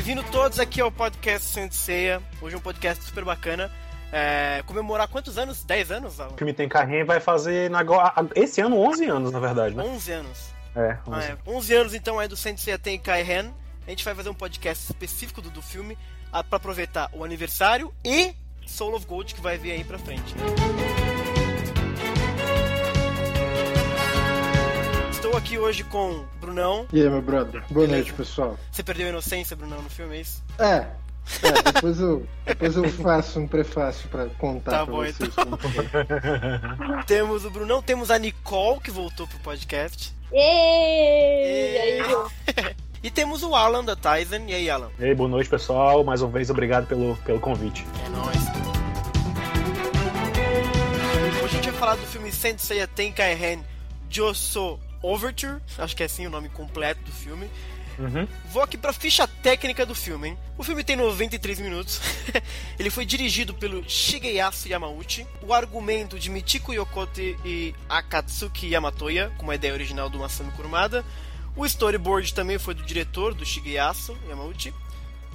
bem-vindo todos aqui ao podcast Senseia. Hoje é um podcast super bacana. É, comemorar quantos anos? 10 anos? Alan? O filme tem carrinho vai fazer na, esse ano 11 anos, na verdade, né? 11 anos. É, 11. Ah, é. 11 anos então é do Sensei Tenkai Hen. A gente vai fazer um podcast específico do, do filme ah, para aproveitar o aniversário e Soul of Gold que vai vir aí pra frente. Estou aqui hoje com Brunão. E aí, meu brother? Boa Beleza. noite, pessoal. Você perdeu a inocência, Brunão, no filme, é isso? É. é, depois, eu, depois eu faço um prefácio pra contar Tá pra bom, vocês então. Temos o Brunão, temos a Nicole que voltou pro podcast. Ei! E aí? E temos o Alan da Tyson. E aí, Alan? E aí, boa noite, pessoal. Mais uma vez, obrigado pelo, pelo convite. É nóis. Hoje a gente vai falar do filme Sensei Tenkai Hen Joso Overture. Acho que é assim o nome completo do filme. Uhum. Vou aqui pra ficha técnica do filme, hein? O filme tem 93 minutos. Ele foi dirigido pelo Shigeyasu Yamauchi. O argumento de Michiko Yokote e Akatsuki Yamatoya, com a ideia original do Masami Kurumada. O storyboard também foi do diretor, do Shigeyasu Yamauchi.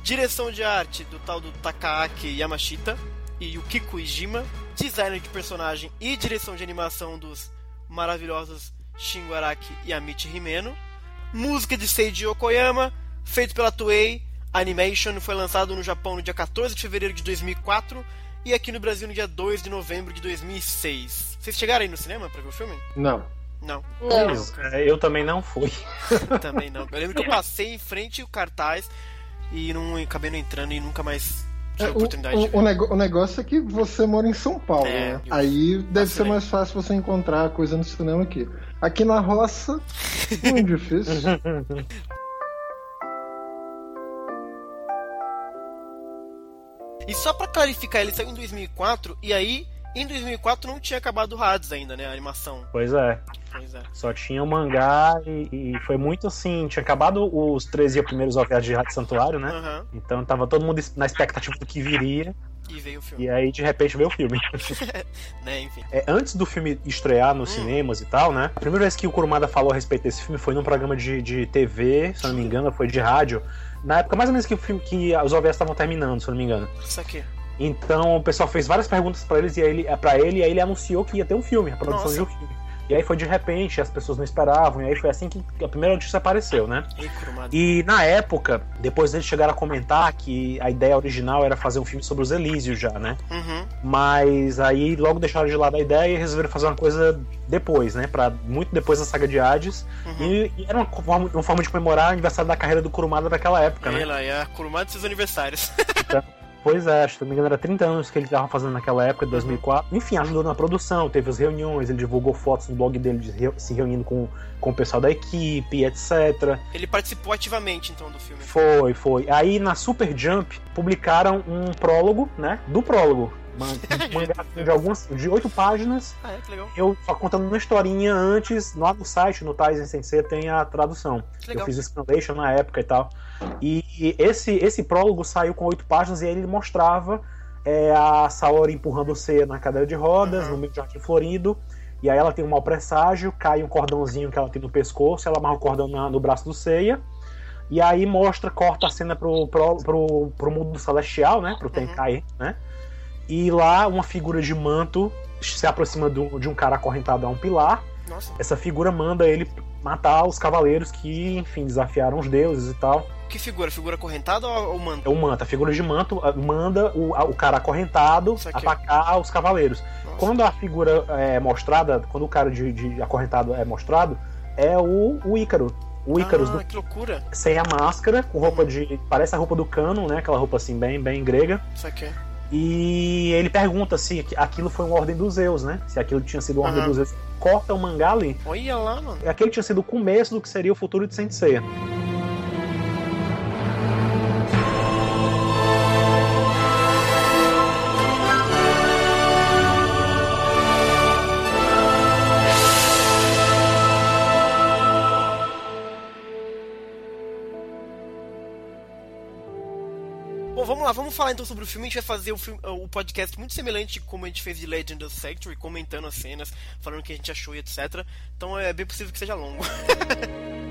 Direção de arte do tal do Takaaki Yamashita e Yukiko Ijima. Design de personagem e direção de animação dos maravilhosos Shingo Araki e Amichi Himeno. Música de Seiji Yokoyama, feito pela Toei Animation, foi lançado no Japão no dia 14 de fevereiro de 2004 e aqui no Brasil no dia 2 de novembro de 2006. Vocês chegaram aí no cinema pra ver o filme? Não. Não, Não. É, Eu também não fui. também não. Eu lembro que eu passei em frente ao cartaz e não acabei não entrando e nunca mais tive É, a o, oportunidade de o, ver. o nego- o negócio é que você mora em São Paulo, É, né? Aí deve ser mais fácil você encontrar coisa no cinema aqui. Aqui na roça, muito difícil. E só pra clarificar, ele saiu em 2004 e aí em 2004 não tinha acabado o Hades ainda, né? A animação. Pois é. Pois é. Só tinha o mangá e, e foi muito assim. Tinha acabado os 13 primeiros OVAs de Rádio Santuário, né? Aham. Então tava todo mundo na expectativa do que viria. E veio o filme. E aí, de repente, veio o filme. Né, enfim. É, antes do filme estrear nos cinemas e tal, né? A primeira vez que o Kurumada falou a respeito desse filme foi num programa de, de TV, se eu não me engano, foi de rádio. Na época, mais ou menos que o filme que os OVAs estavam terminando, se eu não me engano. Isso aqui. Então o pessoal fez várias perguntas pra eles e ele, para ele e aí ele anunciou que ia ter um filme, a produção Nossa. de um filme. E aí foi de repente, as pessoas não esperavam, e aí foi assim que a primeira notícia apareceu, né? E na época, depois eles chegaram a comentar que a ideia original era fazer um filme sobre os Elísios já, né? Uhum. Mas aí logo deixaram de lado a ideia e resolveram fazer uma coisa depois, né? Para muito depois da saga de Hades. Uhum. E, e era uma forma, uma forma de comemorar o aniversário da carreira do Kurumada daquela época, né? Ela é a Kurumada de seus aniversários. Pois é, acho que não me engano era 30 anos que ele estava fazendo naquela época, de 2004. Enfim, ajudou na produção, teve as reuniões, ele divulgou fotos no blog dele de reu- se reunindo com, com o pessoal da equipe, etc. Ele participou ativamente, então, do filme. Foi, foi. Aí na Super Jump publicaram um prólogo, né? Do prólogo. Uma- Um mangá de algumas. de oito páginas. Ah, é, que legal. Eu só contando uma historinha antes, lá no site, no Tizen Sensei, tem a tradução. Que legal. Eu fiz o Scanlation na época e tal. E esse, esse prólogo saiu com oito páginas e aí ele mostrava é, a Saori empurrando o Seiya na cadeira de rodas, Uhum. no meio de jardim florido. E aí ela tem um mau presságio, cai um cordãozinho que ela tem no pescoço, ela amarra o cordão na- no braço do Seiya. E aí mostra, corta a cena pro, pro, pro, pro mundo celestial, né? Pro Tenkai, né? E lá uma figura de manto se aproxima do- de um cara acorrentado a um pilar. Nossa. Essa figura manda ele matar os cavaleiros que, enfim, desafiaram os deuses e tal. Que figura? Figura correntada ou, É manto? o manto, a figura de manto manda o, o cara acorrentado atacar os cavaleiros. Nossa. Quando a figura é mostrada, quando o cara de, de acorrentado é mostrado, é o, o Ícaro. O Ícaros ah, do- que loucura. sem a máscara, com roupa de. Parece a roupa do cano, né? Aquela roupa assim, bem, bem grega. Isso aqui. E ele pergunta se aquilo foi uma ordem dos Zeus, né? Se aquilo tinha sido uma ordem Aham. dos Zeus. Corta o mangá ali. Olha lá, mano. Aquele tinha sido o começo do que seria o futuro de Sensei. Bom, vamos falar então sobre o filme. A gente vai fazer o, filme, o podcast muito semelhante como a gente fez de Legend of Sectory, comentando as cenas, falando o que a gente achou e etc. Então é bem possível que seja longo.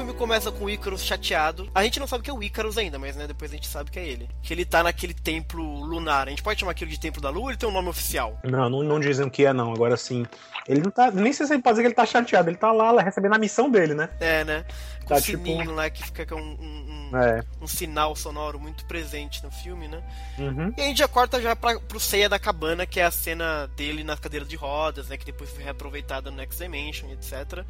filme começa com o Icarus chateado. A gente não sabe que é o Icarus ainda, mas né, depois a gente sabe que é ele. Que ele tá naquele templo lunar. A gente pode chamar aquilo de Templo da Lua ou ele tem um nome oficial? Não, não, não dizem o que é, não. Agora sim. Ele não tá. Nem sei se ele pode dizer que ele tá chateado. Ele tá lá, lá recebendo a missão dele, né? É, né? Com Tá, o tipo- sininho lá que fica com um, um, É. um sinal sonoro muito presente no filme, né? Uhum. E a gente já corta já pra, pro Ceia da Cabana, que é a cena dele na cadeira de rodas, né? Que depois foi reaproveitada no Next Dimension, etc.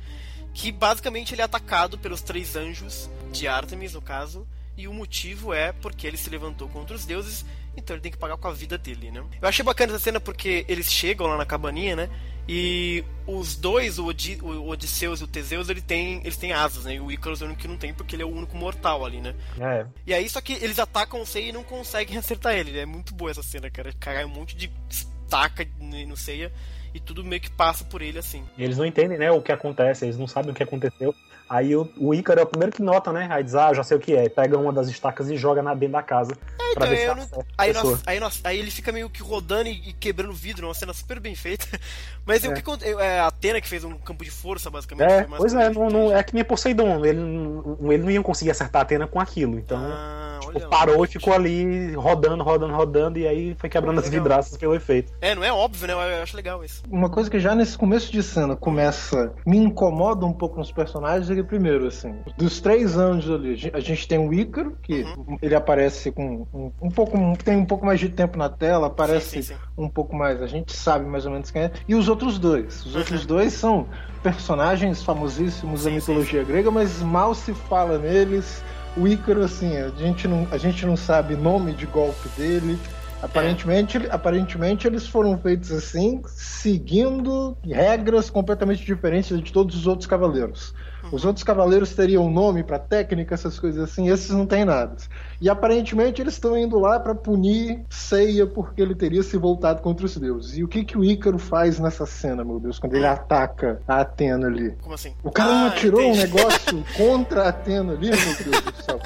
Que basicamente ele é atacado pelos três anjos de Artemis, no caso. E o motivo é porque ele se levantou contra os deuses, então ele tem que pagar com a vida dele, né? Eu achei bacana essa cena porque eles chegam lá na cabaninha, né? E os dois, o, Odi o Odisseus e o Teseus, ele tem, eles têm asas, né? E o Icarus é o único que não tem, porque ele é o único mortal ali, né? É. E aí, só que eles atacam o Seiya e não conseguem acertar ele. É muito boa essa cena, cara. Cai um monte de estaca no Seiya e tudo meio que passa por ele assim. Eles não entendem, né, o que acontece, eles não sabem o que aconteceu. Aí o, o Ícaro é o primeiro que nota, né? Aí diz, ah, já sei o que é. Pega uma das estacas e joga na dentro da casa. então, não- Aí, nós- aí, nós- aí ele fica meio que rodando e, e quebrando vidro, uma cena super bem feita. Mas o É. que aconte- é a Atena que fez um campo de força, basicamente. É, pois é, não, não- é que nem Poseidon. Ele, não- ele não ia conseguir acertar a Atena com aquilo. Então, Ah, tipo, lá, parou e ficou ali rodando, rodando, rodando. E aí foi quebrando as vidraças pelo efeito. É, não é óbvio, né? Eu acho legal isso. Uma coisa que já nesse começo de cena começa, me incomoda um pouco nos personagens, é primeiro, assim, dos três anjos ali, a gen- a gente tem o Ícaro, que Uhum. ele aparece com um, um pouco, tem um pouco mais de tempo na tela, aparece Sim, sim, sim. um pouco mais, a gente sabe mais ou menos quem é, e os outros dois. Os Uhum. outros dois são personagens famosíssimos da mitologia grega, mas mal se fala neles. O Ícaro, assim, a gente não, a gente não sabe nome de golpe dele. Aparentemente, ele- aparentemente eles foram feitos assim, seguindo regras completamente diferentes de todos os outros cavaleiros. Os outros cavaleiros teriam um nome pra técnica, essas coisas assim, esses não tem nada. E aparentemente eles estão indo lá pra punir Seiya porque ele teria se voltado contra os deuses. E o que que o Ícaro faz nessa cena, meu Deus, quando ele ataca a Atena ali? Como assim? O cara não Ah, atirou um entendi. negócio contra a Atena ali, meu Deus do céu.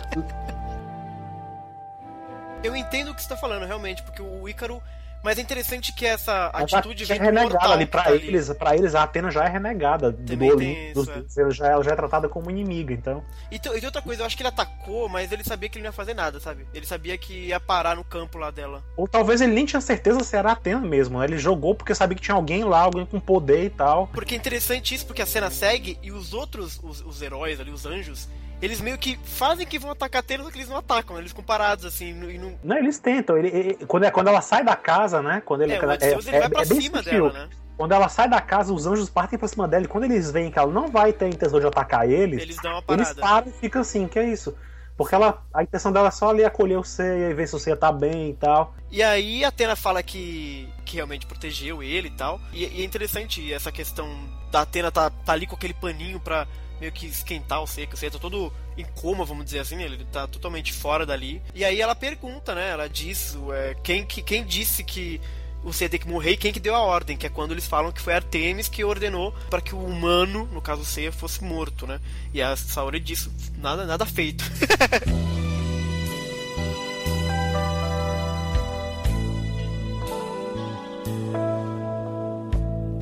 Eu entendo o que você tá falando, realmente, porque o Ícaro. Mas é interessante que essa atitude é vem do renegada ali. tá ali. eles, pra eles, a Atena já é renegada do isso, dos- ela, já, ela já é tratada como inimiga, então. E, tem- e outra coisa, eu acho que ele atacou, mas ele sabia que ele não ia fazer nada, sabe? Ele sabia que ia parar no campo lá dela. Ou talvez ele nem tinha certeza se era a Atena mesmo. né? Ele jogou porque sabia que tinha alguém lá, alguém com poder e tal. Porque é interessante isso, porque a cena segue e os outros, os, os heróis ali, os anjos, eles meio que fazem que vão atacar a Atena, só que eles não atacam, eles ficam parados assim, e não. Não, eles tentam. Ele, ele- quando, é, quando ela sai da casa, né? Quando ele, É, o Odisseus ele vai pra bem cima dela, né? Quando ela sai da casa, os anjos partem pra cima dela. E quando eles veem que ela não vai ter a intenção de atacar eles, Eles dão uma eles parada. param e ficam assim, que é isso? Porque ela, a intenção dela é só ali acolher o Seiya e ver se o Seiya tá bem e tal. E aí a Atena fala que, que realmente protegeu ele e tal. E, e é interessante essa questão da Atena tá, tá ali com aquele paninho pra meio que esquentar o Seiya, que o Seiya tá todo em coma, vamos dizer assim, né? ele tá totalmente fora dali. E aí ela pergunta, né? Ela diz é, quem, que, quem disse que o Seiya tem que morrer e quem que deu a ordem, que é quando eles falam que foi Artemis que ordenou para que o humano, no caso o Seiya, fosse morto, né? E a Saori diz, nada, nada feito.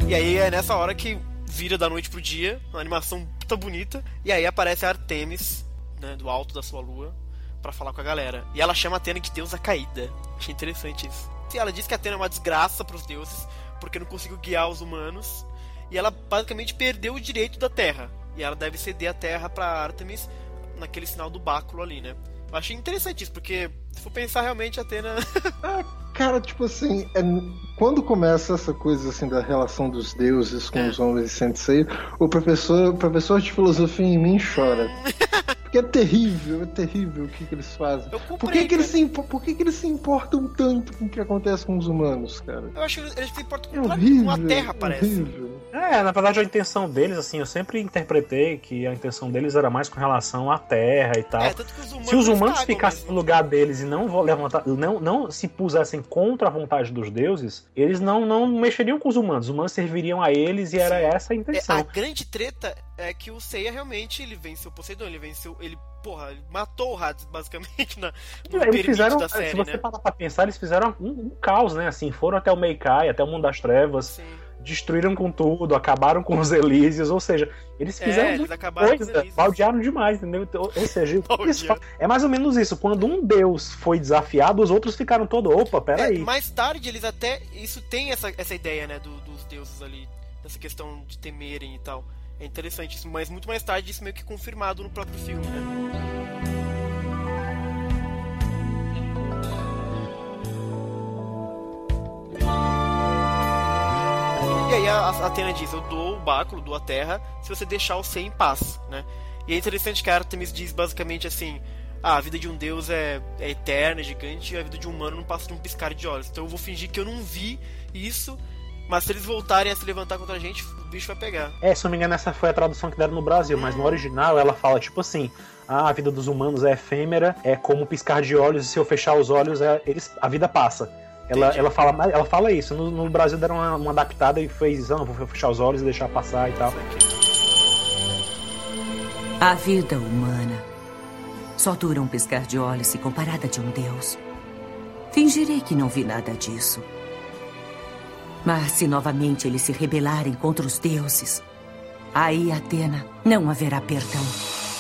E aí é nessa hora que vira da noite pro dia, uma animação puta bonita, e aí aparece a Artemis, né, do alto da sua lua, pra falar com a galera. E ela chama a Atena de deusa caída. Achei interessante isso. E ela diz que a Atena é uma desgraça pros deuses, porque não conseguiu guiar os humanos, e ela basicamente perdeu o direito da Terra. E ela deve ceder a Terra pra Artemis naquele sinal do báculo ali, né? Eu achei interessante isso, porque se for pensar realmente a Atena. Cara, tipo assim, é- quando começa essa coisa assim da relação dos deuses com É. os homens e sensei, o professor, o professor de filosofia em mim chora. Porque é terrível, é terrível o que, que eles fazem. Eu Por comprei, que, que eles se, impo- por que, que eles se importam tanto com o que acontece com os humanos, cara? Eu acho que eles se importam É com, horrível. com a Terra, é parece. horrível. É, na verdade a intenção deles, assim, eu sempre interpretei que a intenção deles era mais com relação à Terra e tal. É, tanto que os humanos Se os humanos cagam ficassem mesmo. no lugar deles e não levantar, não, não se pusessem contra a vontade dos deuses, eles não, não mexeriam com os humanos. Os humanos serviriam a eles e era Sim. essa a É, intenção. a grande treta é que o Seiya realmente ele venceu o Poseidon, ele venceu. Ele, porra, ele matou o Hades basicamente na, no Eles fizeram, da se série, você né? parar pra pensar, eles fizeram um, um caos, né? Assim, foram até o Meikai, até o Mundo das Trevas, Sim. destruíram com tudo, acabaram com os Elísios, ou seja, eles É, fizeram eles com os coisa, baldearam demais, entendeu? Então, Ou seja, é mais ou menos isso. Quando um deus foi desafiado, os outros ficaram todos, opa, É, peraí. mais tarde eles até. Isso tem essa, essa ideia, né? do- dos deuses ali. Dessa questão de temerem e tal. É interessante isso, mas muito mais tarde isso meio que confirmado no próprio filme, né? E aí a, Atena diz, eu dou o báculo, dou a terra, se você deixar o ser em paz, né? E é interessante que a Artemis diz basicamente assim, ah, a vida de um deus é, é eterna, é gigante, e a vida de um humano não passa de um piscar de olhos. Então eu vou fingir que eu não vi isso, mas se eles voltarem a se levantar contra a gente, o bicho vai pegar. É, se não me engano, essa foi a tradução que deram no Brasil, mas no original ela fala tipo assim: ah, a vida dos humanos é efêmera, é como piscar de olhos, e se eu fechar os olhos, é, eles, a vida passa. Ela, Entendi. ela, fala, ela fala isso. No, no Brasil deram uma, uma adaptada e fez, ah, não, vou fechar os olhos e deixar passar e tal. A vida humana só dura um piscar de olhos se comparada de um deus. Fingirei que não vi nada disso. Mas se novamente eles se rebelarem contra os deuses, aí, Atena, não haverá perdão.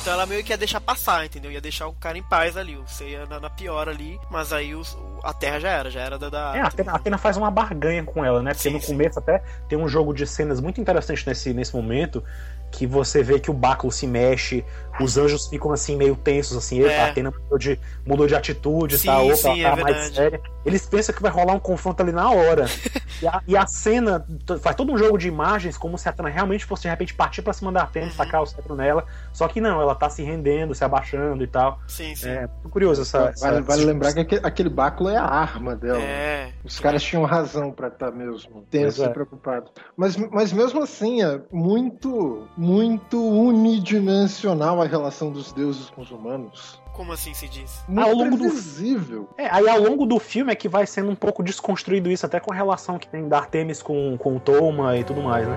Então ela meio que ia deixar passar, entendeu? Ia deixar o cara em paz ali. Você ia na, na pior ali, mas aí os- a terra já era, já era da. da- É, a Atena, a Atena faz uma barganha com ela, né? Porque Sim, no sim. começo até tem um jogo de cenas muito interessante nesse, nesse momento. Que você vê que o báculo se mexe, os anjos ficam assim meio tensos, assim, É. a Atena mudou de, mudou de atitude Sim, e tal, opa, sim, ela é tá mais verdade. séria. Eles pensam que vai rolar um confronto ali na hora. e, a, e a cena faz todo um jogo de imagens como se a Atena realmente fosse de repente partir pra cima da Atena, Uhum. sacar o cetro nela. Só que não, ela tá se rendendo, se abaixando e tal. Sim, sim. É muito curioso essa. essa- Vale, vale lembrar que aquele, aquele báculo é a arma dela. É. Os caras tinham razão pra estar mesmo tenso Pois é. e preocupado. Mas, mas mesmo assim, é muito, muito unidimensional a relação dos deuses com os humanos. Como assim se diz? Muito Ao longo do- previsível. É, aí ao longo do filme é que vai sendo um pouco desconstruído isso, até com a relação que tem da Artemis com, com o Toma e tudo mais, né?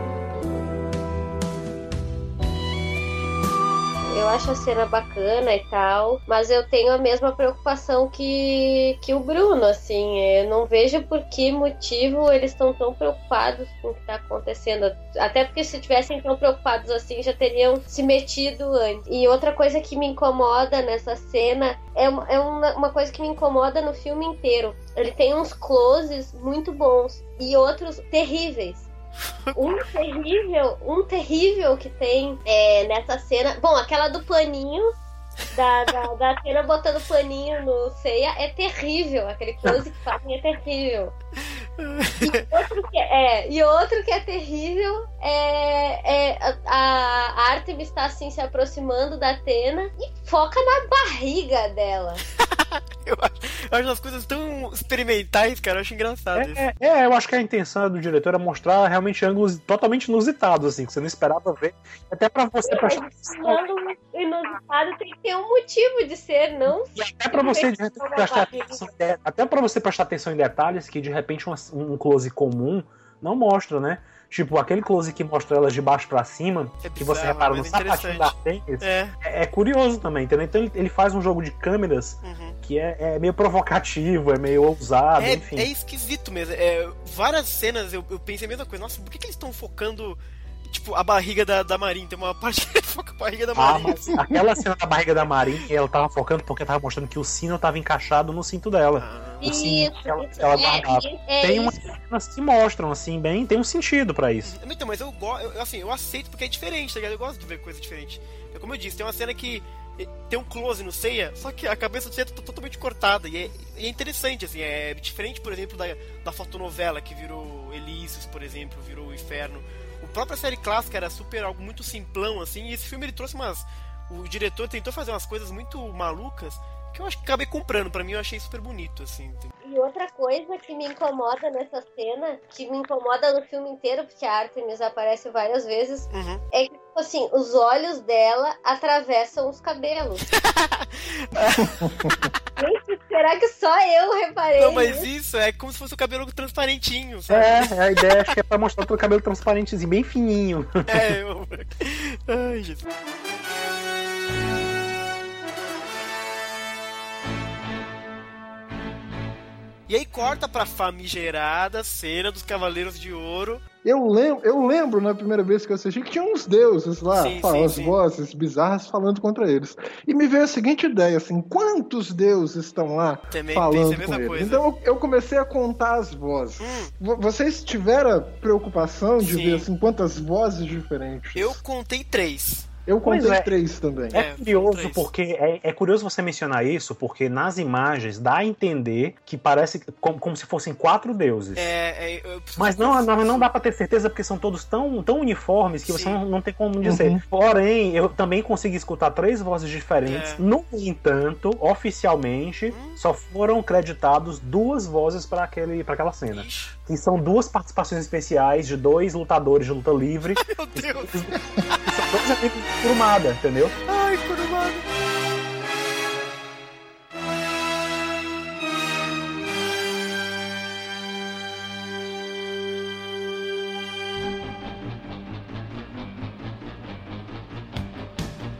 Eu acho a cena bacana e tal, mas eu tenho a mesma preocupação que, que o Bruno, assim. Eu não vejo por que motivo eles estão tão preocupados com o que tá acontecendo. Até porque se tivessem tão preocupados assim, já teriam se metido antes. E outra coisa que me incomoda nessa cena é uma, é uma coisa que me incomoda no filme inteiro. Ele tem uns closes muito bons e outros terríveis. Um terrível, um terrível que tem é, nessa cena. Bom, aquela do paninho. Da, da, da Atena botando paninho no ceia é terrível. Aquele close que fazem é terrível. E outro que é, e outro que é terrível é, é a, a Artemis está assim se aproximando da Atena e foca na barriga dela. Eu acho, eu acho as coisas tão experimentais, cara. Eu acho engraçado isso. É, é, é, eu acho que a intenção do diretor é mostrar realmente ângulos totalmente inusitados, assim, que você não esperava ver. Até pra você prestar atenção. Quando inusitado tem que ter um motivo de ser, não E até pra você de repente, prestar atenção, até para você prestar atenção em detalhes que de repente um, um close comum não mostra, né? Tipo, aquele close que mostra elas de baixo pra cima, É que você repara no sapatinho da. Artemis, É. é, é curioso também, entendeu? Então ele, ele faz um jogo de câmeras uhum. que é, é meio provocativo, é meio ousado, É, enfim. é esquisito mesmo. É, várias cenas eu, eu pensei a mesma coisa. Nossa, por que, que eles estão focando, tipo, a barriga da, da Marin? Tem uma parte que foca a barriga da Ah, Marin. mas aquela cena da barriga da Marin, ela tava focando porque tava mostrando que o sino tava encaixado no cinto dela. Ah, O Isso, que ela, isso. ela É, guardava. é Tem umas cenas que mostram, assim, bem, tem um sentido pra isso. Então, mas eu gosto, assim, eu aceito porque é diferente, tá ligado? Eu gosto de ver coisa diferente. É como eu disse, tem uma cena que tem um close no Seiya, só que a cabeça do Seiya tá totalmente cortada. E é, e é interessante, assim, é diferente, por exemplo, da, da fotonovela que virou Elísios, por exemplo, virou o Inferno. Própria série clássica era super algo muito simplão, assim, e esse filme ele trouxe umas. O diretor tentou fazer umas coisas muito malucas que eu acho que acabei comprando. Pra mim eu achei super bonito, assim. E outra coisa que me incomoda nessa cena, que me incomoda no filme inteiro, porque a Artemis aparece várias vezes, Uhum. é que, tipo assim, os olhos dela atravessam os cabelos. Gente, será que só eu reparei? Não, mas isso é como se fosse o cabelo transparentinho, sabe? É, a ideia acho que é pra mostrar o cabelo transparentezinho, bem fininho. É, eu... Ai, Jesus. E aí corta pra famigerada cena dos Cavaleiros de Ouro. Eu lembro, eu lembro na primeira vez que eu assisti que tinha uns deuses lá, Sim, falando, sim, as sim. vozes bizarras falando contra eles. E me veio a seguinte ideia, assim, quantos deuses estão lá Também falando com mesma eles? coisa. Então eu, comecei a contar as vozes. Hum. Vo- Vocês tiveram preocupação de ver assim quantas vozes diferentes? Eu contei três. Eu contei é. três também. É, É, curioso três. porque é, é curioso você mencionar isso, porque nas imagens dá a entender que parece como, como se fossem quatro deuses. É, é, Mas não, não, não dá pra ter certeza porque são todos tão, tão uniformes que você Sim. não, não tem como dizer. Uhum. Porém, eu também consegui escutar três vozes diferentes. É. No entanto, oficialmente, Hum. só foram creditados duas vozes para aquela cena. Ixi, Que são duas participações especiais de dois lutadores de luta livre. meu Deus. que são dois amigos de Kurumada, entendeu? Ai, Kurumada.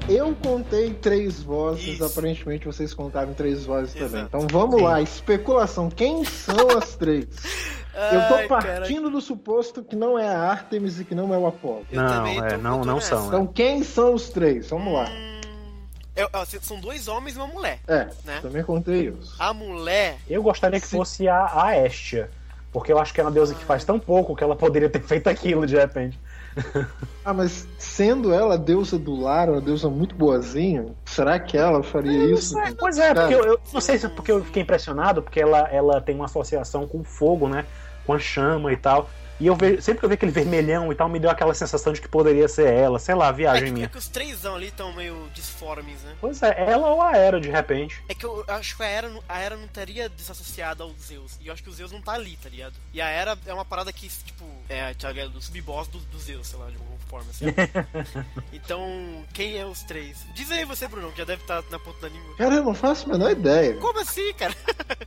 Eu contei três vozes, Isso. aparentemente vocês contaram três vozes também. Exato. Então vamos lá, especulação. Quem são as três? Eu tô cara. partindo do suposto que não é a Artemis e que não é o Apollo. Eu Não, é, não- eu não nessa. são, Então quem são os três? Vamos lá. Hum, é- ó, são dois homens e uma mulher, É, né? também contei isso. A mulher. Eu gostaria que Sim. fosse a, a Estia. Porque eu acho que é uma deusa que faz tão pouco que ela poderia ter feito aquilo de repente. Ah, mas sendo ela a deusa do lar, uma deusa muito boazinha, será que ela faria isso? Pois é, porque Cara, eu, eu não sei se é porque eu fiquei impressionado, porque ela, ela tem uma associação com o fogo, né? Com a chama e tal. E eu vejo, sempre que eu vi aquele vermelhão e tal, me deu aquela sensação de que poderia ser ela, sei lá, É viagem que, é minha. que os três ali estão meio disformes, né? Pois é, ela ou a Era, de repente. É que eu acho que a Era, não- a Era não estaria desassociada ao Zeus. E eu acho que o Zeus não tá ali, tá ligado? E a Era é uma parada que, tipo, é tá ligado? do sub-boss do, do Zeus, sei lá, de alguma forma, assim. então, quem é os três? Diz aí você, Bruno, que já deve estar na ponta da língua. Cara, eu não faço a menor ideia. Como assim, cara?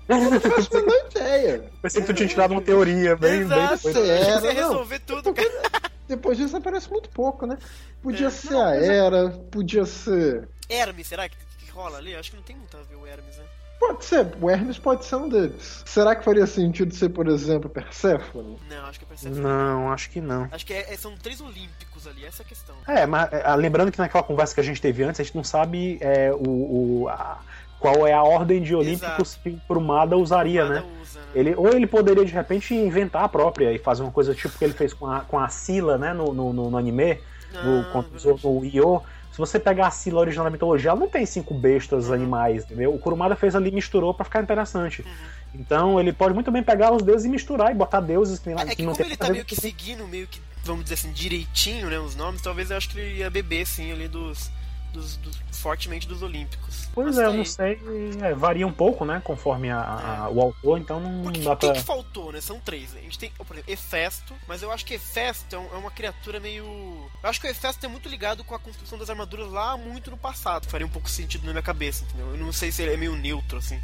Eu não faço a menor ideia. Pensei que tu tinha tirado uma teoria bem, bem Exato. depois. Você era, Você não. resolver tudo, cara. Depois disso aparece muito pouco, né? Podia É. ser a Era, podia ser. Hermes, será que, que rola ali? Acho que não tem muito a ver o Hermes, né? Pode ser, o Hermes pode ser um deles. Será que faria sentido ser, por exemplo, Perséfone? Não, acho que é Persephone. Não, acho que não. Acho que é- é- são três olímpicos ali, essa é a questão. É, mas é, lembrando que naquela conversa que a gente teve antes, a gente não sabe é, o, o- a- qual é a ordem de olímpicos que o Kurumada usaria, Nada né? Né? Ele, ou ele poderia de repente inventar a própria e fazer uma coisa tipo que ele fez com a, com a Sila, né, no, no, no- no anime, no, Ah, usou no Io. Se você pegar a Sila original da mitologia, ela não tem cinco bestas animais, entendeu? O Kurumada fez ali, misturou pra ficar interessante. Uhum. Então ele pode muito bem pegar os deuses e misturar e botar deuses que, É que que não como tem ele tá meio que seguindo, meio que, vamos dizer assim, direitinho, né, os nomes, talvez eu acho que ele ia beber, sim, ali dos... dos, dos- fortemente dos olímpicos. Pois Mas é, tá eu não sei. é, varia um pouco, né? Conforme a- a- o autor, então não Porque dá pra. que faltou, né? São três. A gente tem, por exemplo, Hefesto, mas eu acho que Hefesto é um- é uma criatura meio. Eu acho que o Hefesto é muito ligado com a construção das armaduras lá muito no passado. Faria um pouco sentido na minha cabeça, entendeu? Eu não sei se ele é meio neutro, assim.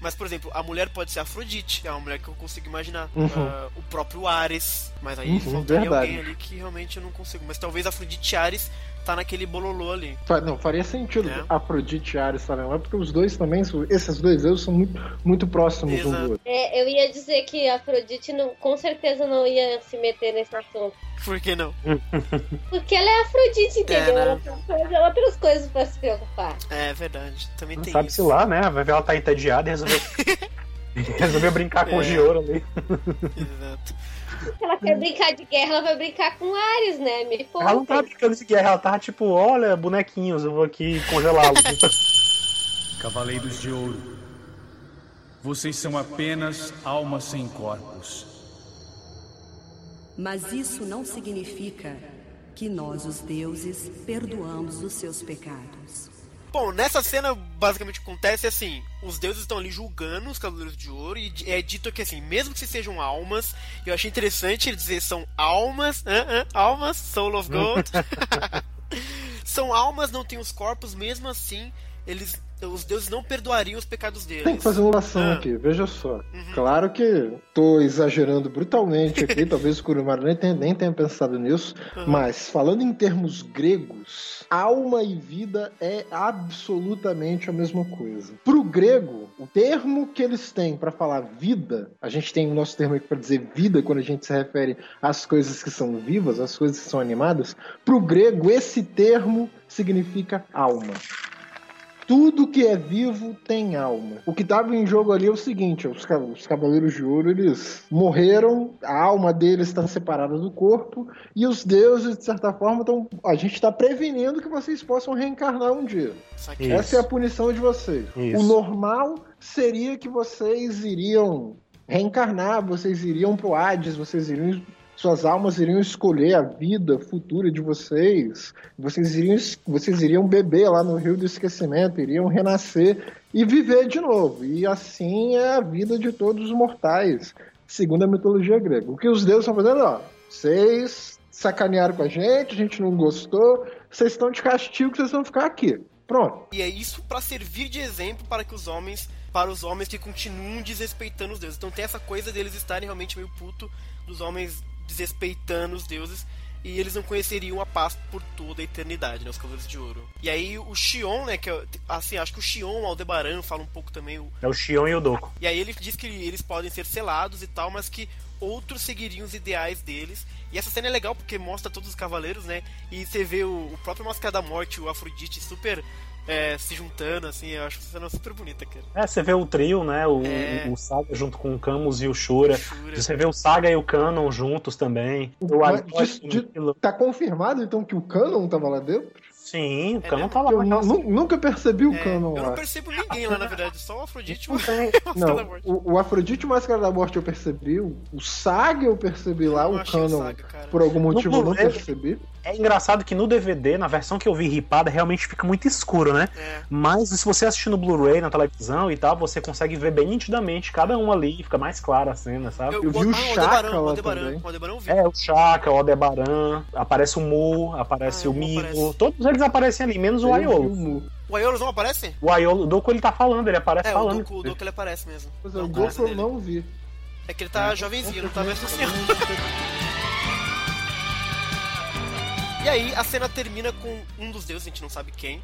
Mas, por exemplo, a mulher pode ser Afrodite, é uma mulher que eu consigo imaginar. Uhum. Ah, o próprio Ares, mas aí Uhum, faltaria verdade. alguém ali que realmente eu não consigo. Mas talvez Afrodite e Ares tá naquele bololô ali. Não, faria sentido É. Afrodite e Ares estarem lá, porque os dois também, esses dois deuses são muito, muito próximos um Exato. do outro. É, eu ia dizer que a Afrodite não, com certeza não ia se meter nesse assunto. Por que não? Porque ela é Afrodite, entendeu? né? Ela tem coisa- outras coisas pra se preocupar. É verdade. Também Não tem sabe-se isso. lá, né? Vai ver ela tá entediada e resolveu. resolveu brincar com É. o Gioro ali. Exato. Se ela quer brincar de guerra, ela vai brincar com Ares, né? Me Ela não tá brincando de guerra, ela tá tipo, olha, bonequinhos, eu vou aqui congelá-los. Cavaleiros de Ouro, vocês são apenas almas sem corpos. Mas isso não significa que nós, os deuses, perdoamos os seus pecados. Bom, nessa cena, basicamente o que acontece é assim: os deuses estão ali julgando os Cavaleiros de Ouro, e é dito que assim, mesmo que sejam almas, eu achei interessante ele dizer são almas, hã, hã, almas, soul of gold. são almas, não têm os corpos, mesmo assim, eles os deuses não perdoariam os pecados deles. Tem que fazer uma oração Ah. aqui, veja só. Claro que tô exagerando brutalmente aqui, talvez o Kurumara nem tenha, nem tenha pensado nisso, mas falando em termos gregos, alma e vida é absolutamente a mesma coisa. Pro grego, o termo que eles têm para falar vida, a gente tem o nosso termo aqui para dizer vida quando a gente se refere às coisas que são vivas, às coisas que são animadas. Pro grego, esse termo significa alma. Tudo que é vivo tem alma. O que estava em jogo ali é o seguinte: os, os Cavaleiros de Ouro eles morreram, a alma deles está separada do corpo e os deuses de certa forma estão. A gente está prevenindo que vocês possam reencarnar um dia. Essa é a punição de vocês. Isso. O normal seria que vocês iriam reencarnar, vocês iriam pro Hades, vocês iriam. Suas almas iriam escolher a vida futura de vocês. Vocês iriam, vocês iriam beber lá no rio do esquecimento, iriam renascer e viver de novo. E assim é a vida de todos os mortais, segundo a mitologia grega. O que os deuses estão fazendo, ó, vocês sacanearam com a gente, a gente não gostou, vocês estão de castigo, vocês vão ficar aqui. Pronto. E é isso pra servir de exemplo para que os homens, para os homens que continuam desrespeitando os deuses. Então tem essa coisa deles estarem realmente meio puto dos homens desrespeitando os deuses e eles não conheceriam a paz por toda a eternidade, né, os Cavaleiros de Ouro. E aí o Xion, né, que é, assim, acho que o Xion, o Aldebaran fala um pouco também o, É o Xion e o Doku. e aí ele diz que eles podem ser selados e tal, mas que outros seguiriam os ideais deles. E essa cena é legal porque mostra todos os cavaleiros, né? E você vê o, o próprio Máscara da Morte, o Afrodite, super é, se juntando, assim. Eu acho essa cena super bonita, cara. É, você vê o trio, né? O, É. o Saga junto com o Camus e o Shura. Shura. Você vê o Saga e o Canon juntos também. O Mas Aristote de- de- Tá confirmado então que o Canon tava lá dentro? Sim, o É Canon mesmo? tá lá. Eu nunca percebi o É, Canon eu lá. não percebo ninguém lá, na verdade, só o Afrodite e o Não tem. Máscara da Não, Morte. o, o Afrodite e o Máscara da Morte eu percebi, o, o Saga eu percebi lá, Eu não o o Saga, cara. por algum motivo eu não percebi. É engraçado que no DVD, na versão que eu vi ripada, realmente fica muito escuro, né? É. Mas se você assistir no Blu-ray, na televisão e tal, você consegue ver bem nitidamente cada um ali, fica mais clara a cena, sabe? eu vi o Chaka lá Aldebaran, também. o Aldebaran eu vi. É, o Chaka, o Aldebaran, aparece o Mu, aparece Ah, o o Migo, aparece. todos eles aparecem ali, menos o Aiolo. O Aiolos não aparece? O Aiolo, o Doku ele tá falando, ele aparece É, o falando. Doku, o Doku ele aparece mesmo. Pois é, Não, o Goku eu não vi. É que ele tá jovenzinho, não tá mais senhor. E aí a cena termina com um dos deuses, a gente não sabe quem,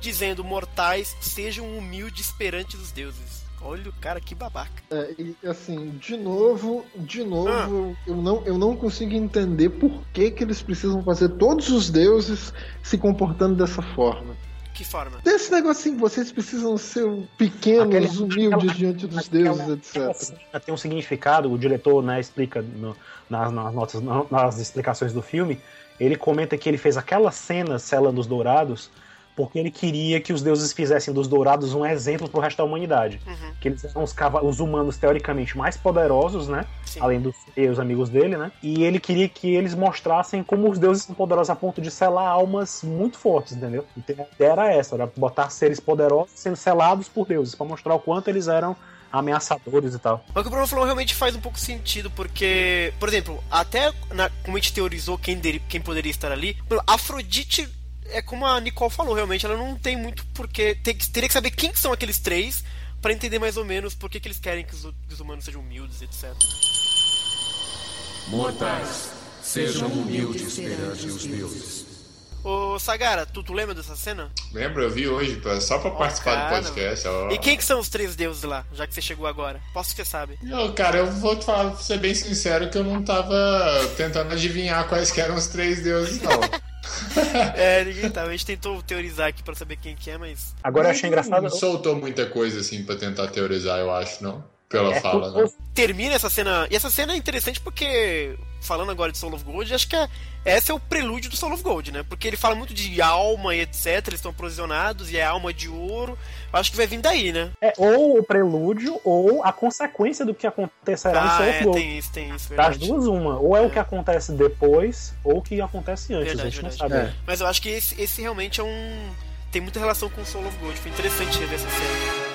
dizendo: Mortais, sejam humildes perante os deuses. Olha o cara que babaca. É, e assim, de novo, de novo, Ah. eu, não, eu não consigo entender por que, que eles precisam fazer todos os deuses se comportando dessa forma. Que forma? Desse negocinho, vocês precisam ser pequenos, Aquele- humildes aquela- diante dos Aquela- deuses, etc. Tem um significado, o diretor né, explica no- nas, nas notas, na- nas explicações do filme. Ele comenta que ele fez aquela cena selando os dourados porque ele queria que os deuses fizessem dos dourados um exemplo pro resto da humanidade. Uhum, Que eles eram os, os humanos teoricamente mais poderosos, né? sim. Além dos e os amigos dele, né? E ele queria que eles mostrassem como os deuses são poderosos a ponto de selar almas muito fortes, entendeu? Então, a ideia era essa, era botar seres poderosos sendo selados por deuses, pra mostrar o quanto eles eram ameaçadores e tal. Mas o que o Bruno falou realmente faz um pouco sentido, porque, por exemplo, até na- como a gente teorizou quem, dele- quem poderia estar ali, Afrodite é como a Nicole falou, realmente, ela não tem muito porque. Tem, teria que saber quem são aqueles três pra entender mais ou menos por que, que eles querem que os, que os humanos sejam humildes, etc. Mortais, sejam humildes perante os deuses. Ô Sagara, tu, tu lembra dessa cena? Lembra? Eu vi hoje, pô, só pra participar cara. do podcast. ó. E quem que são os três deuses lá, já que você chegou agora? Posso que você sabe. Eu, cara, eu vou te falar, ser bem sincero, que eu não tava tentando adivinhar quais que eram os três deuses, não. É, ninguém tava. A gente tentou teorizar aqui pra saber quem que é, mas. Agora eu achei engraçado. Não soltou muita coisa assim pra tentar teorizar, eu acho, não? Pela É, fala, o- né? termina essa cena. E essa cena é interessante porque, falando agora de Soul of Gold, acho que é, esse é o prelúdio do Soul of Gold, né? Porque ele fala muito de alma e etc. Eles estão aprisionados e é alma de ouro. Eu acho que vai vir daí, né? É ou o prelúdio ou a consequência do que acontecerá no Ah, Soul é, of Gold. tem isso, tem isso, Das verdade. duas, uma. Ou é, É. o que acontece depois, ou o que acontece antes. Verdade, a gente não verdade. sabe. É. Mas eu acho que esse, esse realmente é um. Tem muita relação com Soul of Gold. Foi interessante rever essa cena.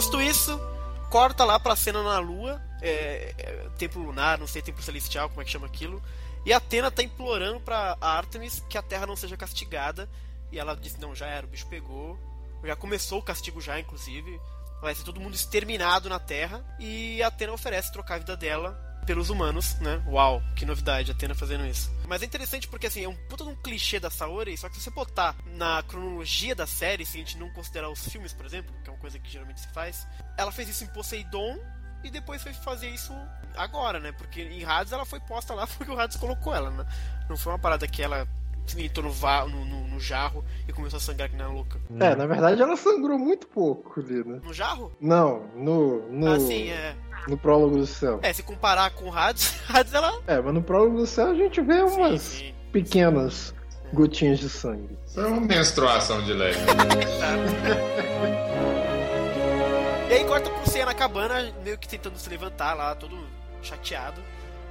Posto isso, corta lá pra cena na lua, é, é, lunar, não sei, templo celestial, como é que chama aquilo. E Atena tá implorando pra Artemis que a Terra não seja castigada. E ela disse: Não, já era, o bicho pegou. Já começou o castigo, já, inclusive. Vai ser todo mundo exterminado na Terra. E Atena oferece trocar a vida dela pelos humanos, né? Uau, que novidade, Atena fazendo isso. Mas é interessante porque, assim, é um puta de um clichê da Saori, só que se você botar na cronologia da série, se a gente não considerar os filmes, por exemplo, que é uma coisa que geralmente se faz, ela fez isso em Poseidon e depois foi fazer isso agora, né? Porque em Hades ela foi posta lá porque o Hades colocou ela, né? Não foi uma parada que ela entrou no, va no, no, no jarro e começou a sangrar que nem a louca. É, na verdade ela sangrou muito pouco ali, né? No jarro? Não, no. no... Ah, sim, é. No prólogo do céu. É, se comparar com o Hades, Hades ela. É, mas no prólogo do céu a gente vê umas sim, sim. pequenas gotinhas de sangue. Foi uma menstruação de leve. e aí corta pro Ceia na cabana, meio que tentando se levantar lá, todo chateado,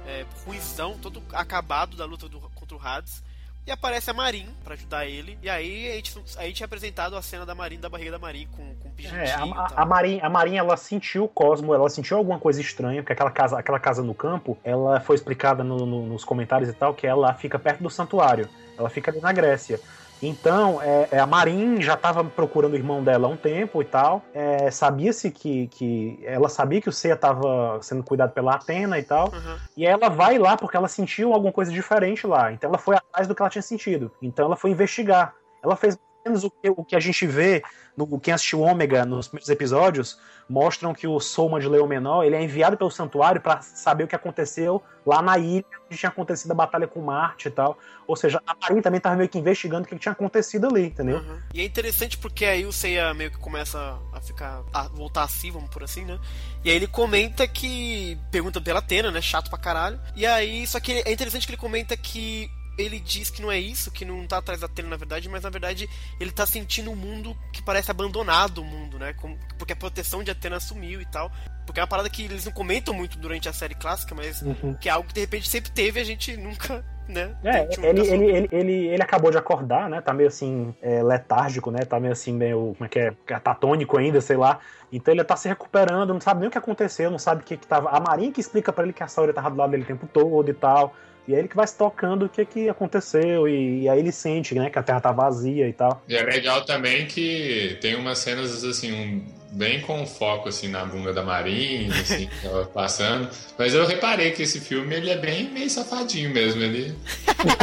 é, ruizão, todo acabado da luta do, contra o Hades. E aparece a Marin para ajudar ele. E aí a gente, a gente é apresentado a cena da Marin, da barriga da Marin com, com o pijantinho. É, a, a, Marin, a Marin, ela sentiu o Cosmo, ela sentiu alguma coisa estranha, porque aquela casa, aquela casa no campo, ela foi explicada no, no, nos comentários e tal, que ela fica perto do santuário. Ela fica ali na Grécia. Então, é, é, a Marin já estava procurando o irmão dela há um tempo e tal. É, Sabia-se que, que. Ela sabia que o Seiya estava sendo cuidado pela Atena e tal. Uhum. E ela vai lá porque ela sentiu alguma coisa diferente lá. Então ela foi atrás do que ela tinha sentido. Então ela foi investigar. Ela fez menos o que, o que a gente vê no quem assistiu Ômega nos primeiros episódios mostram que o Soma de Leão Menor ele é enviado pelo santuário para saber o que aconteceu lá na ilha onde tinha acontecido a batalha com Marte e tal. Ou seja, a Marinha também estava meio que investigando o que tinha acontecido ali, entendeu? Uhum. E é interessante porque aí o Seiya meio que começa a ficar a voltar a si, vamos por assim, né? E aí ele comenta que pergunta pela Atena, né? Chato pra caralho. E aí só que é interessante que ele comenta que ele diz que não é isso, que não tá atrás da tela na verdade, mas na verdade ele tá sentindo um mundo que parece abandonado o mundo, né? Como, porque a proteção de Atena sumiu e tal. Porque é uma parada que eles não comentam muito durante a série clássica, mas uhum. que é algo que de repente sempre teve a gente nunca. Né? É, ele, ele, ele, ele, ele acabou de acordar, né? Tá meio assim, é, letárgico, né? Tá meio assim, meio. Como é que é? Catatônico ainda, sei lá. Então ele tá se recuperando, não sabe nem o que aconteceu, não sabe o que, que tava. A Marinha que explica para ele que a Saori tava do lado dele o tempo todo e tal. E é ele que vai se tocando o que, que aconteceu, e, e, aí ele sente, né, que a Terra tá vazia e tal. E é legal também que tem umas cenas, assim, um, bem com foco, assim, na bunda da Marinha, assim, que tava passando. Mas eu reparei que esse filme, ele é bem meio safadinho mesmo, ele,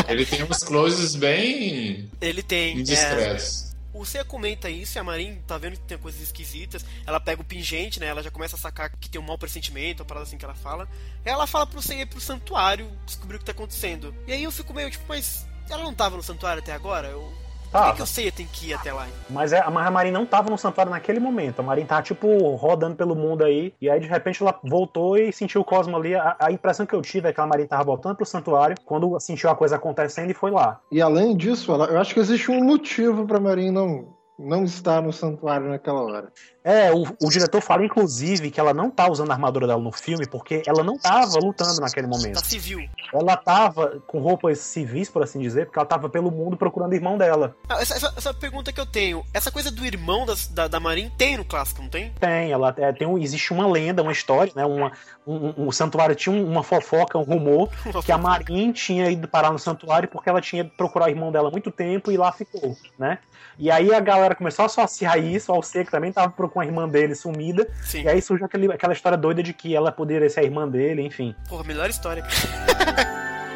ele tem uns closes bem... Ele tem, indiscretos. É... O Seiya comenta isso e a Marin tá vendo que tem coisas esquisitas. Ela pega o pingente, né? Ela já começa a sacar que tem um mau pressentimento, a parada assim que ela fala. Ela fala pro Seiya ir pro santuário descobrir o que tá acontecendo. E aí eu fico meio tipo, mas ela não tava no santuário até agora? Eu Por que, que o Seiya tem que ir até lá? Mas, é, mas a Marin não tava no santuário naquele momento. A Marin tava, tipo, rodando pelo mundo aí. E aí, de repente, ela voltou e sentiu o Cosmo ali. A, a impressão que eu tive é que a Marin tava voltando pro santuário quando sentiu a coisa acontecendo e foi lá. E além disso, ela, eu acho que existe um motivo pra Marin não não está no santuário naquela hora. É, o, o, diretor fala, inclusive, que ela não tá usando a armadura dela no filme porque ela não tava lutando naquele momento. Tá civil. Ela tava com roupas civis, por assim dizer, porque ela tava pelo mundo procurando o irmão dela. Ah, essa, essa, essa, pergunta que eu tenho, essa coisa do irmão das, da, da Marin tem no clássico, não tem? Tem, ela é, tem um, existe uma lenda, uma história, né? Uma, um, um, o santuário tinha uma fofoca, um rumor, que a Marin tinha ido parar no santuário porque ela tinha ido procurar o irmão dela há muito tempo e lá ficou, né? E aí a galera começou a associar isso ao ser que também tava com a irmã dele sumida. Sim. E aí surgiu aquele, aquela história doida de que ela poderia ser a irmã dele, enfim. Porra, melhor história.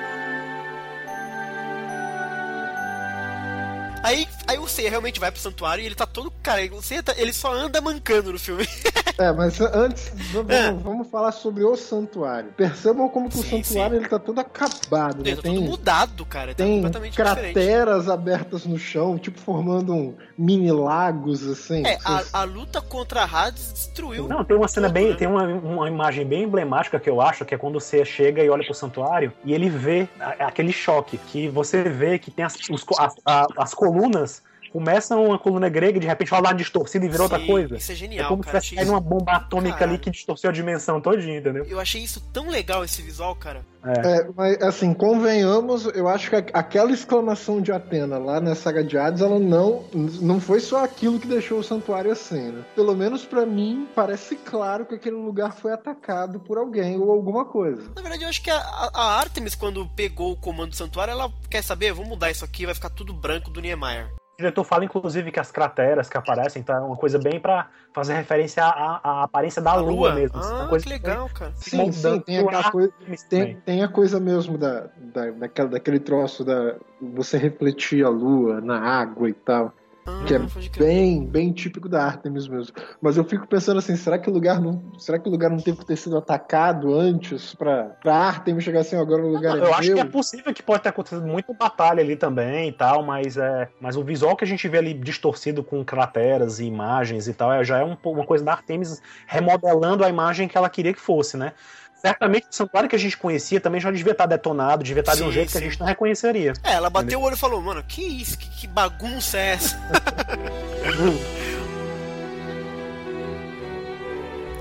Aí, aí o Seiya realmente vai pro santuário e ele tá todo. Cara, o Seiya tá, ele só anda mancando no filme. É, mas antes, vamos, é. vamos falar sobre o santuário. Percebam como que sim, o santuário sim. ele tá todo acabado. Ele né? tá tem, todo mudado, cara. Tá tem crateras diferente. abertas no chão, tipo formando um mini lagos, assim. É, a, a, luta contra a Hades destruiu. Não, tem uma cena bem. Né? Tem uma, uma imagem bem emblemática que eu acho, que é quando o Seiya chega e olha pro santuário e ele vê aquele choque. Que você vê que tem as, os, as, as colunas Começa uma coluna grega, de repente uma distorcida e vira outra Sim, coisa. Isso é É genial, como se cara. tivesse Achei caído isso- uma bomba atômica Caralho. ali que distorceu a dimensão todinha, entendeu? Eu achei isso tão legal, esse visual, cara. É, mas assim, convenhamos, eu acho que aquela exclamação de Atena lá na saga de Hades, ela não, não foi só aquilo que deixou o santuário assim, né? Pelo menos pra mim, parece claro que aquele lugar foi atacado por alguém ou alguma coisa. Na verdade, eu acho que a, a- a Artemis, quando pegou o comando do santuário, ela quer saber, vamos mudar isso aqui, vai ficar tudo branco do Niemeyer. O diretor fala, inclusive, que as crateras que aparecem tá uma coisa bem pra fazer referência à, à aparência da A lua, lua? mesmo. assim, Ah, uma coisa que legal, cara. Sim, moldando sim, tem aquela coisa. Tem, tem a coisa mesmo da, da, daquela, daquele troço da você refletir a lua na água e tal. Ah, Que é bem, bem típico da Artemis mesmo. Mas eu fico pensando assim, será que o lugar não, será que o lugar não teve que ter sido atacado antes pra, pra Artemis chegar assim, agora o lugar eu é acho meu? que é possível que pode ter acontecido muita batalha ali também e tal, mas, é, mas o visual que a gente vê ali distorcido com crateras e imagens e tal, é, já é um, uma coisa da Artemis remodelando a imagem que ela queria que fosse, né? Certamente o santuário que a gente conhecia também já devia estar detonado, devia estar de um Sim, jeito que a sim. gente não reconheceria. É, ela bateu o olho e falou, mano, que isso? Que, que bagunça é essa?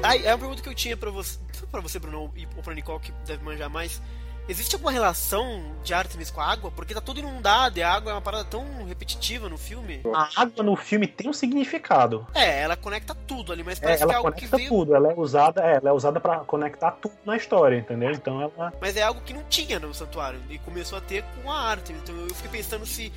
Aí, é uma pergunta que eu tinha pra você, pra você, Bruno, e- ou pra Nicole, que deve manjar mais. Existe alguma relação de Artemis com a água? Porque tá tudo inundado e a água é uma parada tão repetitiva no filme. A água no filme tem um significado. É, ela conecta tudo ali, mas É, parece que é ela algo que conecta veio. tudo, ela é usada, é, ela é usada para conectar tudo na história, entendeu? Então ela Mas é algo que não tinha no santuário. E começou a ter com a Artemis. Então eu fiquei pensando se,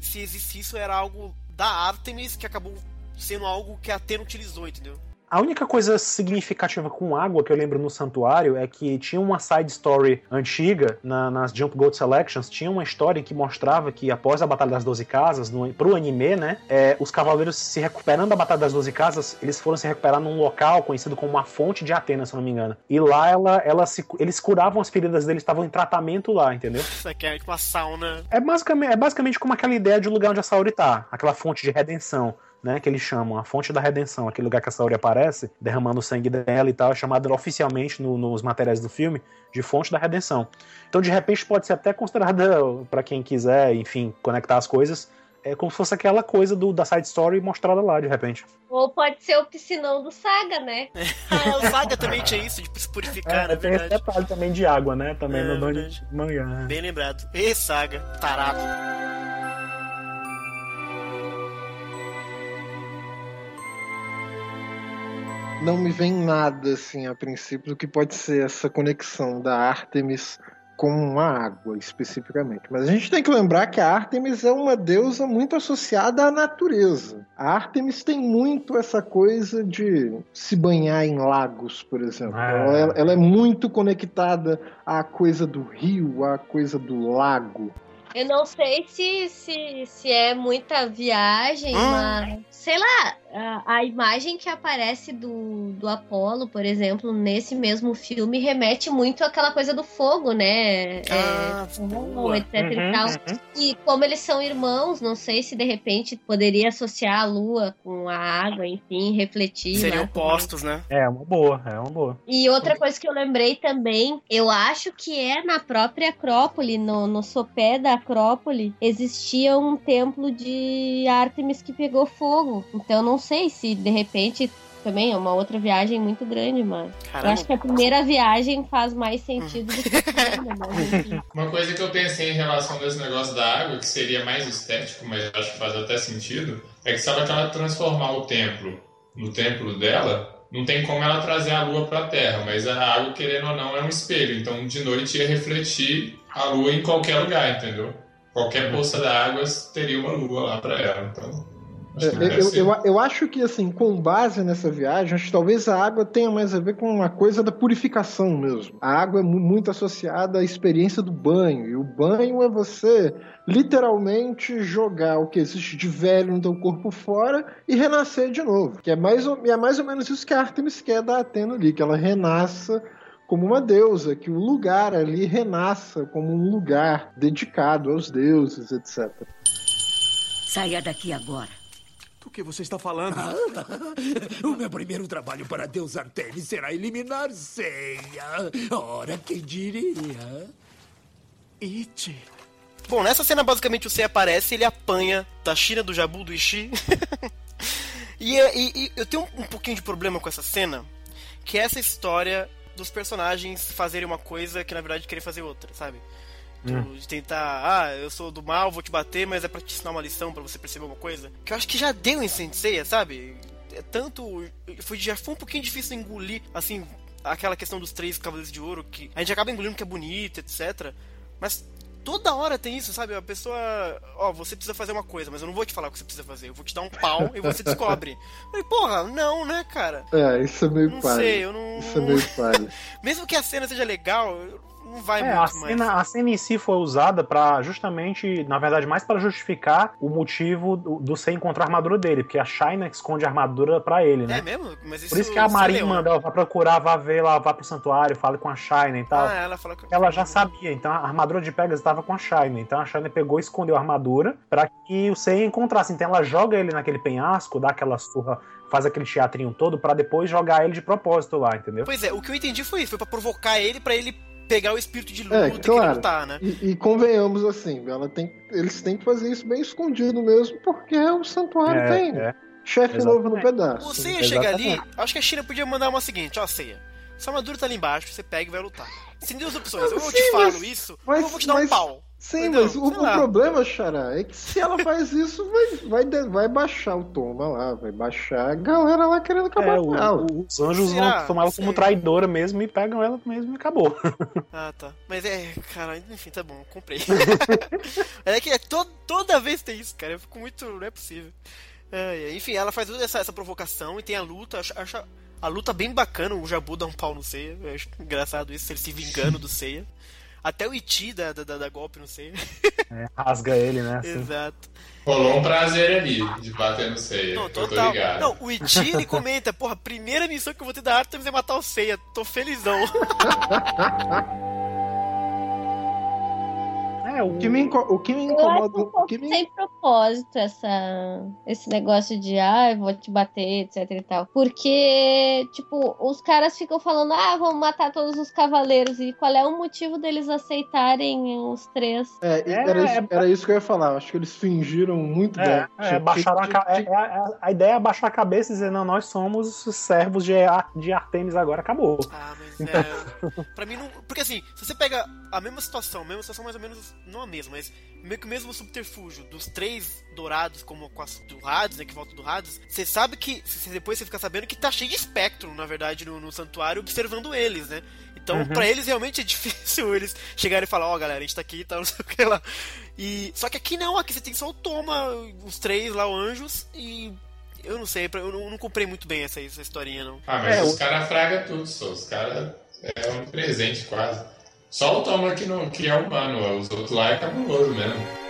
se existisse isso era algo da Artemis que acabou sendo algo que a Atena utilizou, entendeu? A única coisa significativa com água que eu lembro no santuário é que tinha uma side story antiga na- nas Jump Gold Selections, tinha uma história que mostrava que após a Batalha das Doze Casas, no, pro anime, né, é, os cavaleiros se recuperando da Batalha das Doze Casas, eles foram se recuperar num local conhecido como uma fonte de Atena, se eu não me engano. E lá ela, ela se- eles curavam as feridas deles, estavam em tratamento lá, entendeu? Isso aqui é uma sauna. É basicamente, é basicamente como aquela ideia de lugar onde a Saori tá, aquela fonte de redenção. Né, que eles chamam a fonte da redenção, aquele lugar que a Saori aparece, derramando o sangue dela e tal, é chamado oficialmente no- nos materiais do filme de fonte da redenção. Então, de repente, pode ser até considerada, pra quem quiser, enfim, conectar as coisas, é como se fosse aquela coisa do, da side story mostrada lá, de repente. Ou pode ser o piscinão do Saga, né? Ah, o Saga também tinha isso, de se purificar, é, tem esse verdade. detalhe também de água, né? Também É, no de mangá. Bem lembrado. E Saga, tarado. Não me vem nada assim a princípio do que pode ser essa conexão da Artemis com a água especificamente. Mas a gente tem que lembrar que a Artemis é uma deusa muito associada à natureza. A Artemis tem muito essa coisa de se banhar em lagos, por exemplo. Ah. Ela, ela é muito conectada à coisa do rio, à coisa do lago. Eu não sei se, se, se é muita viagem, Hum. mas sei lá, a, a imagem que aparece do, do Apolo, por exemplo, nesse mesmo filme, remete muito àquela coisa do fogo, né? Ah, é, boa. etc Uhum, e tal. uhum. E como eles são irmãos, não sei se de repente poderia associar a lua com a água, enfim, refletir. Seriam opostos, né? É uma boa, é uma boa. E outra coisa que eu lembrei também, eu acho que é na própria Acrópole, no, no sopé da Acrópole, existia um templo de Ártemis que pegou fogo. Então não sei se de repente também é uma outra viagem muito grande, mas eu Caramba. acho que a primeira viagem faz mais sentido do que a segunda, mas enfim. Uma coisa que eu pensei em relação desse negócio da água, que seria mais estético, mas eu acho que faz até sentido, é que se ela ela transformar o templo no templo dela, não tem como ela trazer a lua para a terra, mas a água, querendo ou não, é um espelho. Então, de noite ia refletir a lua em qualquer lugar, entendeu? Qualquer poça d'água teria uma lua lá para ela. Então, É, Eu, eu, eu acho que, assim, com base nessa viagem, acho que talvez a água tenha mais a ver com uma coisa da purificação mesmo. A água é mu- muito associada à experiência do banho. E o banho é você literalmente jogar o que existe de velho no teu corpo fora e renascer de novo. Que é mais ou, e é mais ou menos isso que a Artemis quer da Atena ali, que ela renasça como uma deusa, que o lugar ali renasça como um lugar dedicado aos deuses, etc. Saia daqui agora. Do que você está falando? o meu primeiro trabalho para Deus Artemis será eliminar Seiya. Ora, quem diria? It. Bom, nessa cena basicamente o Sei aparece, ele apanha da China, do Jabu, do Ishi. e, e, e, eu tenho um, um pouquinho de problema com essa cena, que é essa história dos personagens fazerem uma coisa que na verdade querem fazer outra, sabe? Hum. De tentar, ah, eu sou do mal, vou te bater, mas é pra te ensinar uma lição para você perceber uma coisa. Que eu acho que já deu em Sensei, sabe? É tanto. Foi, já foi um pouquinho difícil engolir, assim, aquela questão dos três cavaleiros de ouro, que a gente acaba engolindo que é bonito, etc. Mas toda hora tem isso, sabe? A pessoa, ó, você precisa fazer uma coisa, mas eu não vou te falar o que você precisa fazer. Eu vou te dar um pau e você descobre. e, porra, não, né, cara? É, isso é meio não palha. sei, eu não. Isso é meio palha. Mesmo que a cena seja legal, não vai é, muito a cena, mais. A cena em si foi usada para justamente, na verdade, mais para justificar o motivo do, do encontrar a armadura dele, porque a China esconde a armadura para ele, né? É mesmo? Mas isso Por isso que a Marin leu, manda, né? ela vai procurar, vá ver lá, vá pro santuário, fale com a China e tal. Ah, ela fala que... Ela já sabia, então a armadura de Pegasus estava com a China. Então a China pegou e escondeu a armadura para que o Sei encontrasse. Então ela joga ele naquele penhasco, dá aquela surra, faz aquele teatrinho todo para depois jogar ele de propósito lá, entendeu? Pois é, o que eu entendi foi isso, foi pra provocar ele, pra ele pegar o espírito de luta É, e querer claro. lutar, né? E, e convenhamos assim, ela tem, eles têm que fazer isso bem escondido mesmo, porque o santuário É, tem. é. Chefe Exatamente. novo no pedaço. O Seiya chega ali, acho que a China podia mandar uma seguinte, ó, Seiya. Sua armadura tá ali embaixo, você pega e vai lutar. Tem duas opções, ou eu Sim, te falo mas- isso, mas- ou eu vou te dar mas- um pau. Sim, Entendeu? mas o, o problema, Xará, é que se ela faz isso, vai, vai, vai baixar o toma lá, vai baixar a galera lá querendo acabar É, com o- ela. os anjos Será? vão tomar ela como traidora mesmo e pegam ela mesmo e acabou. Ah, tá. Mas é, cara, enfim, tá bom, comprei. é que é to- toda vez tem isso, cara. Eu fico muito. Não é possível. Ai. enfim, ela faz toda essa, essa provocação e tem a luta. Acho, acho a luta bem bacana. O Jabu dá um pau no Seiya. Eu acho engraçado isso, ele se vingando do Seiya. Até o Iti dá, dá, dá golpe no Seiya. É, rasga ele, né? assim. Exato. Rolou um prazer ali de bater no Seiya. Não, total. ligado. Não, o Iti ele comenta, porra, primeira missão que eu vou ter da Artemis é matar o Seiya. Tô felizão. É, o O que me, o que me incomoda. um O que me... sem propósito essa, esse negócio de, ah, eu vou te bater, etc e tal. Porque, tipo, os caras ficam falando, ah, vamos matar todos os cavaleiros. E qual é o motivo deles aceitarem os três? É, É, era, isso, é- era isso que eu ia falar. Acho que eles fingiram muito É, bem. é, Tinha- baixaram a, é, é, é, a ideia é baixar a cabeça e dizer, não, nós somos os servos de, de Artemis agora, acabou. Ah, mas é. Pra mim não. Porque assim, se você pega a mesma situação, a mesma situação mais ou menos. Não a mesma, mas meio que o mesmo subterfúgio dos três dourados, como com as do Hades, né? Que volta do Hades, você sabe que. se- Depois você fica sabendo que tá cheio de espectro, na verdade, no, no santuário, observando eles, né? Então, Uhum. pra eles realmente é difícil eles chegarem e falar, ó, galera, a gente tá aqui e tal, não sei o que lá. E. Só que aqui não, aqui você tem só o Toma, os três lá, os anjos, e. Eu não sei, eu não, não comprei muito bem essa, essa historinha, não. Ah, mas É, os o- caras fragam tudo, só. Os caras é um presente quase. Só o Toma que, não, que é humano, os outros lá é cabuloso mesmo.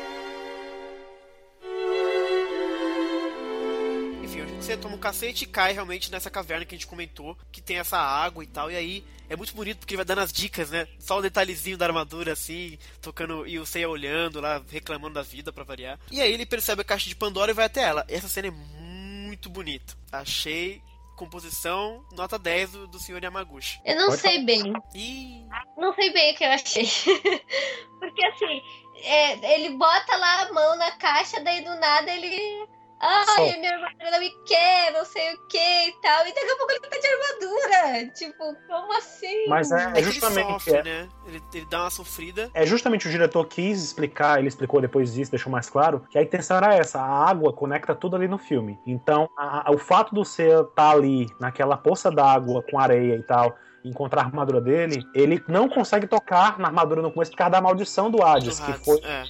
Você toma um cacete e cai realmente nessa caverna que a gente comentou, que tem essa água e tal, e aí é muito bonito porque ele vai dando as dicas, né? Só o detalhezinho da armadura assim, tocando e o Seiya olhando lá, reclamando da vida pra variar. E aí ele percebe a caixa de Pandora e vai até ela. Essa cena é muito bonita. Achei composição nota 10 do, do senhor Yamaguchi. Eu não Pode sei bem. E Não sei bem o que eu achei. Porque assim, é, ele bota lá a mão na caixa, daí do nada ele. Ai, a minha armadura não me quer, não sei o que e tal. E daqui a pouco ele tá de armadura. Tipo, como assim? Mas é, é que ele justamente. sofre, é- né? Ele, ele dá uma sofrida. É justamente o diretor quis explicar, ele explicou depois disso, deixou mais claro, que a intenção era essa, a água conecta tudo ali no filme. Então, a- a- o fato do ser estar ali, naquela poça d'água com areia e tal, encontrar a armadura dele, ele não consegue tocar na armadura no começo por causa da maldição do Hades, que foi é.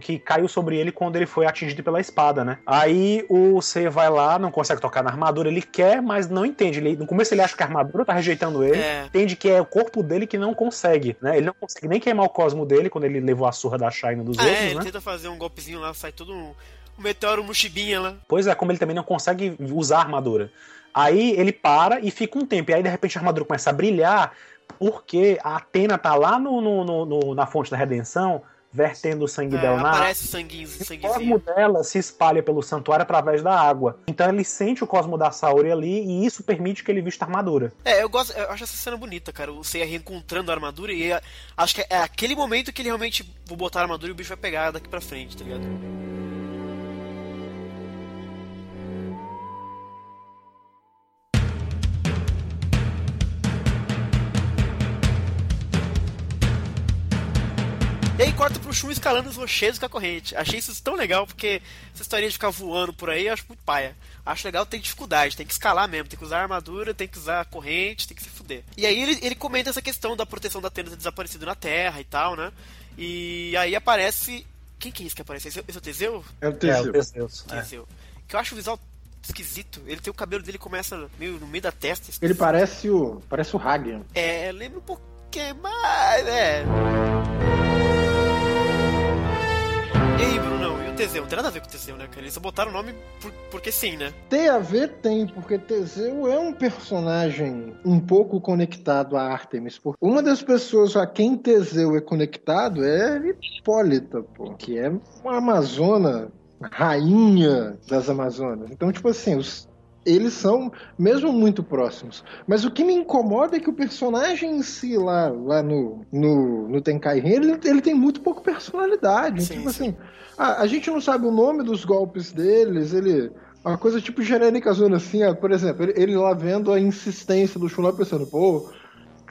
que caiu sobre ele quando ele foi atingido pela espada, né? Aí o C vai lá, não consegue tocar na armadura, ele quer, mas não entende. Ele, no começo ele acha que a armadura tá rejeitando ele, É. entende que é o corpo dele que não consegue, né? Ele não consegue nem queimar o cosmo dele quando ele levou a surra da China dos Ah, outros, é, ele né? tenta fazer um golpezinho lá, sai todo um, um meteoro mochibinha lá. Pois é, como ele também não consegue usar a armadura. Aí ele para e fica um tempo, e aí de repente a armadura começa a brilhar, porque a Atena tá lá no, no- no- na fonte da redenção, vertendo o sangue É, dela na aparece sanguinho, o cosmo dela se espalha pelo santuário através da água. Então ele sente o cosmo da Saori ali e isso permite que ele vista a armadura. É, eu gosto, eu acho essa cena bonita, cara. O Seiya reencontrando a armadura e é- acho que é aquele momento que ele realmente vou botar a armadura e o bicho vai pegar daqui pra frente, tá ligado? E aí corta pro Shun escalando os rochedos com a corrente. Achei isso tão legal, porque essa história de ficar voando por aí eu acho muito paia. Acho legal, tem dificuldade, tem que escalar mesmo, tem que usar armadura, tem que usar a corrente, tem que se fuder. E aí ele, ele comenta essa questão da proteção da Atena ter desaparecido na Terra e tal, né? E aí aparece. Quem que é isso que aparece? Esse é esse é o Teseu? É o É, Teseu. o Teseus. É. Teseu. Que eu acho o visual esquisito. Ele tem o cabelo dele começa meio no meio da testa. Ele parece o. Parece o Hagen. É, lembra um pouquinho mais. É. Teseu? Não tem nada a ver com Teseu, né, cara? Eles só botaram o nome por- porque sim, né? Tem a ver, tem, porque Teseu é um personagem um pouco conectado a Artemis. Uma das pessoas a quem Teseu é conectado é Hipólita, pô, que é uma amazona, rainha das Amazonas. Então, tipo assim, os- eles são mesmo muito próximos. Mas o que me incomoda é que o personagem em si lá, lá no, no, no Tenkai Ren, ele, ele tem muito pouco personalidade. Sim, tipo sim. assim, a, a gente não sabe o nome dos golpes deles, ele. Uma coisa tipo genérica zona assim, ó, por exemplo, ele, ele lá vendo a insistência do Shun lá pensando, pô,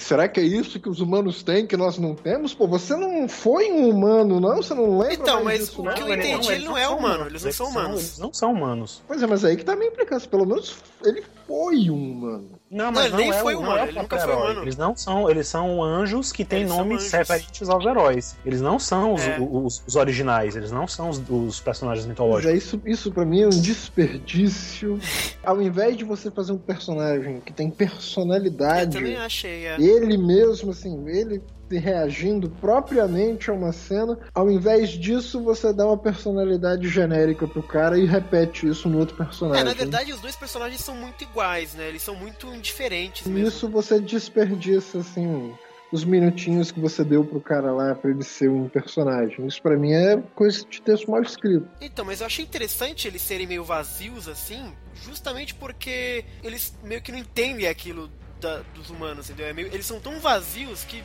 será que é isso que os humanos têm que nós não temos? Pô, você não foi um humano, não? Você não lembra Então, mas disso, o não? que eu Ele entendi, ele não é são humano, eles não são humanos. Eles não são humanos. Pois é, mas aí que tá a minha implicância. Pelo menos ele foi um humano. Não, Não, mas ele não, nem é, foi não humano, é o ele nunca foi herói. humano. Eles não são, eles são anjos que têm Eles nomes referentes aos heróis. Eles não são os, É. os- os originais, eles não são os, os personagens Mas mitológicos. é isso, isso para mim é um desperdício. Ao invés de você fazer um personagem que tem Eu personalidade, também achei, é. ele mesmo, assim, ele reagindo propriamente a uma cena, ao invés disso você dá uma personalidade genérica pro cara e repete isso no outro É, personagem. na verdade, os dois personagens são muito iguais, né? Eles são muito indiferentes mesmo. isso você desperdiça, assim, os minutinhos que você deu pro cara lá pra ele ser um personagem. Isso pra mim é coisa de texto mal escrito. Então, mas eu achei interessante eles serem meio vazios assim, justamente porque eles meio que não entendem aquilo da- dos humanos, entendeu? É meio- eles são tão vazios que,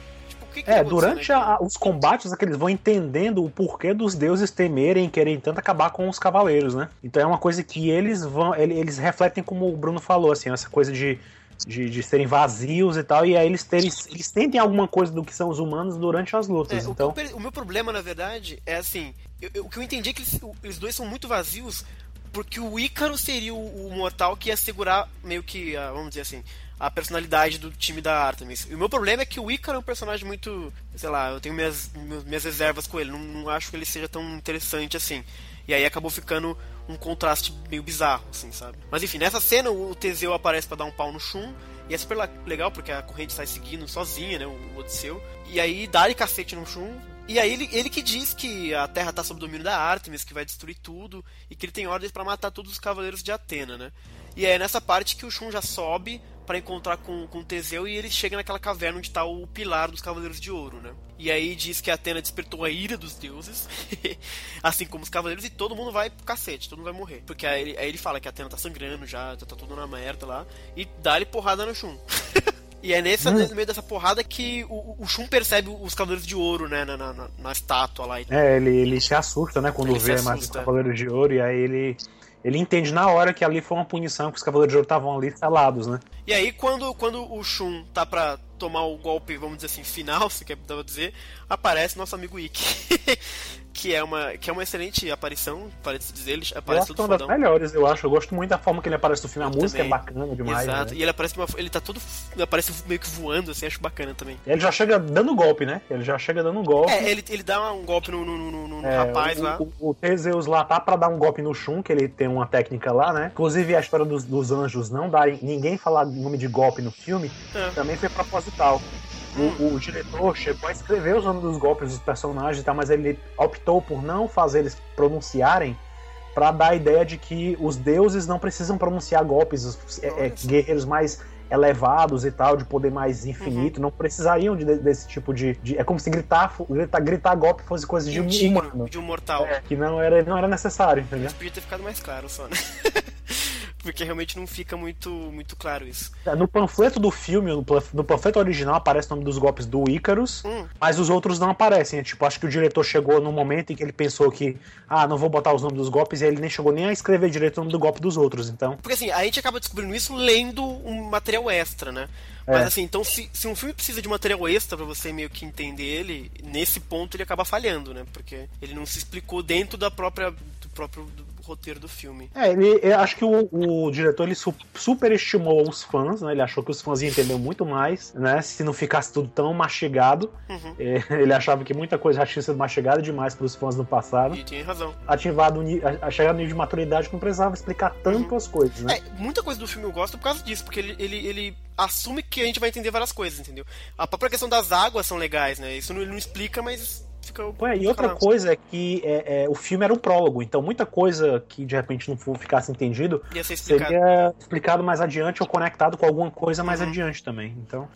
que, que É, tá durante a- os combates é que eles vão entendendo o porquê dos deuses temerem e querem tanto acabar com os cavaleiros, né? Então é uma coisa que eles vão. ele- Eles refletem, como o Bruno falou, assim, essa coisa de, de, de serem vazios e tal, e aí eles, terem, eles sentem alguma coisa do que são os humanos durante as É, lutas. o, que então, per- o meu problema, na verdade, é assim: eu- eu- o que eu entendi é que eles, o- eles dois são muito vazios, porque o Ícaro seria o, o mortal que ia segurar meio que, vamos dizer assim, a personalidade do time da Artemis. E o meu problema é que o Ícaro é um personagem muito. sei lá, eu tenho minhas, minhas reservas com ele, não, não acho que ele seja tão interessante assim. E aí acabou ficando um contraste meio bizarro, assim, sabe? Mas enfim, nessa cena o Teseu aparece pra dar um pau no Shun. E é super legal porque a corrente sai seguindo sozinha, né? O Odisseu. E aí dá-lhe cacete no Shun. E aí ele, ele que diz que a Terra tá sob o domínio da Artemis, que vai destruir tudo. E que ele tem ordens pra matar todos os cavaleiros de Atena, né? E é nessa parte que o Shun já sobe pra encontrar com, com o Teseu e ele chega naquela caverna onde tá o pilar dos Cavaleiros de Ouro, né? E aí diz que a Atena despertou a ira dos deuses, assim como os cavaleiros, e todo mundo vai pro cacete, todo mundo vai morrer. Porque aí ele, aí ele fala que a Atena tá sangrando já, tá, tá tudo na merda lá, e dá-lhe porrada no Shun. E é nessa, no meio dessa porrada que o, o Shun percebe os Cavaleiros de Ouro, né, na, na, na- estátua lá. e é, ele, ele se assusta, né, quando Ele vê mais os. Cavaleiros de Ouro, e aí ele. Ele entende na hora que ali foi uma punição, que os Cavaleiros de Ouro estavam ali selados, né? E aí, quando, quando o Shun tá pra tomar o golpe, vamos dizer assim, final, se quer dizer, aparece nosso amigo Ikki. que, é uma, que é uma excelente aparição, parece dizer, ele Eu aparece acho que é uma das melhores, eu acho. Eu gosto muito da forma que ele aparece no fim. A Eu música também. é bacana demais. Exato, né? e ele aparece uma, ele tá todo, ele aparece meio que voando, assim, acho bacana também. Ele já chega dando golpe, né? Ele já chega dando golpe. É, ele, ele dá um golpe no, no, no, no- no É, rapaz o, lá. O, o Teseus lá tá pra dar um golpe no Shun, que ele tem uma técnica lá, né? Inclusive a história dos, dos anjos não darem ninguém falar nome de golpe no filme É. também foi proposital. O, o diretor chegou a escrever os nomes dos golpes dos personagens e tal, mas ele optou por não fazer eles pronunciarem pra dar a ideia de que os deuses não precisam pronunciar golpes, os é, é, guerreiros mais elevados e tal, de poder mais infinito, uhum. não precisariam de, desse tipo de, de, É como se gritar, gritar, gritar golpe fosse coisa de um humano. De um mortal. É, que não era, não era necessário, entendeu? Isso podia ter ficado mais claro só, né? porque realmente não fica muito, muito claro isso. É, no panfleto do filme, no panfleto original, aparece o nome dos golpes do Ícaros, hum. mas os outros não aparecem. É, tipo, acho que o diretor chegou num momento em que ele pensou que, ah, não vou botar os nomes dos golpes, e aí ele nem chegou nem a escrever direito o nome do golpe dos outros, então. Porque assim, a gente acaba descobrindo isso lendo um material extra, né? É. Mas assim, então se, se um filme precisa de material extra para você meio que entender ele, nesse ponto ele acaba falhando, né? Porque ele não se explicou dentro da própria do próprio do roteiro do filme. É, ele, acho que o, o diretor ele su superestimou os fãs, né? Ele achou que os fãs iam entender muito mais, né? Se não ficasse tudo tão mastigado. Uhum. É, ele achava que muita coisa já tinha sido mastigada demais para os fãs no passado. E tinha razão. Ativado a, a chegar no nível de maturidade que não precisava explicar tanto uhum. as coisas, né? É, muita coisa do filme eu gosto por causa disso, porque ele, ele, ele assume que a gente vai entender várias coisas, entendeu? A própria questão das águas são legais, né? Isso não, ele não explica, mas fica. Ué, e outra coisa é que é, é, o filme era um prólogo, então muita coisa que de repente não ficasse entendido explicado. seria explicado mais adiante ou conectado com alguma coisa mais uhum. adiante também. Então.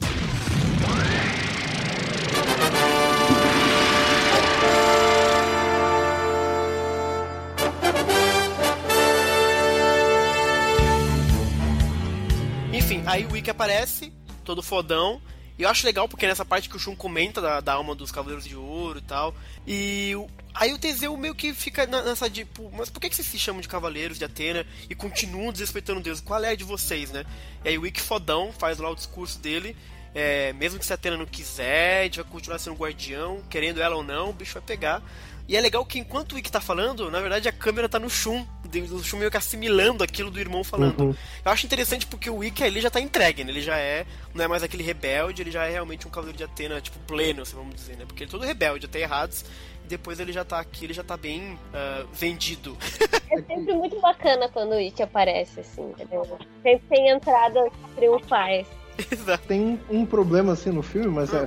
Enfim, aí o Wiki aparece, todo fodão, e eu acho legal porque nessa parte que o Shun comenta da, da alma dos Cavaleiros de Ouro e tal. E aí o Teseu meio que fica nessa de, mas por que, que vocês se chamam de Cavaleiros de Atena e continuam desrespeitando Deus? Qual é a de vocês, né? E aí o Wick fodão faz lá o discurso dele. É, mesmo que se a Atena não quiser, a gente vai continuar sendo guardião, querendo ela ou não, o bicho vai pegar. E é legal que enquanto o Wick tá falando, na verdade a câmera tá no Shun, o Shun meio que assimilando aquilo do irmão falando. Uhum. Eu acho interessante porque o Wick ali já tá entregue, né? Ele já é, não é mais aquele rebelde, ele já é realmente um cavaleiro de Atena, tipo, pleno, assim, vamos dizer, né? Porque ele é todo rebelde, até errados, e depois ele já tá aqui, ele já tá bem uh, vendido. É sempre muito bacana quando o Wick aparece, assim, entendeu? Sempre tem entradas triunfais. Exato. Tem um problema assim no filme, mas é,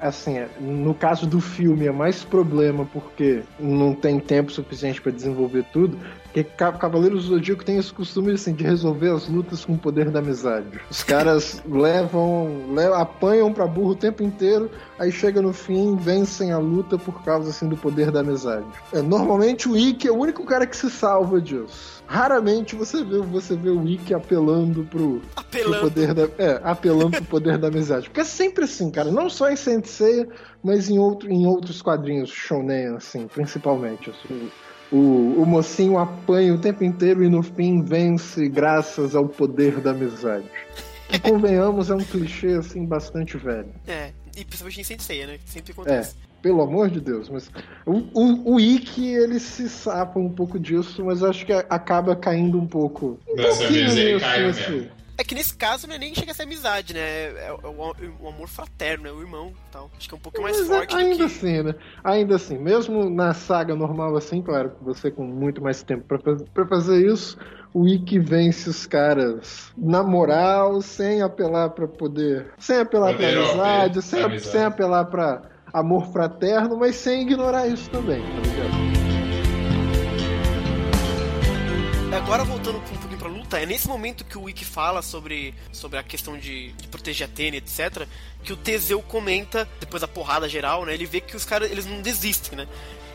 assim, é, no caso do filme é mais problema porque não tem tempo suficiente para desenvolver tudo, porque Cavaleiros do Zodíaco tem esse costume assim, de resolver as lutas com o poder da amizade. Os caras levam, levam apanham para burro o tempo inteiro, aí chega no fim, vencem a luta por causa assim do poder da amizade. É, normalmente o Ikki é o único cara que se salva disso. Raramente você vê, você vê o Ikki apelando pro, apelando. pro poder da, é, apelando pro poder da amizade. Porque é sempre assim, cara, não só em Saint Seiya, mas em, outro, em outros quadrinhos shonen, assim, principalmente. Assim, o, o mocinho apanha o tempo inteiro e no fim vence graças ao poder da amizade. E convenhamos, é um clichê assim bastante velho. É, e principalmente em Sensei, né? Sempre acontece. É, pelo amor de Deus, mas o, o, o Ikki, ele se sapa um pouco disso, mas acho que acaba caindo um pouco. Dessa vez ele caiu mesmo. É que nesse caso não é nem chega a ser amizade, né? É, o, o amor fraterno, é o irmão tal. Acho que é um pouco mais Mas forte ainda do que... assim, né? Ainda assim, mesmo na saga normal assim, claro, você com muito mais tempo para fazer isso, o Ikki vence os caras na moral, sem apelar para poder, sem apelar para amizade, sem, amizade, sem apelar para amor fraterno, mas sem ignorar isso também, tá ligado? Agora voltando um pra luta, é nesse momento que o Wiki fala sobre, sobre a questão de, de proteger a Atena, etc., que o Teseu comenta, depois da porrada geral, né? Ele vê que os caras, eles não desistem, né?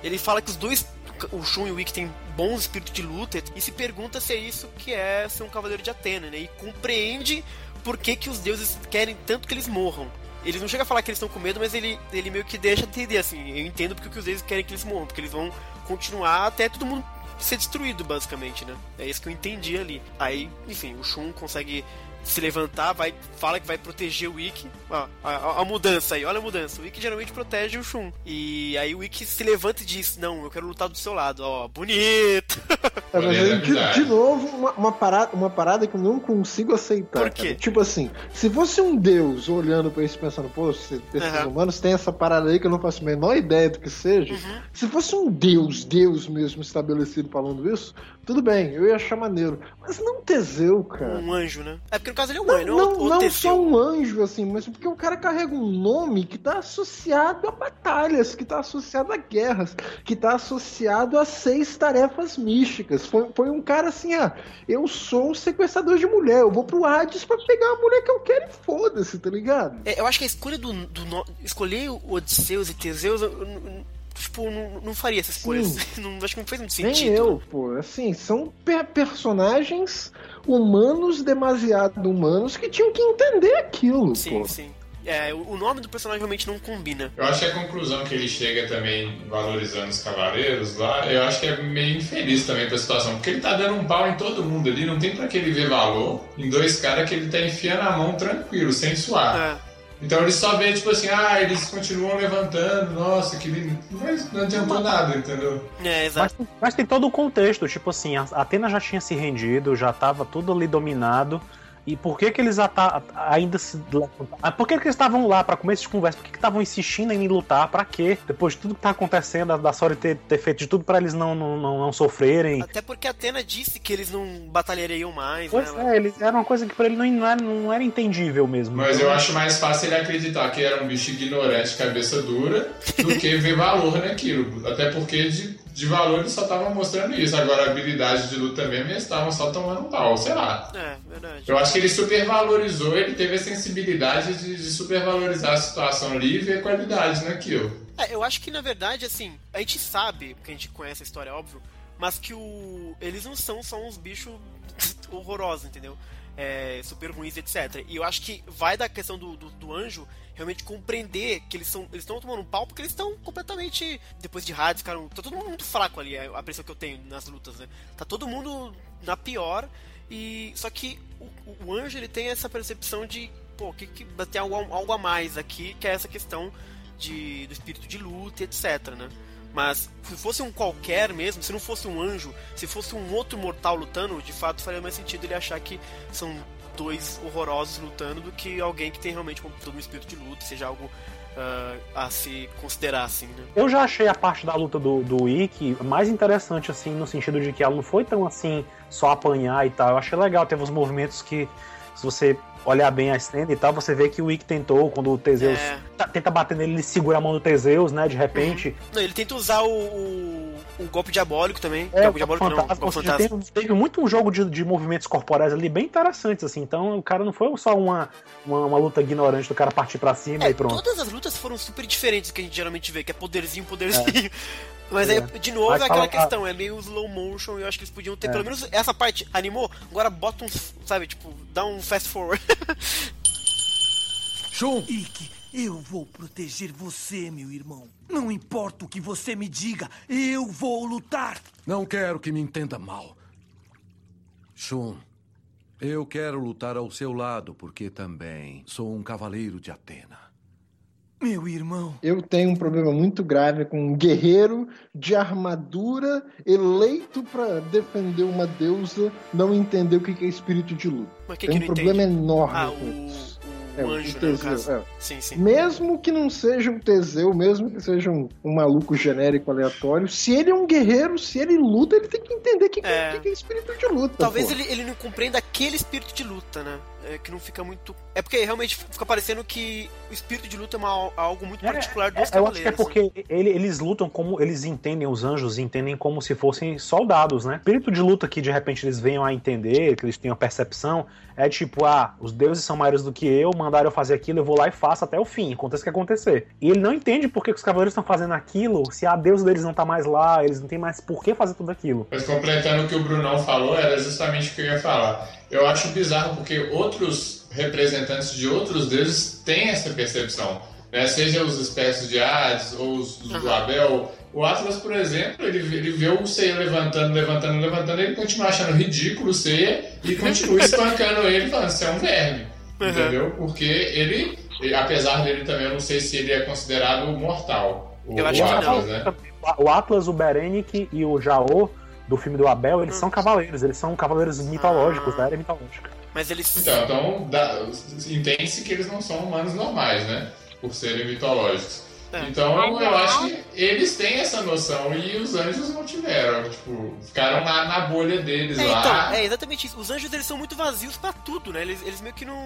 Ele fala que os dois, o Shun e o Wiki têm bons espíritos de luta e se pergunta se é isso que é ser um cavaleiro de Atena, né? E compreende por que, que os deuses querem tanto que eles morram. Eles não chegam a falar que eles estão com medo, mas ele, ele meio que deixa entender, assim, eu entendo porque que os deuses querem que eles morram, porque eles vão continuar até todo mundo ser destruído, basicamente, né? É isso que eu entendi ali. Aí, enfim, o Shun consegue se levantar, vai, fala que vai proteger o Ikki. Ó, a, a, mudança aí, olha a mudança. O Ikki geralmente protege o Shun. E aí o Ikki se levanta e diz: Não, eu quero lutar do seu lado. Ó, bonito. É, mas aí, de, de, novo, uma, uma, parada, uma parada que eu não consigo aceitar. Por quê? Cara. Tipo assim, se fosse um deus olhando pra isso pensando, pô, esses uhum. humanos têm essa parada aí que eu não faço a menor ideia do que seja. Uhum. Se fosse um deus, deus mesmo estabelecido falando isso, tudo bem, eu ia achar maneiro. Mas não Teseu, cara. Um anjo, né? É porque no caso ele é um Não, anjo, não, o, o não Teseu. só um anjo, assim, mas porque o cara carrega um nome que tá associado a batalhas, que tá associado a guerras, que tá associado a seis tarefas místicas. Foi, foi um cara assim, ah, eu sou um sequestrador de mulher, eu vou pro Hades pra pegar a mulher que eu quero e foda-se, tá ligado? É, eu acho que a escolha do, do no- escolher o Odisseus e Teseus, eu, eu, eu, tipo, não, não faria essa escolha. Sim. Não, acho que não fez muito Nem sentido. eu, pô. Assim, são pe- personagens humanos demasiado humanos que tinham que entender aquilo, Sim, pô. sim. É, o o nome do personagem realmente não combina. Eu acho que a conclusão que ele chega também, valorizando os cavaleiros lá, eu acho que é meio infeliz também pra situação, porque ele tá dando um pau em todo mundo ali, não tem pra que ele ver valor em dois caras que ele tá enfiando a mão tranquilo, sem suar. É. Então ele só vê, tipo assim, ah, eles continuam levantando, nossa, que lindo. Mas não adiantou nada, entendeu? É, Mas, exato. mas tem todo o contexto, tipo assim, a Atena já tinha se rendido, já tava tudo ali dominado. E por que que eles ainda se. Ah, Por que que eles estavam lá pra começo de conversa? Por que que estavam insistindo em lutar? Pra quê? Depois de tudo que tá acontecendo, da- da Sora ter, ter feito de tudo pra eles não, não, não, não sofrerem. Até porque a Atena disse que eles não batalhariam mais, Pois né? é, eles era uma coisa que pra ele não, não, era, não era entendível mesmo. Mas eu acho mais fácil ele acreditar que era um bicho ignorante, cabeça dura, do que ver valor naquilo. Até porque de, de valor eles só estavam mostrando isso. Agora a habilidade de luta mesmo, eles estavam só tomando um pau, sei lá. É, verdade. Eu acho que ele supervalorizou, ele teve a sensibilidade de, de supervalorizar a situação ali e ver qualidade naquilo. É, eu acho que na verdade, assim, a gente sabe, porque a gente conhece a história, óbvio, mas que o. Eles não são só uns bichos horrorosos, entendeu? É, super ruins, etc. E eu acho que vai da questão do, do, do anjo realmente compreender que eles são. Eles estão tomando um pau porque eles estão completamente. Depois de Hades, cara, tá todo mundo muito fraco ali, é a impressão que eu tenho nas lutas, né? Tá todo mundo na pior. E. Só que o, o anjo ele tem essa percepção de. Pô, que, que tem algo, algo a mais aqui, que é essa questão de, do espírito de luta, etc, né? Mas se fosse um qualquer mesmo, se não fosse um anjo, se fosse um outro mortal lutando, de fato faria mais sentido ele achar que são dois horrorosos lutando do que alguém que tem realmente todo um espírito de luta, seja algo ah, a se considerar assim, né? Eu já achei a parte da luta do, do Ikki mais interessante, assim, no sentido de que ela não foi tão assim, só apanhar e tal. Eu achei legal, teve uns movimentos que, se você olhar bem a cena e tal, você vê que o Ikki tentou, quando o Teseus É. tá- tenta bater nele, ele segura a mão do Teseus, né, de repente. Não, ele tenta usar o, o, o golpe diabólico também. É, golpe diabólico não, fantasma, o ou golpe seja, fantasma. teve, teve muito um jogo de, de movimentos corporais ali bem interessantes, assim. Então o cara não foi só uma, uma, uma luta ignorante do cara partir pra cima É, e pronto. todas as lutas foram super diferentes do que a gente geralmente vê, que é poderzinho, poderzinho. Mas É. aí, de novo, Mas é aquela fala- questão, é meio slow motion, e eu acho que eles podiam ter, É. pelo menos essa parte animou, agora bota um, sabe, tipo, dá um fast forward. Shun! Ikki, eu vou proteger você, meu irmão. Não importa o que você me diga, eu vou lutar. Não quero que me entenda mal. Shun, eu quero lutar ao seu lado porque também sou um cavaleiro de Atena. Meu irmão. Eu tenho um problema muito grave com um guerreiro de armadura eleito pra defender uma deusa não entender o que é espírito de luta. Mas que Tem que um problema entende? enorme Ah, com o, isso. O É, o anjo, né, Teseu, caso. é. Sim, sim. Mesmo que não seja um Teseu, mesmo que seja um, um maluco genérico aleatório, se ele é um guerreiro, se ele luta, ele tem que entender o que, que É. que, que é espírito de luta. Talvez pô. ele, ele não compreenda aquele espírito de luta, né? É, que não fica muito. É porque realmente fica parecendo que o espírito de luta é uma- algo muito particular dos É, eu acho que é né? porque ele- eles lutam como eles entendem os anjos, entendem como se fossem soldados, né? O espírito de luta que de repente eles venham a entender, que eles tenham percepção, é tipo, ah, os deuses são maiores do que eu, mandaram eu fazer aquilo, eu vou lá e faço até o fim, aconteça o que acontecer. E ele não entende por que que os cavaleiros estão fazendo aquilo, se a deusa deles não tá mais lá, eles não têm mais por que fazer tudo aquilo. Mas completando o que o Brunão falou, era justamente o que eu ia falar. Eu acho bizarro porque outros representantes de outros deuses têm essa percepção. Né? Seja os espécies de Hades ou os do Abel. O Atlas, por exemplo, ele, ele vê o Seiya levantando, levantando, levantando, ele continua achando ridículo o Seiya e continua espancando ele, falando, você é um verme. Uhum. Entendeu? Porque ele, apesar dele também, eu não sei se ele é considerado mortal. O, Eu acho o que Atlas, não. né? O Atlas, o Berenic e o Jaô do filme do Abel, eles são cavaleiros, eles são cavaleiros mitológicos, da era mitológica. Mas eles. Então, então dá- entende-se que eles não são humanos normais, né? Por serem mitológicos. É. Então eu acho que eles têm essa noção e os anjos não tiveram. Tipo, ficaram na, na bolha deles É, lá. então, é exatamente isso. Os anjos eles são muito vazios pra tudo, né? Eles, eles meio que não,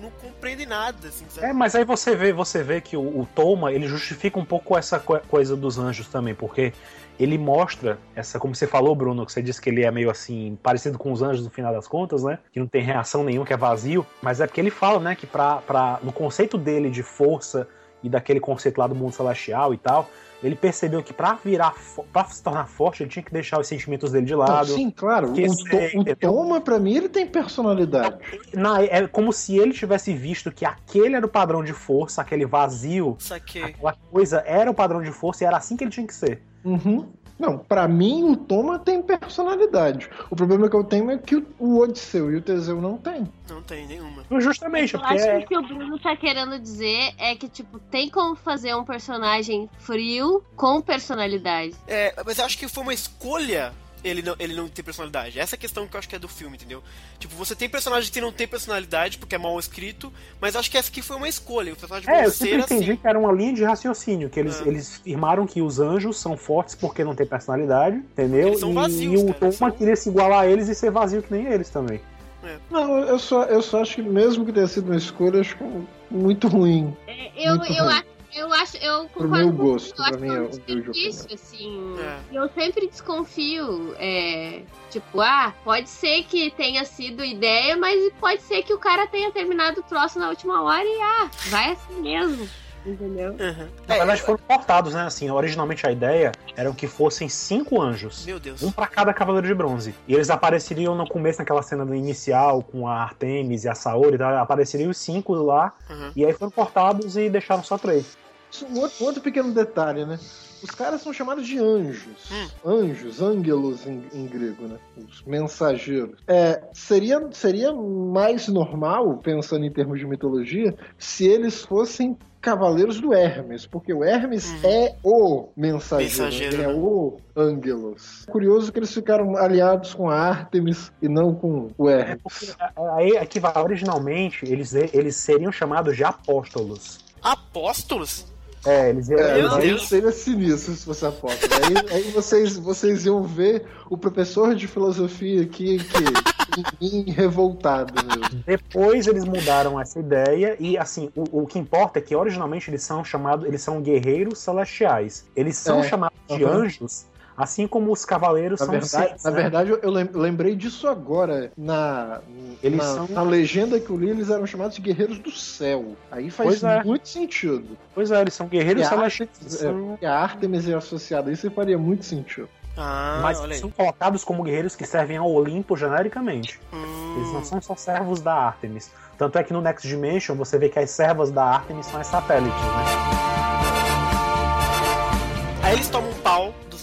não compreendem nada, assim, sabe? É, mas aí você vê, você vê que o, o Toma, ele justifica um pouco essa co- coisa dos anjos também, porque ele mostra essa, como você falou, Bruno, que você disse que ele é meio assim, parecido com os anjos no final das contas, né? Que não tem reação nenhuma, que é vazio, mas é porque ele fala, né, que pra, pra, no conceito dele de força e daquele conceito lá do mundo celestial e tal, ele percebeu que pra virar, pra se tornar forte, ele tinha que deixar os sentimentos dele de lado. sim, claro. O, esquecer, o entendeu? Toma, pra mim, ele tem personalidade. Na- é como se ele tivesse visto que aquele era o padrão de força, aquele vazio, Saquei. aquela coisa era o padrão de força e era assim que ele tinha que ser. Uhum. Não, pra mim o Toma tem personalidade. O problema que eu tenho é que o- Odisseu e o Teseu não tem. Não tem nenhuma. Justamente, Eu porque acho que é, o que o Bruno tá querendo dizer é que, tipo, tem como fazer um personagem frio com personalidade. É, mas eu acho que foi uma escolha ele não, ele não ter personalidade. Essa é a questão que eu acho que é do filme, entendeu? Tipo, você tem personagens que não tem personalidade porque é mal escrito, mas acho que essa aqui foi uma escolha. Os personagens É, eu ser sempre entendi assim. que era uma linha de raciocínio, que eles, É. eles afirmaram que os anjos são fortes porque não têm personalidade, entendeu? Eles são e, vazios, e o cara, Toma são- queria se igualar a eles e ser vazio que nem eles também. Não, eu só, eu só acho que mesmo que tenha sido uma escolha, acho que muito ruim. É, Eu, Muito eu, ruim. acho, eu acho, eu Pro concordo meu com gosto, eu pra acho mim, que é um meu de desperdício, assim. É. Eu sempre desconfio, é, tipo, ah, pode ser que tenha sido ideia, mas pode ser que o cara tenha terminado o troço na última hora e, ah, vai assim mesmo. Entendeu? Uhum. Na É, verdade, foram cortados, né? Assim, originalmente a ideia era que fossem cinco anjos. Meu Deus. Um pra cada Cavaleiro de Bronze. E eles apareceriam no começo, naquela cena inicial, com a Artemis e a Saori, tá? apareceriam os cinco lá, Uhum. e aí foram cortados e deixaram só três. Isso, Um outro, um outro pequeno detalhe, né? Os caras são chamados de anjos. Hum. Anjos, ângelos em, em grego, né? Os mensageiros. É, seria, seria mais normal, pensando em termos de mitologia, se eles fossem cavaleiros do Hermes, porque o Hermes Uhum. é o mensageiro, Mensageiro, ele é né? o ângelos. Curioso que eles ficaram aliados com a Artemis e não com o Hermes. Aí, aqui vai, originalmente, eles, eles seriam chamados de apóstolos. Apóstolos? É, eles iam. É, Meu seria sinistro se fosse apóstolo. Aí, aí vocês, vocês iam ver o professor de filosofia aqui que, revoltado mesmo. Depois eles mudaram essa ideia e assim, o, o que importa é que originalmente eles são chamados, eles são guerreiros celestiais. Eles são É, chamados de anjos, assim como os cavaleiros Na são verdade, seis, na né? verdade, eu lem- lembrei disso agora. Na, Eles na, são- na legenda que eu li, eles eram chamados de guerreiros do céu. Aí faz Pois é. muito sentido. Pois é, eles são guerreiros E a celestiais. É, e a Artemis é associada a isso e faria muito sentido. Ah, Mas são colocados como guerreiros que servem ao Olimpo genericamente. Hum, Eles não são só servos da Artemis. Tanto é que no Next Dimension você vê que as servas da Artemis são as satélites, né? Aí eles tomam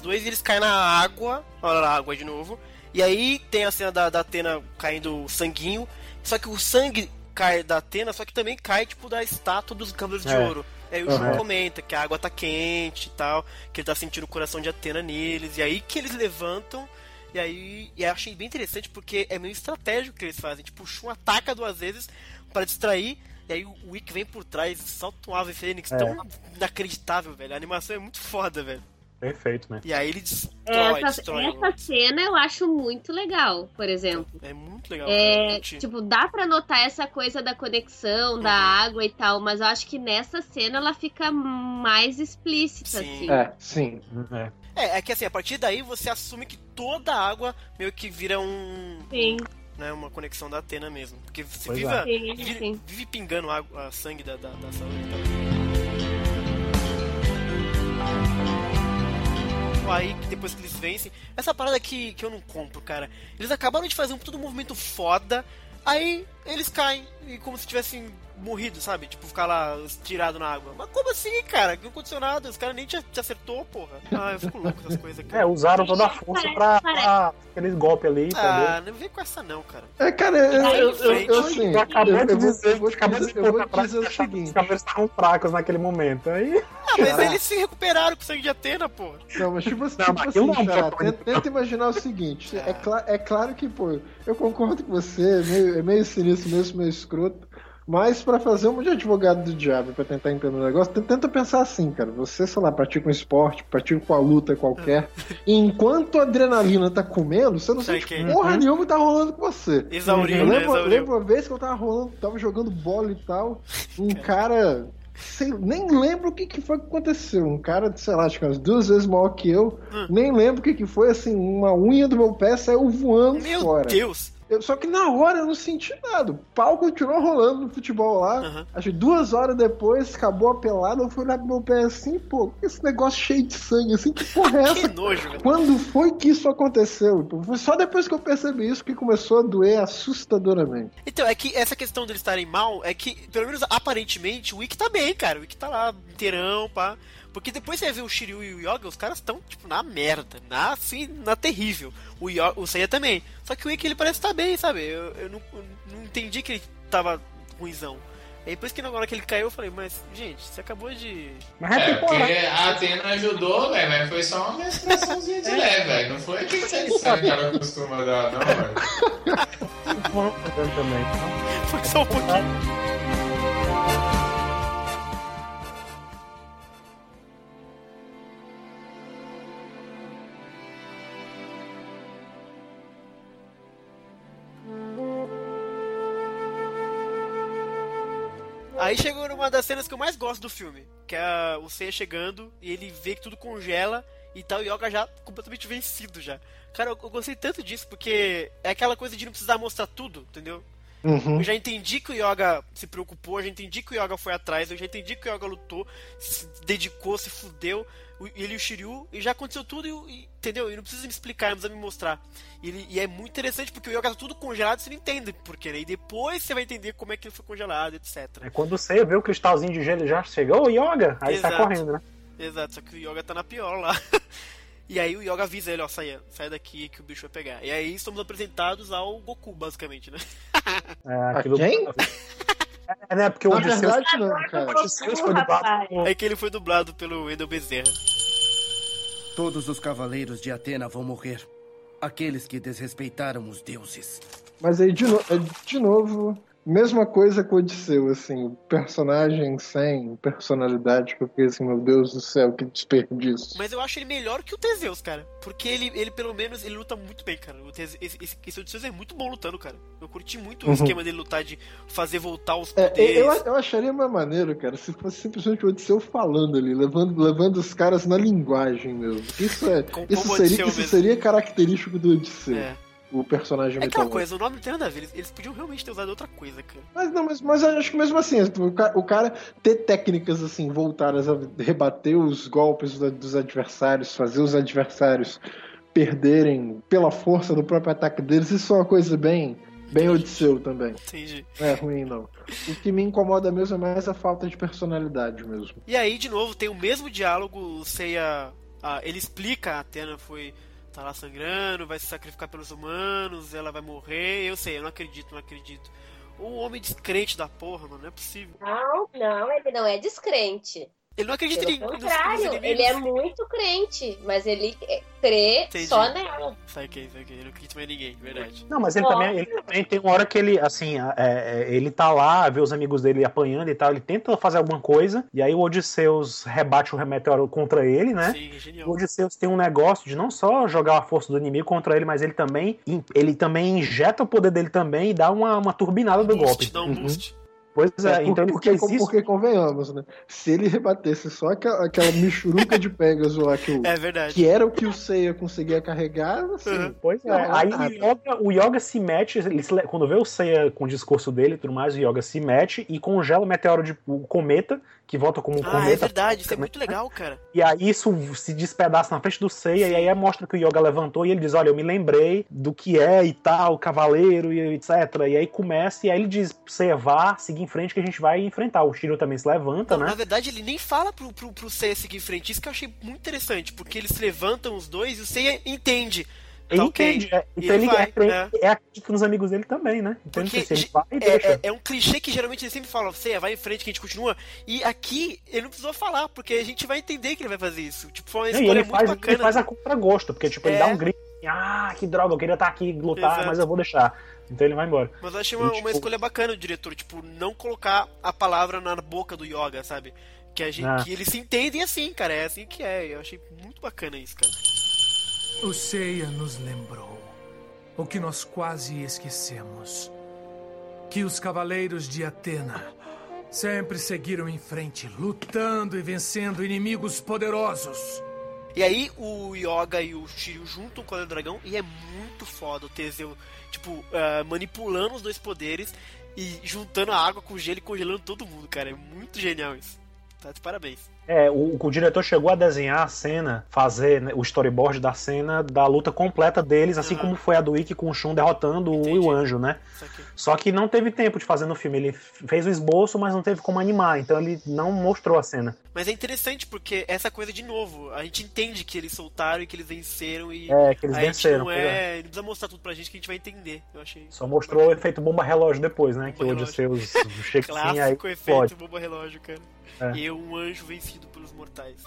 dois e eles caem na água. Olha lá, água de novo. E aí tem a cena da, da Atena caindo sanguinho. Só que o sangue cai da Atena, só que também cai, tipo, da estátua dos Cavaleiros de É. Ouro. E aí o Uhum. comenta que a água tá quente e tal, que ele tá sentindo o coração de Atena neles. E aí que eles levantam. E aí, e eu achei bem interessante porque é meio estratégico que eles fazem. Tipo, o Shun ataca duas vezes pra distrair. E aí o Wick vem por trás e solta um Ave Fênix É. tão inacreditável, velho. A animação é muito foda, velho. Perfeito, né? E aí ele destrói, Essa, destrói. essa cena eu acho muito legal, por exemplo. É muito legal. É, tipo, dá pra notar essa coisa da conexão, da Uhum. água e tal, mas eu acho que nessa cena ela fica mais explícita, Sim. assim. É, sim. É. É, é que assim, a partir daí você assume que toda a água meio que vira um. Sim, Né, uma conexão da Atena mesmo. Porque você Pois viva, é. vive, vive pingando água, a sangue da, da, da saúde e tal. Aí, depois que eles vencem, essa parada que, que eu não compro, cara. Eles acabaram de fazer um todo movimento foda, aí eles caem, e como se tivessem morrido, sabe? Tipo, ficar lá tirado na água. Mas como assim, cara? Não aconteceu nada, os caras nem te, te acertou, porra. Ah, eu fico louco com essas coisas, É, cara. usaram toda a força pra, pra aquele golpe ali, entendeu? Ah, não vem com essa não, cara. É, cara, eu, eu, eu, eu, assim, acabou eu, de dizer, eu vou te acabou dizer, de eu vou dizer o que seguinte. Os cavaleiros estavam fracos naquele momento. Aí, Ah, mas eles se recuperaram com o sangue de Atena, pô. Não, mas tipo, Não, tipo mas assim, não Xará, tô- tenta, tenta imaginar o seguinte: é, cla- é claro que, pô, eu concordo com você, é meio, é meio sinistro mesmo, meio escroto, Mas pra fazer uma de advogado do diabo, pra tentar entender o negócio, tenta pensar assim, cara. Você, sei lá, pratica um esporte, pratica uma luta qualquer. e enquanto a adrenalina tá comendo, você não sente Saquei. porra Uhum. nenhuma que tá rolando com você. Exauriu, Eu né? lembro, lembro uma vez que eu tava rolando, tava jogando bola e tal, um cara. sei- nem lembro o que, que foi que aconteceu. Um cara, sei lá, acho que umas duas vezes maior que eu. Hum. Nem lembro o que, que foi, assim, uma unha do meu pé saiu voando Meu fora. Deus! Eu- só que na hora eu não senti nada. O pau continuou rolando no futebol lá. Aham. Acho que duas horas depois acabou a pelada. Eu fui olhar pro meu pé assim, pô, esse negócio cheio de sangue, assim, que porra é Que essa? nojo, velho. Quando foi que isso aconteceu? Foi só depois que eu percebi isso que começou a doer assustadoramente. Então, é que essa questão deles estarem mal é que, pelo menos aparentemente, o Ikki tá bem, cara. O Ikki tá lá inteirão, pá. Porque depois você vê o Shiryu e o Yoga, os caras estão, tipo, na merda. Na, assim, na terrível. O, Yoga, o Seiya também. Só que o Ikki, ele parece estar bem, sabe? Eu, eu não, eu não entendi que ele tava ruizão. Aí depois que na hora que ele caiu, eu falei, mas, gente, você acabou de... Mas é É, porque a Atena ajudou, velho, mas foi só uma menstruaçãozinha de leve, velho. Não foi que ela costuma dar, não, velho. também. tá? Foi só um pouquinho. Aí chegou numa das cenas que eu mais gosto do filme, que é o Seiya chegando e ele vê que tudo congela e tal, o Yoga já completamente vencido já. Cara, eu, eu gostei tanto disso, porque é aquela coisa de não precisar mostrar tudo, entendeu? Uhum. Eu já entendi que o Yoga se preocupou, eu já entendi que o Yoga foi atrás, eu já entendi que o Yoga lutou, se dedicou, se fudeu, o- ele e o Shiryu, e já aconteceu tudo, e, o- entendeu? E não precisa me explicar, não precisa me mostrar. E, ele- e é muito interessante porque o Yoga tá tudo congelado, você não entende por quê, né? E depois você vai entender como é que ele foi congelado, etc. É quando você vê o cristalzinho de gelo já chegou, ô Yoga, aí sai Exato. correndo, né? Exato, só que o Yoga tá na pior lá. E aí o Yoga avisa ele, ó, sai, sai daqui que o bicho vai pegar. E aí estamos apresentados ao Goku, basicamente, né? É, aquilo... quem? É, né? Porque o Odisseus, verdade, não, cara. o Odisseus foi dublado É que ele foi dublado pelo Wendel Bezerra. Todos os cavaleiros de Atena vão morrer. Aqueles que desrespeitaram os deuses. Mas aí, de, no- é, de novo, mesma coisa com o Odisseu, assim, personagem sem personalidade, que eu fiquei assim, meu Deus do céu, que desperdício. Mas eu acho ele melhor que o Teseus, cara. Porque ele, ele pelo menos, ele luta muito bem, cara. O Tese, esse, esse, esse Odisseus é muito bom lutando, cara. Eu curti muito Uhum. o esquema dele lutar, de fazer voltar os É, poderes. eu, eu acharia mais maneiro, cara, se fosse simplesmente o Odisseu falando ali, levando, levando os caras na linguagem mesmo. Isso, é, Com- isso, seria, isso seria característico do Odisseu, É. o personagem É aquela mitológico. coisa, o nome não tem nada a ver. Eles, eles podiam realmente ter usado outra coisa, cara. Mas não, mas, mas acho que mesmo assim, o ca- o cara ter técnicas assim, voltadas a rebater os golpes dos adversários, fazer os adversários perderem pela força do próprio ataque deles, isso é uma coisa bem, bem Odisseu também. Entendi. Não é ruim, não. O que me incomoda mesmo é mais a falta de personalidade mesmo. E aí, de novo, tem o mesmo diálogo. O Seiya. ah, ele explica: a Atena foi. Tá lá sangrando, vai se sacrificar pelos humanos, ela vai morrer. Eu sei, eu não acredito, não acredito. O homem descrente da porra, mano, não é possível. Não, não, ele não é descrente. Ele não acredita Pelo em nos, nos contrário, ele é muito crente, mas ele é- crê Entendi. só nela. Sai que, sai que. Ele não acredita mais em ninguém, verdade. Não, mas ele também, ele também tem uma hora que ele, assim, é, é, ele tá lá, vê os amigos dele apanhando e tal, ele tenta fazer alguma coisa, e aí o Odisseus rebate o meteoro contra ele, né? Sim, O genial. Odisseus tem um negócio de não só jogar a força do inimigo contra ele, mas ele também, ele também injeta o poder dele também e dá uma, uma turbinada do golpe. Boost, dá um Uhum. Pois é, É, então ele porque, fez isso. porque convenhamos, né? Se ele rebatesse só aquela, aquela michuruca de Pegasus lá que, o, É verdade. que era o que o Seiya conseguia carregar, assim, Uhum. Pois é, Não, aí o yoga, o yoga se mete, ele quando vê o Seiya com o discurso dele e tudo mais, o Yoga se mete e congela o meteoro de o cometa, que volta como um Ah, cometa. é verdade, isso é né? muito legal, cara. E aí isso se despedaça na frente do Seiya, e aí mostra que o Yoga levantou e ele diz: Olha, eu me lembrei do que é e tal, cavaleiro e etc. E aí começa, e aí ele diz: Seiya, vá, seguir em frente que a gente vai enfrentar. O Shiryu também se levanta, Não, né? na verdade, ele nem fala pro, pro, pro Seiya seguir em frente. Isso que eu achei muito interessante, porque eles se levantam os dois e o Seiya entende. Ele Tá ok. é, então ele ele, vai, é, crente- é. é acredita nos amigos dele também, né? Então ele, Porque ele vai e É, deixa. é- é um clichê que geralmente ele sempre fala, Seiya, vai em frente que a gente continua. E aqui ele não precisou falar, porque a gente vai entender que ele vai fazer isso. Tipo, foi uma e escolha ele muito faz, bacana. ele faz a contragosto, porque tipo, ele É. dá um grito ah, que droga, eu queria estar aqui lutar, Exato. mas eu vou deixar. Então ele vai embora. Mas eu achei uma, E, uma tipo, escolha bacana do diretor, tipo, não colocar a palavra na boca do Yoga, sabe? Que, a gente, Ah. que eles se entendem assim, cara. É assim que é. Eu achei muito bacana isso, cara. O Seiya nos lembrou o que nós quase esquecemos: que os cavaleiros de Atena sempre seguiram em frente, lutando e vencendo inimigos poderosos. E aí o Yoga e o Shiryu juntam com o dragão e é muito foda o Teseu, tipo, ah, manipulando os dois poderes e juntando a água com o gelo e congelando todo mundo, cara. É muito genial isso. Tá de parabéns. É, o, o diretor chegou a desenhar a cena, fazer né, o storyboard da cena da luta completa deles, assim como foi a do Ikki com o Shun derrotando o, o anjo, né? Só que não teve tempo de fazer no filme. Ele fez o esboço, mas não teve como animar, então ele não mostrou a cena. Mas é interessante porque essa coisa, de novo, a gente entende que eles soltaram e que eles venceram e. É, que eles a venceram, não, pois é, não precisa mostrar tudo pra gente que a gente vai entender. Eu achei. Só mostrou o efeito bomba relógio depois, né? Que Bomba chega assim, aí Clássico efeito pode. bomba relógio, cara. É. E um anjo vencido pelos mortais.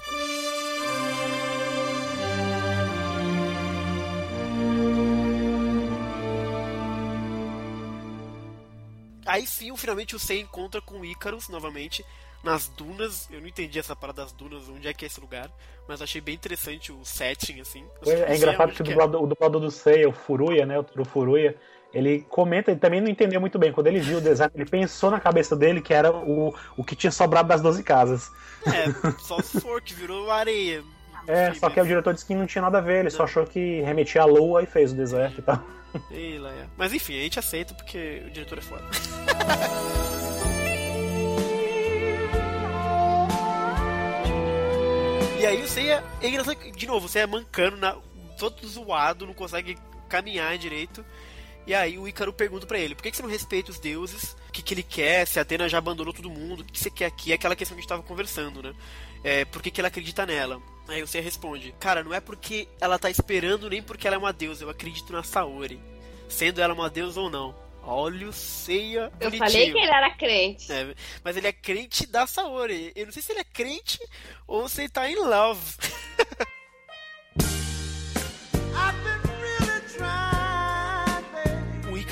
Aí sim, finalmente o Sei encontra com o Icarus novamente nas dunas. Eu não entendi essa parada das dunas, onde é que é esse lugar, mas achei bem interessante o setting, assim. É, é sei engraçado aonde que o que é. dublador, o dublador do Seiya, o Furuya, né? O Furuya, ele comenta, ele também não entendeu muito bem. Quando ele viu o design, ele pensou na cabeça dele que era o, o que tinha sobrado das 12 casas. É, só se for, que virou areia. É, só que o diretor disse que não tinha nada a ver, ele só achou que remetia à lua e fez o deserto e tal. Ei, lá é. Mas enfim, a gente aceita porque o diretor é foda. e aí você é, de novo, você é mancando, na, todo zoado, não consegue caminhar direito. E aí o Ícaro pergunta pra ele, por que, que você não respeita os deuses? O que, que ele quer? Se a Atena já abandonou todo mundo, o que, que você quer aqui? É aquela questão que a gente tava conversando, né? É, por que, que ela acredita nela? Aí você responde, cara, não é porque ela tá esperando, nem porque ela é uma deusa, eu acredito na Saori. Sendo ela uma deusa ou não. Olha o Seiya Eu bonitinho. falei que ele era crente. É, mas ele é crente da Saori. Eu não sei se ele é crente ou se ele tá em love.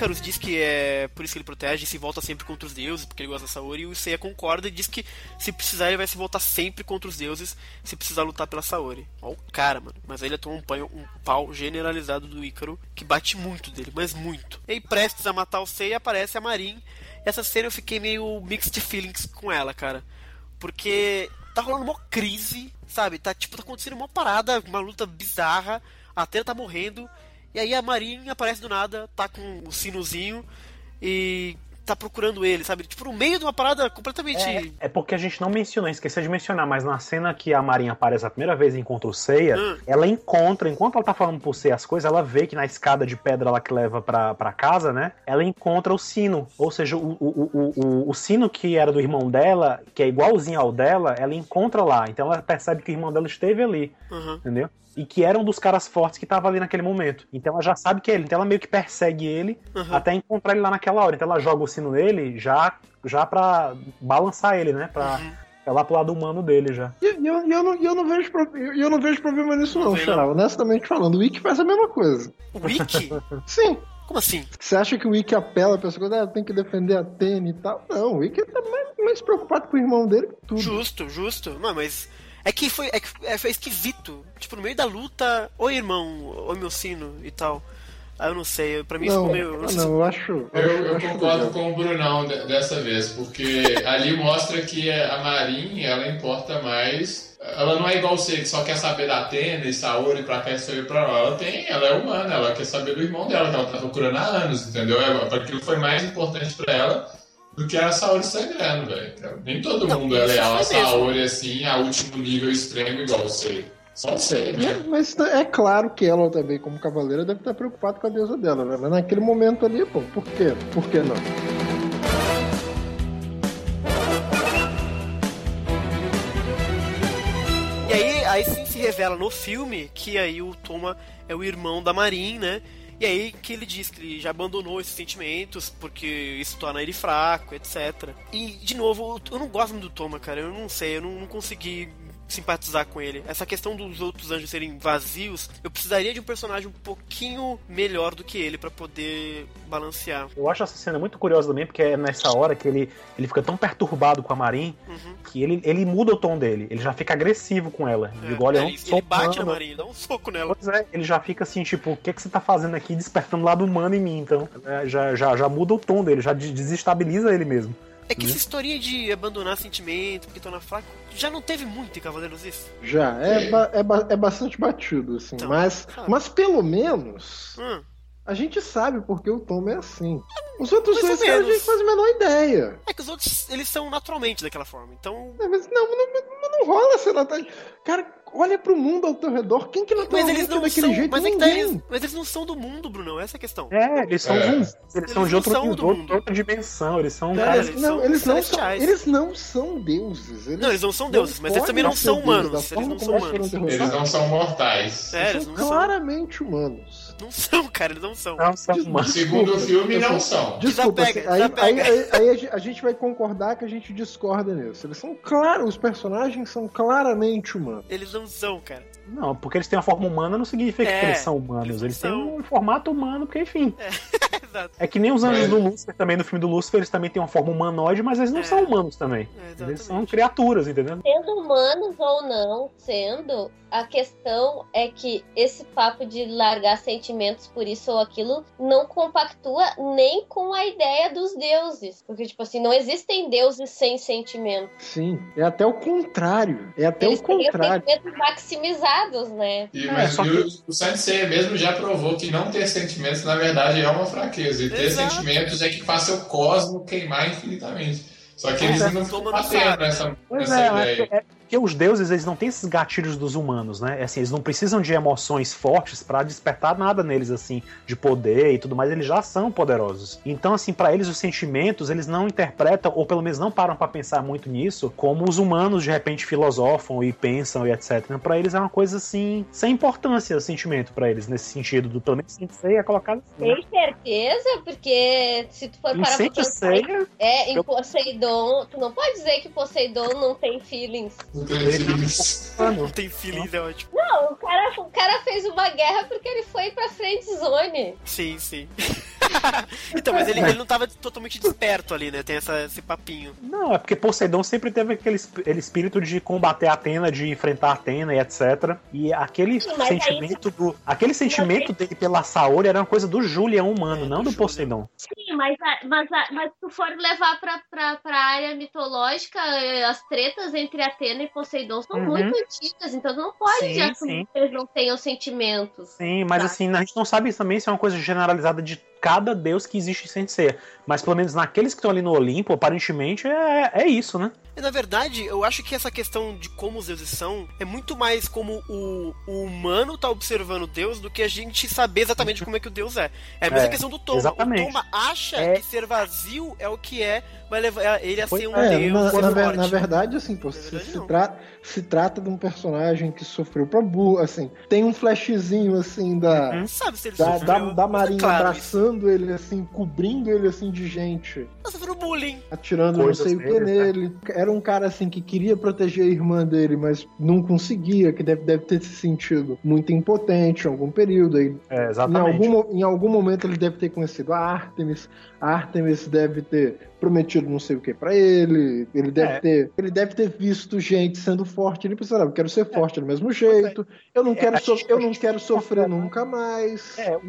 Icarus diz que é por isso que ele protege e se volta sempre contra os deuses, porque ele gosta da Saori, e o Seiya concorda e diz que se precisar ele vai se voltar sempre contra os deuses, se precisar lutar pela Saori. Ó o cara, mano. Mas aí ele toma um, panho- um pau generalizado do Ícaro, que bate muito dele, mas muito. E aí, prestes a matar o Seiya, aparece a Marin. Essa cena eu fiquei meio mixed feelings com ela, cara. Porque tá rolando uma crise, sabe? Tá tipo, tá acontecendo uma parada, uma luta bizarra, a Atena tá morrendo, e aí a Marinha aparece do nada, tá com o sinozinho e tá procurando ele, sabe? Tipo, no meio de uma parada completamente. É porque a gente não mencionou, esqueceu de mencionar, mas na cena que a Marinha aparece a primeira vez e encontra o Seiya, Hum. ela encontra, enquanto ela tá falando pro Seiya as coisas, ela vê que na escada de pedra lá que leva pra, pra casa, né? Ela encontra o sino. Ou seja, o, o, o, o, o sino que era do irmão dela, que é igualzinho ao dela, ela encontra lá. Então ela percebe que o irmão dela esteve ali. Uhum. Entendeu? E que era um dos caras fortes que tava ali naquele momento. Então ela já sabe que é ele. Então ela meio que persegue ele Uhum. até encontrar ele lá naquela hora. Então ela joga o sino nele já, já pra balançar ele, né? Pra, Uhum. pra lá pro lado humano dele já. E eu, e eu, não, e eu, não vejo, pro- e eu não vejo problema nisso, não, vê, Xará. Honestamente falando, o Wiki faz a mesma coisa. O Wiki? Sim. Como assim? Você acha que o Wiki apela pra essa coisa, ah, tem que defender a Atena e tal? Não, o Wiki tá mais, mais preocupado com o irmão dele que tudo. Justo, justo. Não, mas. É que foi, é que é, foi esquisito. Tipo, no meio da luta, oi irmão, oi meu sino e tal. Ah, eu não sei, pra mim Não, ficou meio. sei não, se- eu acho. Eu, Eu, eu acho concordo legal. com o Brunão de- dessa vez, porque ali mostra que a Marin, ela importa mais. Ela não é igual você, que só quer saber da Atena e Saori pra cá e Saori pra lá. Ela tem, ela é humana, ela quer saber do irmão dela, que ela tá procurando há anos, entendeu? É, Aquilo foi mais importante pra ela do que a Saori sangrando, velho. Nem todo Não, mundo é leal a. Saori assim, a último nível extremo igual você. Só você, né? Mas é claro que ela também, como cavaleira, deve estar preocupada com a deusa dela, né? Mas naquele momento ali, pô, por quê? Por que não? E aí, aí sim se revela no filme que aí o Toma é o irmão da Marin, né? E aí que ele diz que ele já abandonou esses sentimentos porque isso torna ele fraco, etc. E, de novo, eu não gosto muito do Toma, cara. Eu não sei, eu não, não consegui simpatizar com ele. Essa questão dos outros anjos serem vazios, eu precisaria de um personagem um pouquinho melhor do que ele para poder balancear. Eu acho essa cena muito curiosa também, porque é nessa hora que ele, ele fica tão perturbado com a Marin Uhum. que ele, ele muda o tom dele. Ele já fica agressivo com ela. Ele digo, olha, É, ele, bate na humano. Marinha, dá um soco nela. Pois é, ele já fica assim, tipo, o que, que você tá fazendo aqui despertando o lado humano em mim? Então, é, já, já, já muda o tom dele, já de- desestabiliza ele mesmo. É que Né? essa historinha de abandonar sentimento porque torna fraco, já não teve muito em Cavaleiros isso? Já, é, ba- é, ba- é bastante batido, assim. Então, mas, sabe. mas pelo menos Hum. A gente sabe porque o Tom é assim. Os outros Mais ou dois caras a gente faz a menor ideia. É que os outros, eles são naturalmente daquela forma. Então. É, mas não, não, não, não rola essa Natália. Cara, olha pro mundo ao teu redor. Quem que Mas naturalmente eles é não daquele são. jeito? Mas, é que tá, Ninguém. eles, mas eles não são do mundo, Bruno. Essa é a questão. É, eles são É. eles, Eles são de não outro, são do de outro- mundo. outra dimensão, eles são Cara, caras eles não, são eles, não são, eles não são deuses. Eles Não, eles não são deuses, mas eles também não são ser deuses, humanos, da eles forma não como são eles foram humanos. derrotados. Eles não são mortais. É, eles Eles são. claramente humanos. Não são, cara, eles não são. Não, são Desculpa. Segundo o filme, não são. Desculpa, Desapega, assim, aí, desapega. aí- aí- aí a gente vai concordar que a gente discorda nisso. Eles são claros, os personagens são claramente humanos. Eles não são, cara. Não, porque eles têm uma forma humana não significa É, que eles são humanos. eles Eles, não têm são. um formato humano, porque enfim. Exato. É que nem os anjos É. do Lúcifer também, no filme do Lúcifer, eles também têm uma forma humanoide, mas eles não É. são humanos também. É, Eles são criaturas, entendeu? Sendo humanos ou não sendo, a questão é que esse papo de largar sentimentos por isso ou aquilo não compactua nem com a ideia dos deuses. Porque, tipo assim, não existem deuses sem sentimento. Sim, é até o contrário. É até Eles o têm os contrário. Né? E, É, mas só e o, o Saint Seiya mesmo já provou que não ter sentimentos, na verdade, é uma fraqueza. E ter Exato. sentimentos é que faz seu cosmo queimar infinitamente. Só que eles É, não mundo batendo nessa, nessa é, ideia. Porque os deuses eles não têm esses gatilhos dos humanos, né? É Assim, eles não precisam de emoções fortes pra despertar nada neles assim, de poder e tudo mais, eles já são poderosos. Então assim, pra eles os sentimentos, eles não interpretam ou pelo menos não param pra pensar muito nisso, como os humanos de repente filosofam e pensam e etc. Então, pra eles é uma coisa assim, sem importância o sentimento pra eles nesse sentido do pelo menos Sensei é colocado assim. né? Tem certeza? Porque se tu for Em parar pra pensar, é, em eu- Poseidon, tu não pode dizer que Poseidon não tem feelings. Não tem Não feelings, é ótimo. Não, o cara, o cara fez uma guerra porque ele foi pra friend zone. Sim, sim. então, mas ele, ele não tava totalmente desperto ali, né? Tem essa, esse papinho. Não, é porque Poseidon sempre teve aquele, aquele espírito de combater a Atena, de enfrentar a Atena e etc. E aquele Sim, sentimento do. Aquele sentimento dele pela Saori era uma coisa do Julian humano, É, não do do. Poseidon. Sim, mas, mas, mas se tu for levar pra, pra, pra área mitológica, eh, as tretas entre Atena e Poseidon são Uhum. muito antigas, então tu não pode Sim, sim. assumir que eles não tenham sentimentos. Sim, mas Tá. assim, a gente não sabe também se é uma coisa generalizada de cada deus que existe em Sensei. Mas pelo menos naqueles que estão ali no Olimpo, aparentemente é, é isso, né? E, na verdade, eu acho que essa questão de como os deuses são é muito mais como o, o humano tá observando Deus do que a gente saber exatamente como é que o Deus é. É a mesma É, questão do Toma. exatamente. O Toma acha É. que ser vazio é o que é, vai levar ele a Pois ser um É, Deus na, na forte. na verdade, assim, pô, Na se, verdade, se, não. tra- se trata de um personagem que sofreu pra burro, assim, tem um flashzinho, assim, da, Uhum. Sabe se ele da, da, sofreu? da Mas é Marinha claro isso. Ele, assim, cobrindo ele, assim, de gente, Tá sofrendo bullying. atirando Coisas não sei o que né? nele. Era um cara, assim, que queria proteger a irmã dele, mas não conseguia, que deve, deve ter se sentido muito impotente em algum período, aí É, em exatamente. algum, mo- em algum momento ele deve ter conhecido a Artemis. A Artemis deve ter prometido não sei o que pra ele. Ele deve, É. ter, ele deve ter visto gente sendo forte. Ele pensou, não, eu quero ser forte do mesmo jeito. Eu não É, quero, so- eu não quero sofrer considerar- nunca mais. É, o,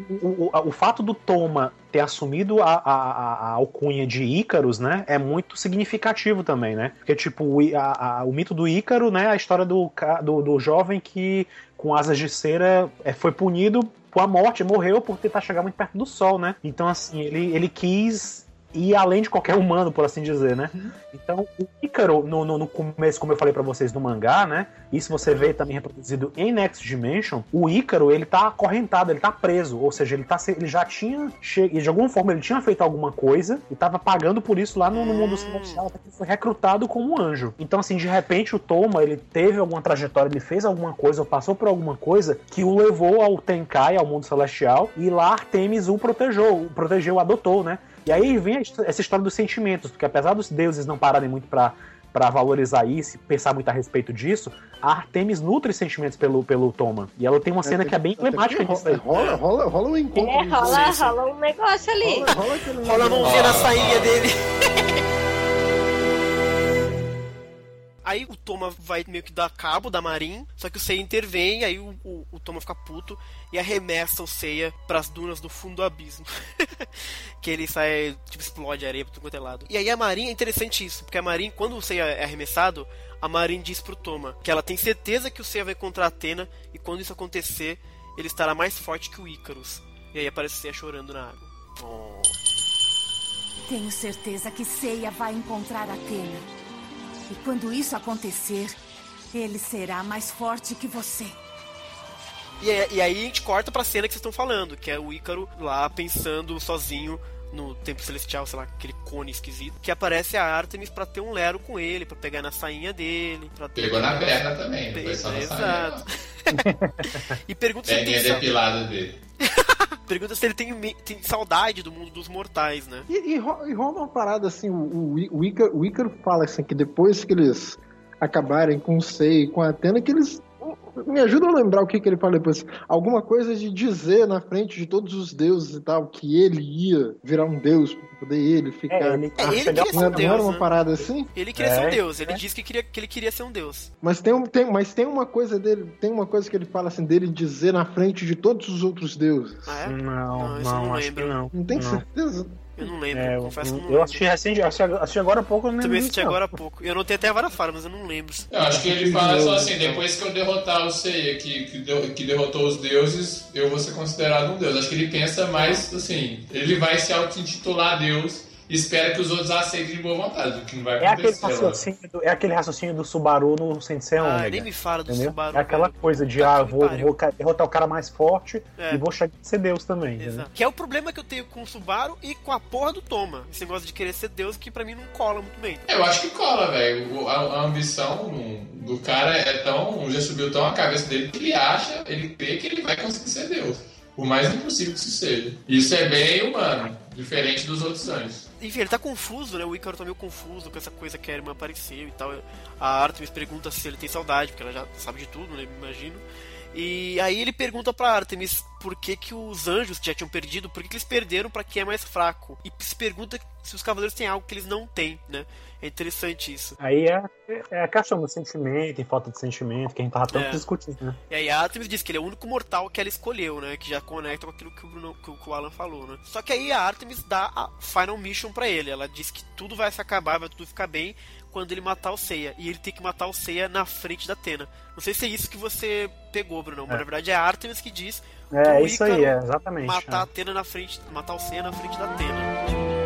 o, o- fato do Toma ter assumido a, a, a- alcunha de Ícaros, né, é muito significativo também, né? Porque, tipo, o, a- o mito do Ícaro, né, a história do, do, do jovem que, com asas de cera, é, foi punido com a morte, morreu por tentar chegar muito perto do sol, né? Então, assim, ele, ele quis ir além de qualquer humano, por assim dizer, né? Então, o Ícaro, no, no, no começo, como eu falei pra vocês no mangá, né? Isso você vê também reproduzido em Next Dimension. O Ícaro, ele tá acorrentado, ele tá preso. Ou seja, ele, tá, ele já tinha. che- De alguma forma, ele tinha feito alguma coisa e tava pagando por isso lá no, no mundo celestial, até que foi recrutado como anjo. Então, assim, de repente, o Toma, ele teve alguma trajetória, ele fez alguma coisa, ou passou por alguma coisa que o levou ao Tenkai, ao mundo celestial, e lá Artemis o protegeu, o protegeu, o adotou, né? E aí vem essa história dos sentimentos, porque apesar dos deuses não pararem muito pra pra valorizar isso e pensar muito a respeito disso, a Artemis nutre sentimentos pelo, pelo Toma. E ela tem uma cena que é bem emblemática disso aí. Rola, rola, rola um encontro. É, rola, rola um negócio ali. Rola, rola Rola a mãozinha na sainha dele. Aí o Toma vai meio que dar cabo da Marin, só que o Seiya intervém, aí o, o, o Toma fica puto e arremessa o Seiya pras dunas do fundo do abismo. que ele sai, tipo, explode a areia pra tudo quanto é lado. E aí a Marin, é interessante isso, porque a Marin, quando o Seiya é arremessado, a Marin diz pro Toma que ela tem certeza que o Seiya vai encontrar a Atena e quando isso acontecer, ele estará mais forte que o Ícaros. E aí aparece o Seiya chorando na água. Oh. Tenho certeza que Seiya vai encontrar Atena. E quando isso acontecer, ele será mais forte que você. E, aí a gente corta pra cena que vocês estão falando, que é o Ícaro lá pensando sozinho no Templo Celestial, sei lá, aquele cone esquisito, que aparece a Artemis pra ter um lero com ele, pra pegar na sainha dele. Pra ter... Pegou na perna também, foi só na Exato. e pergunta se ele tem, depilada dele. pergunta se ele tem, tem saudade do mundo dos mortais, né? E, e, ro- e rola uma parada assim, o, o, Ícaro, o Ícaro fala assim, que depois que eles acabarem com o Sei e com a Atena, que eles. Me ajuda a lembrar o que, que ele fala depois. Alguma coisa de dizer na frente de todos os deuses e tal, que ele ia virar um deus pra poder ele ficar. É, ele- É, ele queria ser não um era, não era deus, uma né? parada assim? Ele queria ser um É, deus, ele disse que, queria, que ele queria ser um deus. Mas tem, um, tem, mas tem uma coisa dele, tem uma coisa que ele fala assim, dele dizer na frente de todos os outros deuses. Ah, é? Não, Não, não, não acho lembro. que não. Não tem não. certeza? Eu não lembro, É, eu, confesso que eu não eu lembro. assisti recente, assisti, assisti agora há pouco, eu não lembro Também assisti não. agora há pouco. Eu notei até várias falas, mas eu não lembro. Eu acho que ele fala só assim, depois que eu derrotar o Seiya, que, que, deu- que derrotou os deuses, eu vou ser considerado um deus. Acho que ele pensa mais assim, ele vai se auto-intitular deus espera que os outros aceitem de boa vontade, o que não vai É aquele, acontecer. lá. raciocínio do, é aquele raciocínio do Subaru no Sensei Ah, Omega. nem me fala do Entendeu? Subaru. é aquela velho. coisa de, ah, vou, vou derrotar o cara mais forte É. e vou chegar a ser Deus também. Exato. Que é o problema que eu tenho com o Subaru e com a porra do Toma. Esse negócio de querer ser Deus que pra mim não cola muito bem. Eu acho que cola, velho. O- A, a ambição do cara é tão. já subiu tão a cabeça dele que ele acha, ele crê que ele vai conseguir ser Deus. Por mais impossível que isso seja. Isso é bem humano, diferente dos outros anjos. Enfim, ele tá confuso, né? O Ícaro tá meio confuso com essa coisa que a irmã apareceu e tal. A Artemis pergunta se ele tem saudade, porque ela já sabe de tudo, né? Imagino. E aí ele pergunta pra Artemis por que, que os anjos que já tinham perdido, por que, que eles perderam pra quem é mais fraco. E se pergunta se os cavaleiros têm algo que eles não têm, né? É interessante isso. Aí é, é a questão do sentimento e falta de sentimento, que a gente tava tanto É. discutindo, né? E aí a Artemis diz que ele é o único mortal que ela escolheu, né? Que já conecta com aquilo que o, Bruno, que o- Alan falou, né? Só que aí a Artemis dá a Final Mission pra ele. Ela diz que tudo vai se acabar, vai tudo ficar bem quando ele matar o Seiya. E ele tem que matar o Seiya na frente da Atena. Não sei se é isso que você pegou, Bruno, mas É. na verdade é a Artemis que diz É, isso aí, é, exatamente. matar a é. Atena na frente, matar o Seiya na frente da Atena.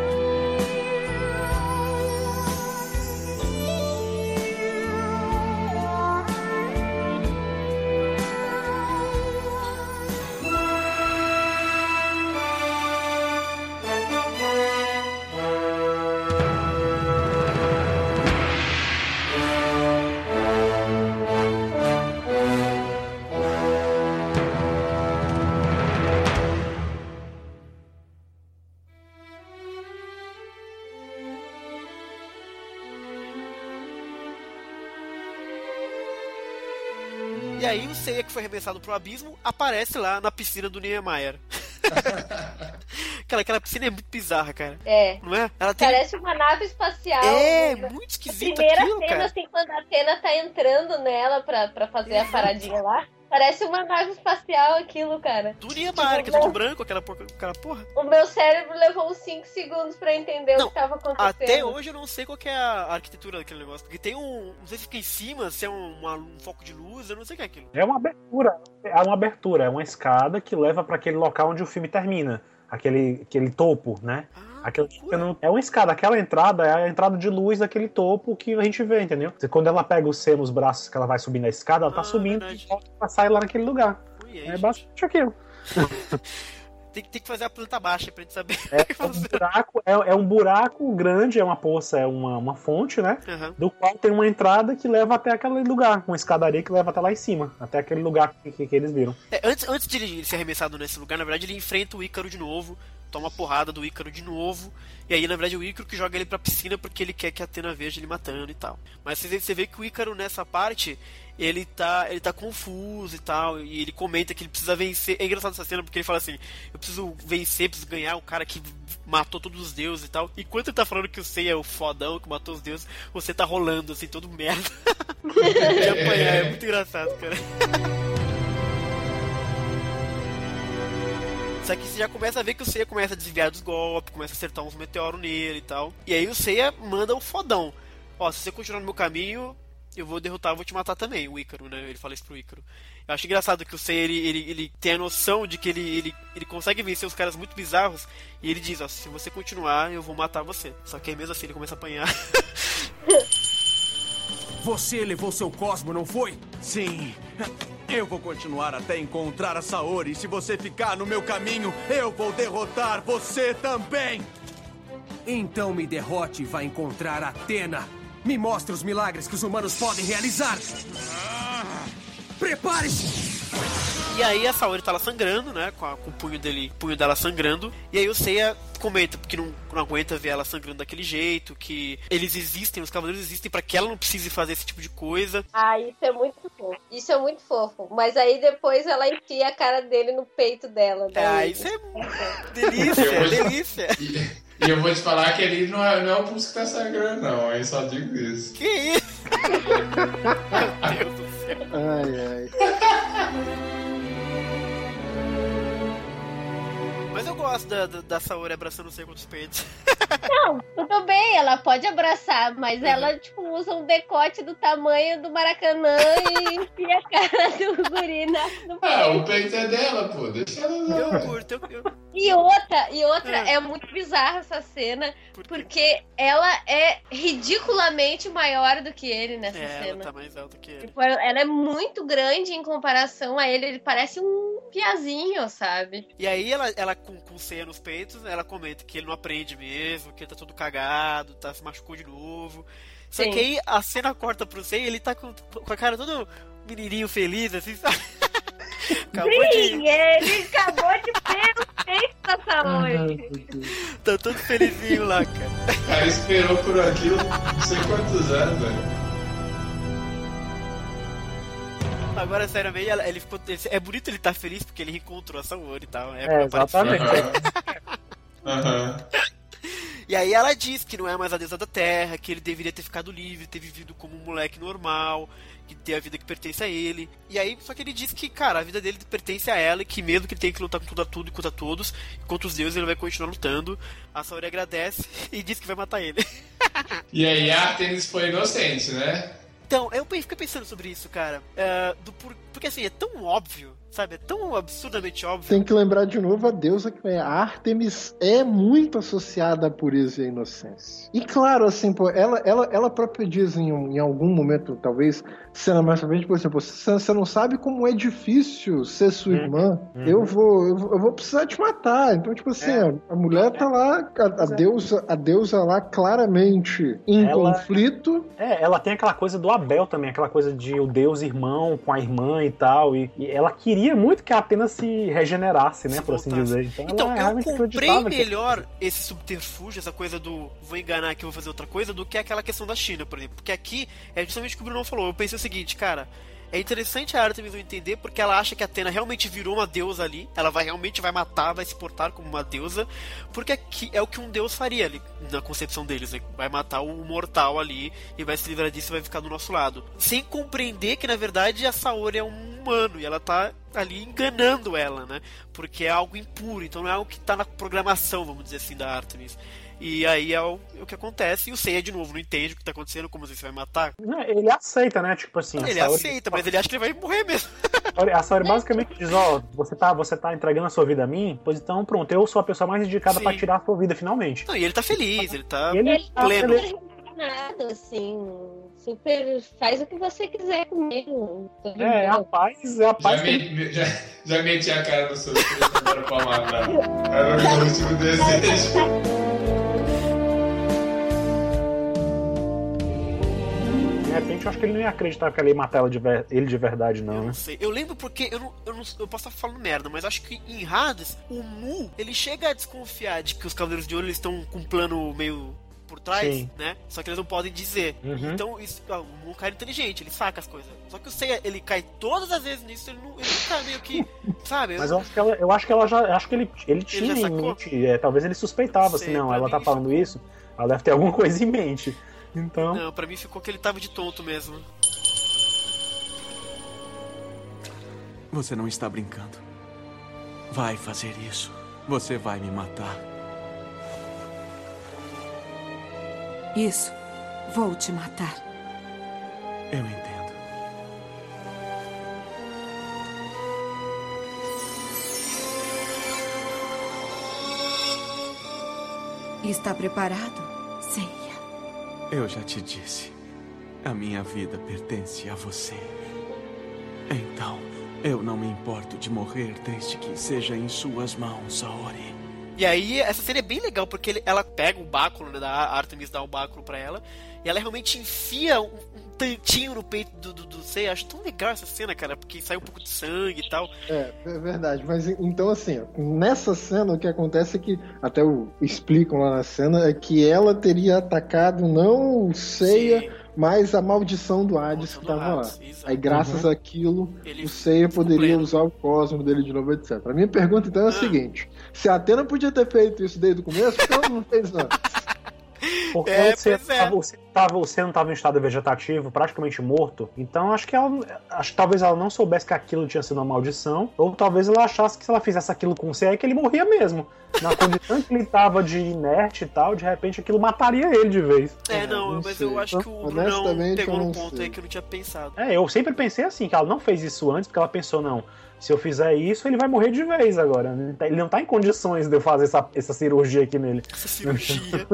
Foi arremessado pro abismo aparece lá na piscina do Niemeyer. aquela, aquela piscina é muito bizarra, cara. É. Não é? Ela tem... Parece uma nave espacial. É, né? muito A esquisito primeira aquilo, cena, cara. assim, quando a Atena tá entrando nela pra, pra fazer a paradinha lá. Parece uma nave espacial aquilo, cara. Niemeyer, que é tudo branco, aquela porca, aquela porra. O meu cérebro levou uns 5 segundos pra entender o que tava acontecendo. Até hoje eu não sei qual que é a arquitetura daquele negócio. Porque tem um. Não sei se fica em cima, se é um, uma- um foco de luz, eu não sei o que é aquilo. É uma abertura, é uma abertura, é uma escada que leva pra aquele local onde o filme termina. Aquele, aquele topo, né? Aquele, é uma escada, aquela entrada é a entrada de luz daquele topo que a gente vê, entendeu? Quando ela pega o C nos braços que ela vai subindo a escada, ela tá subindo e volta pra sair lá naquele lugar. É basicamente aquilo. Tem, que- tem que fazer a planta baixa pra gente saber. É um buraco, é, é um buraco grande, é uma poça, é uma, uma fonte, né? Aham. Do qual tem uma entrada que leva até aquele lugar, uma escadaria que leva até lá em cima, até aquele lugar que, que- que eles viram. É, antes, antes de ele ser arremessado nesse lugar, na verdade, ele enfrenta o Ícaro de novo toma porrada do Ícaro de novo. E aí, na verdade, é o Ícaro que joga ele pra piscina porque ele quer que a Atena veja ele matando e tal. Mas você vê, que o Ícaro nessa parte, ele tá, ele tá confuso e tal. E ele comenta que ele precisa vencer. É engraçado essa cena porque ele fala assim: Eu preciso vencer, preciso ganhar o cara que matou todos os deuses e tal. Enquanto ele tá falando que o Sei é o fodão que matou os deuses, você tá rolando assim, todo merda. de apanhar. É muito engraçado, cara. Só que você já começa a ver que o Seiya começa a desviar dos golpes, começa a acertar uns meteoros nele e tal. E aí o Seiya manda um fodão. Ó, se você continuar no meu caminho, eu vou derrotar, eu vou te matar também, o Ícaro, né? Ele fala isso pro Ícaro. Eu acho engraçado que o Seiya, ele, ele, ele tem a noção de que ele, ele, ele consegue vencer os caras muito bizarros, e ele diz, ó, se você continuar, eu vou matar você. Só que aí mesmo assim ele começa a apanhar. Você levou seu Cosmo, não foi? Sim. Eu vou continuar até encontrar a Saori. E se você ficar no meu caminho, eu vou derrotar você também. Então me derrote e vá encontrar Atena. Me mostre os milagres que os humanos podem realizar. Prepare-se! E aí a Saori tá lá sangrando, né? Com, a- com o punho dele, punho dela sangrando. E aí o Seiya comenta que não, não aguenta ver ela sangrando daquele jeito, que eles existem, os cavaleiros existem pra que ela não precise fazer esse tipo de coisa. Ah, isso é muito fofo. Isso é muito fofo. Mas aí depois ela enfia a cara dele no peito dela. Ah, daí- isso é delícia, Eu vou- delícia. E, eu vou te falar que ali não é, não é o pulso que tá sangrando, não. Eu só digo isso. Que isso? Meu Deus do céu. Ai, ai. Mas eu gosto da, da, da Saori abraçando o Seiya contra os peitos. Não, tudo bem, ela pode abraçar, mas ela, tipo, usa um decote do tamanho do Maracanã e enfia a cara do guri na, no Ah, o peito. peito é dela, pô. Deixa ela Eu lá. curto, eu, eu... E outra, e outra, Ah. é muito bizarra essa cena, Por porque ela é ridiculamente maior do que ele nessa É, ela cena. tá mais alta que ele. Tipo, ela ela é muito grande em comparação a ele, ele parece um piazinho, sabe? E aí ela, ela com, com o Seiya nos peitos, ela comenta que ele não aprende mesmo, que ele tá todo cagado, tá, se machucou de novo. Só Sim. que aí a cena corta pro Seiya e ele tá com, com a cara todo menininho feliz, assim, sabe? Acabou Sim, de... ele acabou de ver o peito da Saori. Tá todo felizinho lá, cara. O cara esperou por aquilo não sei quantos anos, velho. Agora, sério, mesmo, ela- ele ficou. ele- É bonito ele estar feliz porque ele reencontrou a Saori e tal. É, É, exatamente. Aham. E aí ela diz que não é mais a deusa da terra, que ele deveria ter ficado livre, ter vivido como um moleque normal, que ter a vida que pertence a ele. E aí, só que ele diz que, cara, a vida dele pertence a ela e que mesmo que ele tenha que lutar com tudo a tudo e contra todos, contra os deuses, ele vai continuar lutando. A Saori agradece e diz que vai matar ele. E aí a Artemis foi inocente, né? Então, eu fiquei pensando sobre isso, cara. É, do por... Porque assim, é tão óbvio, sabe? É tão absurdamente óbvio. Tem que lembrar de novo a deusa que é a Artemis é muito associada à pureza e à inocência. E claro, assim, pô, ela, ela, ela própria diz em, um- em algum momento, talvez, cena mais pra frente, por exemplo, você, não sabe como é difícil ser sua Uhum. irmã. Uhum. Eu, vou, eu vou eu vou precisar te matar. Então, tipo assim, É. a, a mulher tá lá, a, a deusa, a deusa lá claramente em Ela- conflito. É, ela tem aquela coisa do Abel também, aquela coisa de o Deus irmão com a irmã e tal. E, e ela queria muito que a Atena se regenerasse, né, Se por assim dizer. Então, Então, ela eu comprei acreditava que- melhor esse subterfúgio, essa coisa do vou enganar aqui, vou fazer outra coisa, do que aquela questão da China, por exemplo. Porque aqui é justamente o que o Bruno falou. Eu pensei o seguinte, cara. É interessante a Artemis não entender porque ela acha que a Atena realmente virou uma deusa ali. Ela vai realmente vai matar, vai se portar como uma deusa. Porque aqui é o que um deus faria ali, na concepção deles. Né? Vai matar o mortal ali e vai se livrar disso e vai ficar do nosso lado. Sem compreender que na verdade a Saori é um humano e ela tá ali enganando ela, né? Porque é algo impuro, então não é algo que tá na programação, vamos dizer assim, da Artemis. E aí é o, é o que acontece. E o Seiya, de novo, não entende o que tá acontecendo, como você vai matar. Não, Ele aceita, né? Tipo assim. Ele Saori- aceita, mas ele acha que ele vai morrer mesmo. A Saori basicamente diz, ó, você tá, você tá entregando a sua vida a mim? Pois então, pronto, eu sou a pessoa mais indicada pra tirar a sua vida finalmente. Não, e ele tá feliz, ele tá E ele Ele tá pleno. super resignado, assim, super faz o que você quiser comigo. Tudo É, é a paz, é a Já, paz que me, já, já meti a cara no seu agora pra matar. Era o último desejo. Tem sinceramente, eu acho que ele não ia acreditar que ela ia matar ela de ver- ele de verdade, não, né? Não sei. Eu lembro porque eu, não, eu, não- eu posso estar falando merda, mas acho que em Hades, o Mu, ele chega a desconfiar de que os Cavaleiros de Ouro estão com um plano meio por trás, Sim. né? Só que eles não podem dizer. Uhum. Então, isso, o Mu é um cara inteligente, ele saca as coisas. Só que o Seiya, ele cai todas as vezes nisso, ele, não, ele nunca meio que. Sabe? Mas eu acho que ela, eu acho que ela já. Acho que ele, ele tinha já em mente. é, talvez ele suspeitava, Sei, assim, não, pra ela mim tá falando isso, ela deve ter alguma coisa em mente. Então. Não, pra mim ficou que ele tava de tonto mesmo. Você não está brincando. Vai fazer isso. Você vai me matar. Isso. Vou te matar. Eu entendo. Está preparado? Sei. Eu já te disse. A minha vida pertence a você. Então, eu não me importo de morrer desde que seja em suas mãos, Saori. E aí, essa cena é bem legal, porque ele- ela pega o báculo, né? Da a Artemis dá o báculo pra ela, e ela realmente enfia um, um tantinho no peito do, do, do Seiya. Acho tão legal essa cena, cara, porque sai um pouco de sangue e tal. É, é verdade. Mas então, assim, ó, nessa cena o que acontece é que, até o, explicam lá na cena, é que ela teria atacado não o Seiya, mas a maldição do Hades que tava lá. Aí, graças Uhum. àquilo, o Seiya poderia usar o cosmo dele de novo, etc. A minha pergunta então é a seguinte: se a Atena podia ter feito isso desde o começo, por que ela não fez antes? Porque É, você, é. tava, você, tava, você não estava em estado vegetativo, praticamente morto. Então acho que ela. Acho que talvez ela não soubesse que aquilo tinha sido uma maldição. Ou talvez ela achasse que se ela fizesse aquilo com você, aí que ele morria mesmo. Na condição que ele tava de inerte e tal, de repente aquilo mataria ele de vez. É, não, não mas sei. eu acho que o Brunão Honestamente, pegou não ponto sei. aí que eu não tinha pensado. É, eu sempre pensei assim, que ela não fez isso antes, porque ela pensou, não, se eu fizer isso, ele vai morrer de vez agora. Ele tá- Ele não tá em condições de eu fazer essa, essa cirurgia aqui nele. Essa cirurgia.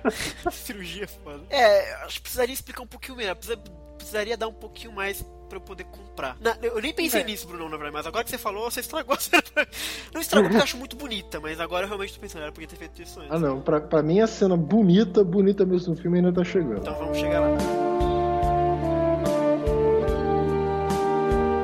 cirurgia é foda. É, acho que precisaria explicar um pouquinho melhor. Precisa- precisaria dar um pouquinho mais pra eu poder comprar. Na- eu nem pensei É. nisso, Bruno, na verdade, mas agora que você falou, você estragou. Não estragou porque eu acho muito bonita, mas agora eu realmente tô pensando, era porque ter feito isso antes. Ah, não. Pra, pra mim, a cena bonita, bonita mesmo no filme ainda tá chegando. Então vamos chegar lá.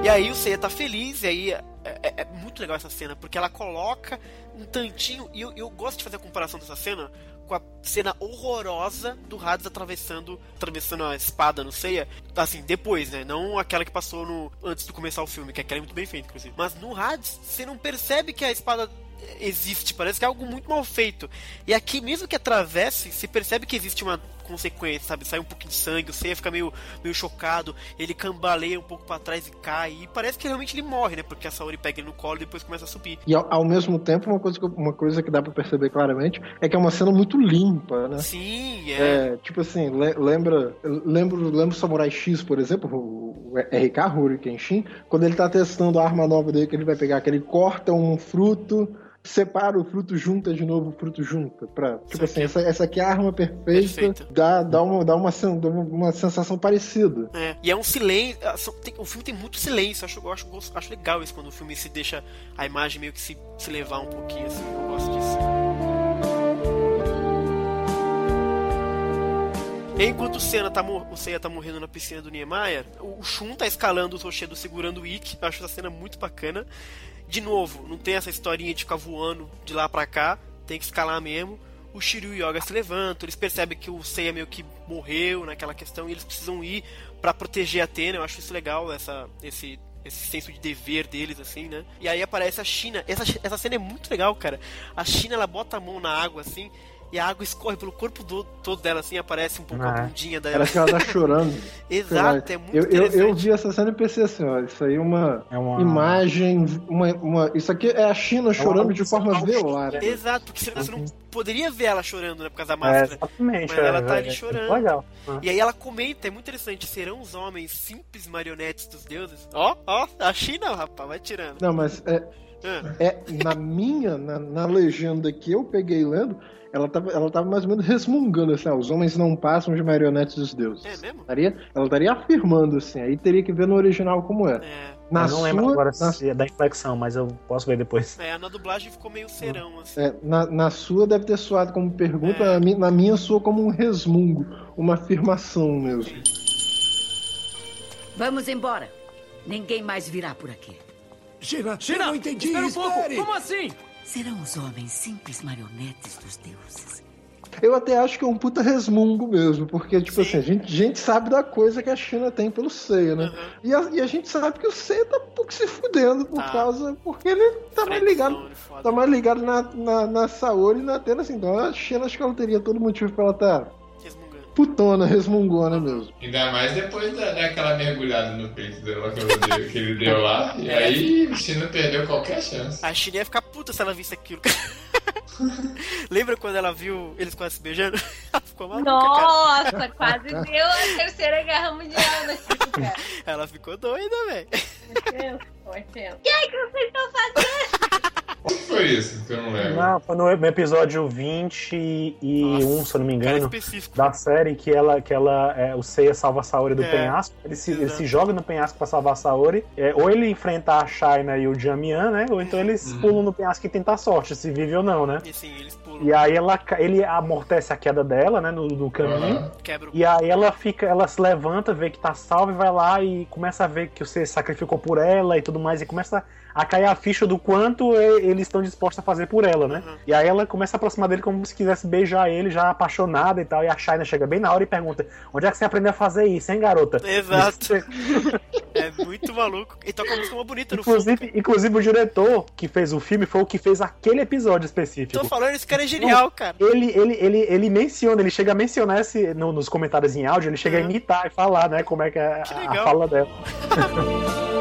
E aí o Seiya tá feliz, e aí é, é- é muito legal essa cena, porque ela coloca um tantinho, e eu, eu gosto de fazer a comparação dessa cena com a cena horrorosa do Hades atravessando, atravessando a espada no Seiya, assim, depois, né? Não aquela que passou no antes de começar o filme, que aquela é muito bem feita, inclusive. Mas no Hades, você não percebe que a espada existe, parece que é algo muito mal feito. E aqui, mesmo que atravesse, se percebe que existe uma consequência, sabe? Sai um pouquinho de sangue, o Seiya fica meio, meio chocado, ele cambaleia um pouco pra trás e cai, e parece que realmente ele morre, né? Porque a Saori pega ele no colo e depois começa a subir. E ao, ao mesmo tempo, uma coisa, que, uma coisa que dá pra perceber claramente é que é uma cena muito limpa, né? Sim, é. É, tipo assim, le- lembra, lembro, lembro o Samurai X, por exemplo, o, o RK Kenshin, quando ele tá testando a arma nova dele que ele vai pegar, que ele corta um fruto, separa o fruto, junta de novo o fruto junta. Pra, tipo assim, essa, essa aqui é a arma perfeita, dá, dá, uma, dá, uma, dá uma, uma sensação parecida. É, e é um silêncio. ah, tem- o filme tem muito silêncio. Eu acho, eu acho, acho legal isso quando o filme se deixa a imagem meio que se, se levar um pouquinho, assim. Eu gosto disso. Enquanto o Senna tá, mor- o Seiya tá morrendo na piscina do Niemeyer, o Shun tá escalando o Toshido segurando o Ikki. Eu acho essa cena muito bacana. De novo, não tem essa historinha de ficar voando de lá pra cá, tem que escalar mesmo. O Shiryu e o Yoga se levantam, eles percebem que o Seiya meio que morreu naquela questão e eles precisam ir pra proteger a Atena. Eu acho isso legal, essa, esse, esse senso de dever deles, assim, né? E aí aparece a China. Essa, essa cena é muito legal, cara. A China, ela bota a mão na água, assim, e a água escorre pelo corpo do- todo dela, assim, aparece um pouco a Ah, bundinha dela. Parece que ela tá chorando. Exato, é muito eu, eu, eu vi essa cena e pensei assim, ó, isso aí é uma, uma- imagem, uma, uma- isso aqui é a China chorando de forma velar. Exato, porque você, não poderia ver ela chorando, né, por causa da É, máscara. exatamente. Mas ela é, tá é, ali é chorando. Legal. Ah. E aí ela comenta, é muito interessante, serão os homens simples marionetes dos deuses? Ó, ó, a China, rapaz, vai tirando. Não, mas é, Ah. é na minha, na, na legenda que eu peguei lendo, ela tava, ela tava mais ou menos resmungando assim, ah, os homens não passam de marionetes dos deuses. É mesmo? Estaria, ela estaria afirmando assim, aí teria que ver no original como é. Na eu não lembro sua- agora na- se é da inflexão, mas eu posso ver depois. É, na dublagem ficou meio serão, assim. É, na, na sua deve ter soado como pergunta, É. na, mi- na minha soa como um resmungo, uma afirmação mesmo. Vamos embora. Ninguém mais virá por aqui. Shira, Shira, eu não entendi. espera um pouco. espere. Como assim? Serão os homens simples marionetes dos deuses. Eu até acho que é um puta resmungo mesmo, porque, tipo assim, a gente, a gente sabe da coisa que a China tem pelo Seiya, né? E, a, e a gente sabe que o Seiya tá um pouco se fudendo por Tá. causa. Porque ele tá mais ligado. Tá mais ligado na, na, na Saori e na Atena, assim. Então a China acho que ela teria todo motivo pra ela tá putona, resmungona mesmo. Ainda mais depois da, daquela mergulhada no peito dela que, que ele deu lá. E aí o China perdeu qualquer chance. A China ia ficar puta se ela visse aquilo. Lembra quando ela viu eles quase se beijando? Ela ficou maluca, Nossa, cara. quase deu a terceira guerra mundial nesse cara. Ela ficou doida, velho. Foi tempo. E aí, o que vocês estão fazendo? O que foi isso? Que eu não lembro. Não, foi no episódio 21, se eu não me engano, da série que ela, que ela é, o Seiya salva a Saori do É, penhasco. Ele se, ele se joga no penhasco pra salvar a Saori. É, ou ele enfrenta a Shaina e o Jamian, né? Ou então eles pulam no penhasco e tentam a sorte, se vive ou não, né? E assim, eles pulam. E aí ela, ca- ele amortece a queda dela, né, no, no caminho. Aham. Quebra o- E aí ela fica, ela se levanta, vê que tá salva e vai lá e começa a ver que Seiya sacrificou por ela e tudo mais e começa a cair a ficha do quanto eles estão dispostos a fazer por ela, né? E aí ela começa a aproximar dele como se quisesse beijar ele, já apaixonada e tal. E a Shaina chega bem na hora e pergunta: Onde é que você aprendeu a fazer isso, hein, garota? Exato. É muito maluco. E toca uma música bonita no. Inclusive, inclusive, o diretor que fez o filme foi o que fez aquele episódio específico. Tô falando, esse cara é genial, cara. Ele, ele, ele, ele menciona, ele chega a mencionar esse, no- nos comentários em áudio, ele chega a imitar e falar, né, como é que é a, a legal. fala dela.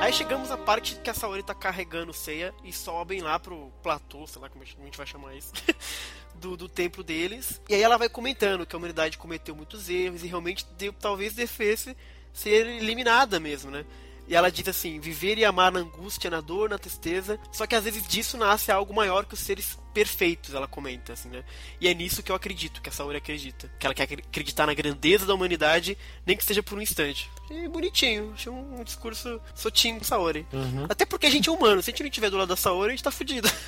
Aí chegamos à parte que a Saori tá carregando o Seiya e sobem lá pro platô, sei lá como a gente vai chamar isso, do, do templo deles. E aí ela vai comentando que a humanidade cometeu muitos erros e realmente deu, talvez devesse ser eliminada mesmo, né? E ela diz assim: viver e amar na angústia, na dor, na tristeza. Só que às vezes disso nasce algo maior que os seres perfeitos, ela comenta, assim, né? E é nisso que eu acredito, que a Saori acredita. Que ela quer acreditar na grandeza da humanidade, nem que seja por um instante. E bonitinho, achei um, um discurso sotinho com Saori. Até porque a gente é humano, se a gente não estiver do lado da Saori, a gente tá fudido.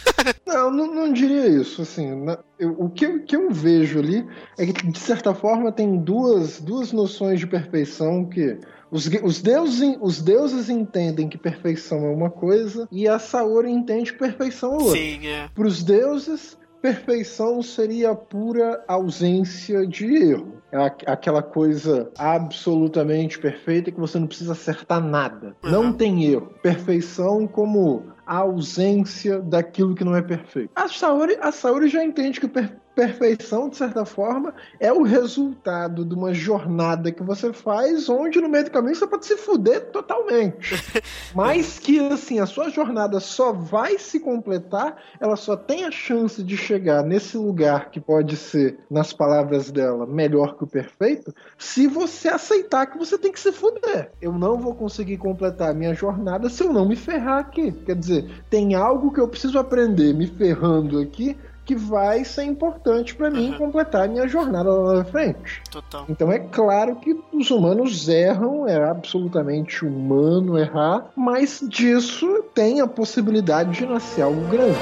Não, não, não diria isso. Assim, na- eu- o que, eu- que eu vejo ali é que, de certa forma, tem duas, duas noções de perfeição que os, os, deuses, os deuses entendem que perfeição é uma coisa e a Saori entende que perfeição é outra. Sim, é. Para os deuses, perfeição seria a pura ausência de erro. É aquela coisa absolutamente perfeita que você não precisa acertar nada. Não tem erro. Perfeição como a ausência daquilo que não é perfeito. A Saori, a Saori já entende que per- perfeição, de certa forma, é o resultado de uma jornada que você faz, onde no meio do caminho você pode se fuder totalmente. Mas que, assim, a sua jornada só vai se completar, ela só tem a chance de chegar nesse lugar que pode ser, nas palavras dela, melhor que o perfeito, se você aceitar que você tem que se fuder. Eu não vou conseguir completar a minha jornada se eu não me ferrar aqui. Quer dizer, tem algo que eu preciso aprender me ferrando aqui que vai ser importante para mim completar a minha jornada lá na frente. Total. Então é claro que os humanos erram, é absolutamente humano errar, mas disso tem a possibilidade de nascer algo grande.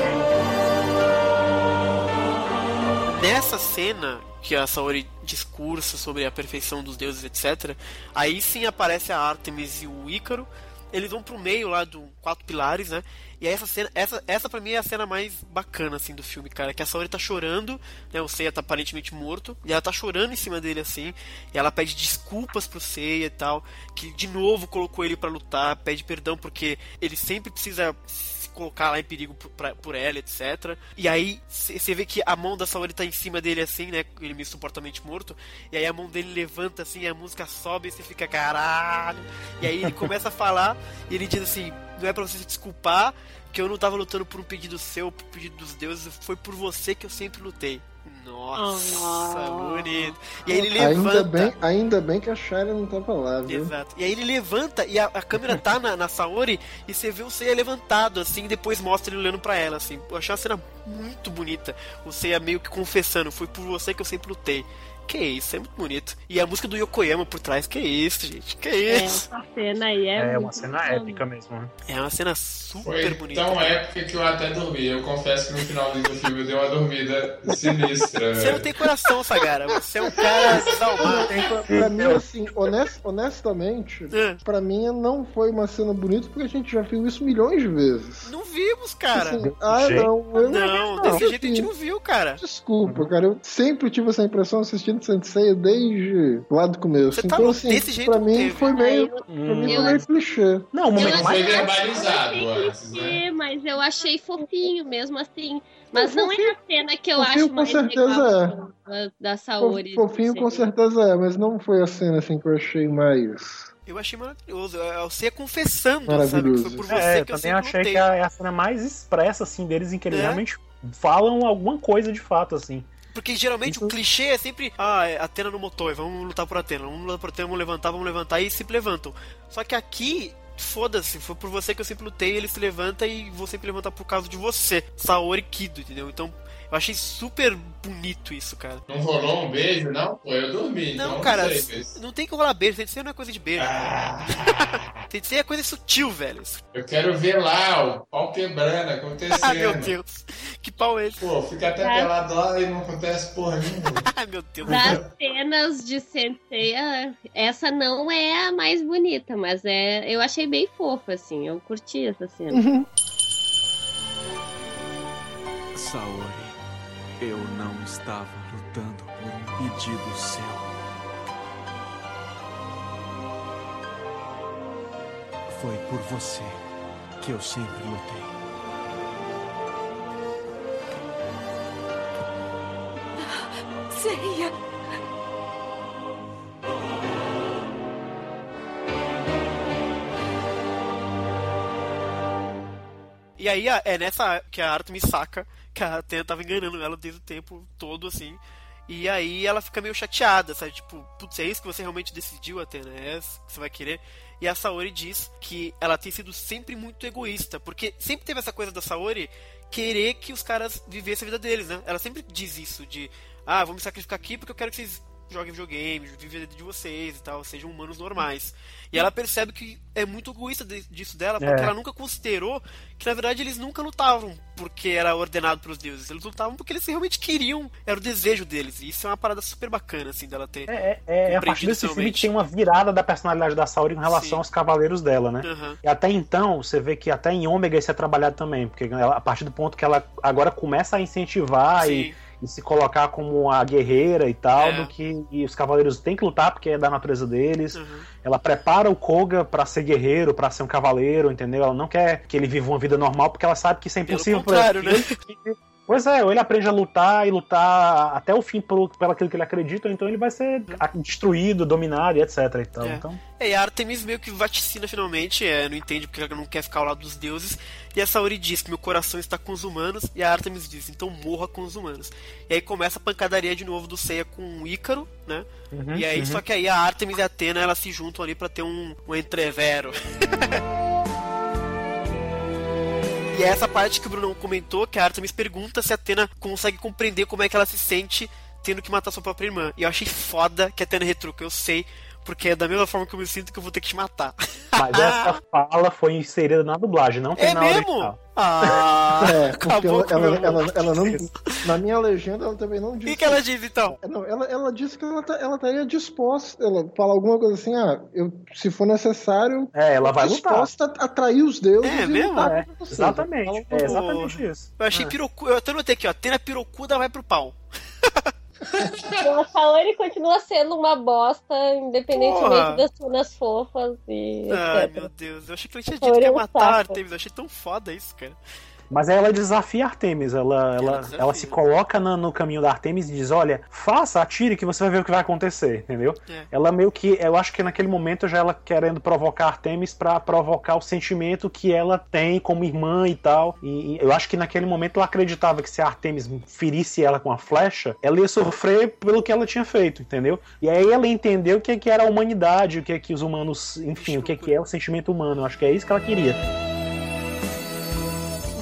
Nessa cena que a Saori discursa sobre a perfeição dos deuses, etc., aí sim aparece a Artemis e o Ícaro. Eles vão pro meio lá do quatro pilares, né? E essa cena, essa, essa pra mim é a cena mais bacana assim do filme, cara, que a Saori tá chorando, né? O Seiya tá aparentemente morto, e ela tá chorando em cima dele assim, e ela pede desculpas pro Seiya e tal, que de novo colocou ele pra lutar, pede perdão porque ele sempre precisa colocar lá em perigo por, pra- por ela, etc. E aí você vê que a mão da Saori tá em cima dele assim, né? Ele meio supostamente morto. E aí a mão dele levanta assim, e a música sobe e você fica, caralho. E aí ele começa a falar e ele diz assim: não é pra você se desculpar que eu não tava lutando por um pedido seu, por um pedido dos deuses, foi por você que eu sempre lutei. Nossa, bonito. E aí ele levanta. Ainda bem, ainda bem que a Shara não tava lá, viu? Exato. E aí ele levanta e a, a câmera tá na, na Saori e você vê o Seiya levantado, assim, e depois mostra ele olhando pra ela, assim. Eu achei uma cena muito bonita. O Seiya meio que confessando, foi por você que eu sempre lutei. Que isso, é muito bonito. E a música do Yokoyama por trás, que isso, gente, que É, isso. essa cena aí é. É uma muito cena bacana. épica mesmo. né? É uma cena super Foi bonita. tão épica que eu até dormi. Eu confesso que no finalzinho do filme eu dei uma dormida sinistra. Você não tem coração, Sagara. Você é um cara desalmado. Pra mim, assim, honest- honestamente, É. pra mim não foi uma cena bonita porque a gente já viu isso milhões de vezes. Não vimos, cara. Assim, ah, não. Eu Não, desse assim, jeito a gente não viu, cara. Desculpa, cara. Eu sempre tive essa impressão assistindo Sensei desde lá do começo. Você tá então, assim, desse jeito pra mim teve. foi meio. Pra Hum. mim Eu- foi meio clichê. Não, o momento Eu Foi mais. verbalizado Eu antes, né? achei, mas eu achei fofinho mesmo assim. Mas Não, é a cena que eu fofinho acho com mais certeza legal da, da Saori. Fofinho com certeza é, mas não foi a cena assim que eu achei mais. Eu achei maravilhoso. É você confessando, sabe? Que Maravilhoso. foi por você É, eu que eu também achei lutei. que é a cena mais expressa, assim, deles, em que eles É. realmente falam alguma coisa de fato, assim. Porque geralmente o clichê é sempre, ah, é Atena no motor, vamos lutar por Atena, vamos lutar por Atena, vamos levantar, vamos levantar, e sempre levantam. Só que aqui, foda-se, foi por você que eu sempre lutei, ele se levanta e vou sempre levantar por causa de você, Saori Kido, entendeu? Então, eu achei super bonito isso, cara. Não rolou um beijo, não? Pô, eu dormi. Não, então cara, sei, mas- não tem que rolar beijo, tem que ser não é coisa de beijo. Ah, Tem que ser coisa sutil, velho. eu quero ver lá o pau quebrando, acontecendo. Ah, meu Deus. Que pau é esse? Pô, fica até Ah. pelado lá e não acontece porra nenhuma. Ai, meu Deus. Das cenas de Sensei, essa não é a mais bonita, mas é, eu achei bem fofa, assim. Eu curti essa cena. Saori, eu não estava lutando por um pedido seu. Foi por você que eu sempre lutei. Seiya! E aí é nessa que a Artemis saca que a Atena tava enganando ela desde o tempo todo, assim. E aí ela fica meio chateada, sabe? Tipo, putz, é isso que você realmente decidiu, Atena? É isso que você vai querer? E a Saori diz que ela tem sido sempre muito egoísta, porque sempre teve essa coisa da Saori querer que os caras vivessem a vida deles, né? Ela sempre diz isso, de ah, vou me sacrificar aqui porque eu quero que vocês joguem videogame, vivem a vida de vocês e tal, sejam humanos normais. E ela percebe que é muito egoísta disso dela, porque É. ela nunca considerou que na verdade eles nunca lutavam porque era ordenado pelos deuses, eles lutavam porque eles realmente queriam, era o desejo deles. E isso é uma parada super bacana, assim, dela ter. É, é, é a partir desse filme tem uma virada da personalidade da Saori em relação Sim. aos cavaleiros dela, né? Aham. E até então, você vê que até em Ômega isso é trabalhado também, porque ela- a partir do ponto que ela agora começa a incentivar Sim. e se colocar como a guerreira e tal, É. do que e os cavaleiros têm que lutar porque é da natureza deles. Uhum. Ela prepara o Koga pra ser guerreiro, pra ser um cavaleiro, entendeu? Ela não quer que ele viva uma vida normal porque ela sabe que isso é Pelo impossível contrário, pra né? Pois é, ou ele aprende a lutar e lutar até o fim por, pelo aquilo que ele acredita, ou então ele vai ser destruído, dominado e etc. e tal. É. Então, É, e a Artemis meio que vaticina finalmente, é, não entende porque ela não quer ficar ao lado dos deuses. E a Saori diz que meu coração está com os humanos, e a Artemis diz, então morra com os humanos. E aí começa a pancadaria de novo do Seiya com o Ícaro, né? Uhum, e aí, uhum. só que aí a Artemis e a Atena elas se juntam ali pra ter um, um entrevero. E é essa parte que o Bruno comentou, que a Artemis pergunta se a Atena consegue compreender como é que ela se sente tendo que matar sua própria irmã. E eu achei foda que a Atena retruca, eu sei, porque é da mesma forma que eu me sinto que eu vou ter que te matar. mas essa fala foi inserida na dublagem, não tem É na mesmo? original. Ah, É, porque acabou ela, o ela, ela, ela não. Na minha legenda, ela também não O disse. que, que ela diz então? Não, ela, ela disse que ela, tá- ela estaria disposta. Ela fala alguma coisa assim, ah, eu, se for necessário. É, ela vai lutar. disposta a atrair os deuses É e mesmo? lutar É, exatamente. É exatamente isso. Eu achei É. pirocu... Eu até notei aqui, ó. Atena pirocuda vai pro pau. A Saori continua sendo uma bosta, independentemente Porra. das cenas fofas e Ai, etc. meu Deus. Eu achei que ele tinha dito que é ia um matar saco. Artemis. Eu achei tão foda isso, cara. Mas aí ela desafia a Artemis. Ela, ela, desafia. ela se coloca na- no caminho da Artemis e diz: Olha, faça, atire que você vai ver o que vai acontecer, entendeu? É. Ela meio que. Eu acho que naquele momento já ela querendo provocar a Artemis pra provocar o sentimento que ela tem como irmã e tal. E, e eu acho que naquele momento ela acreditava que se a Artemis ferisse ela com a flecha, ela ia sofrer pelo que ela tinha feito, entendeu? E aí ela entendeu o que, que era a humanidade, o que, que os humanos. Enfim, o que, que é o sentimento humano. Eu acho que é isso que ela queria.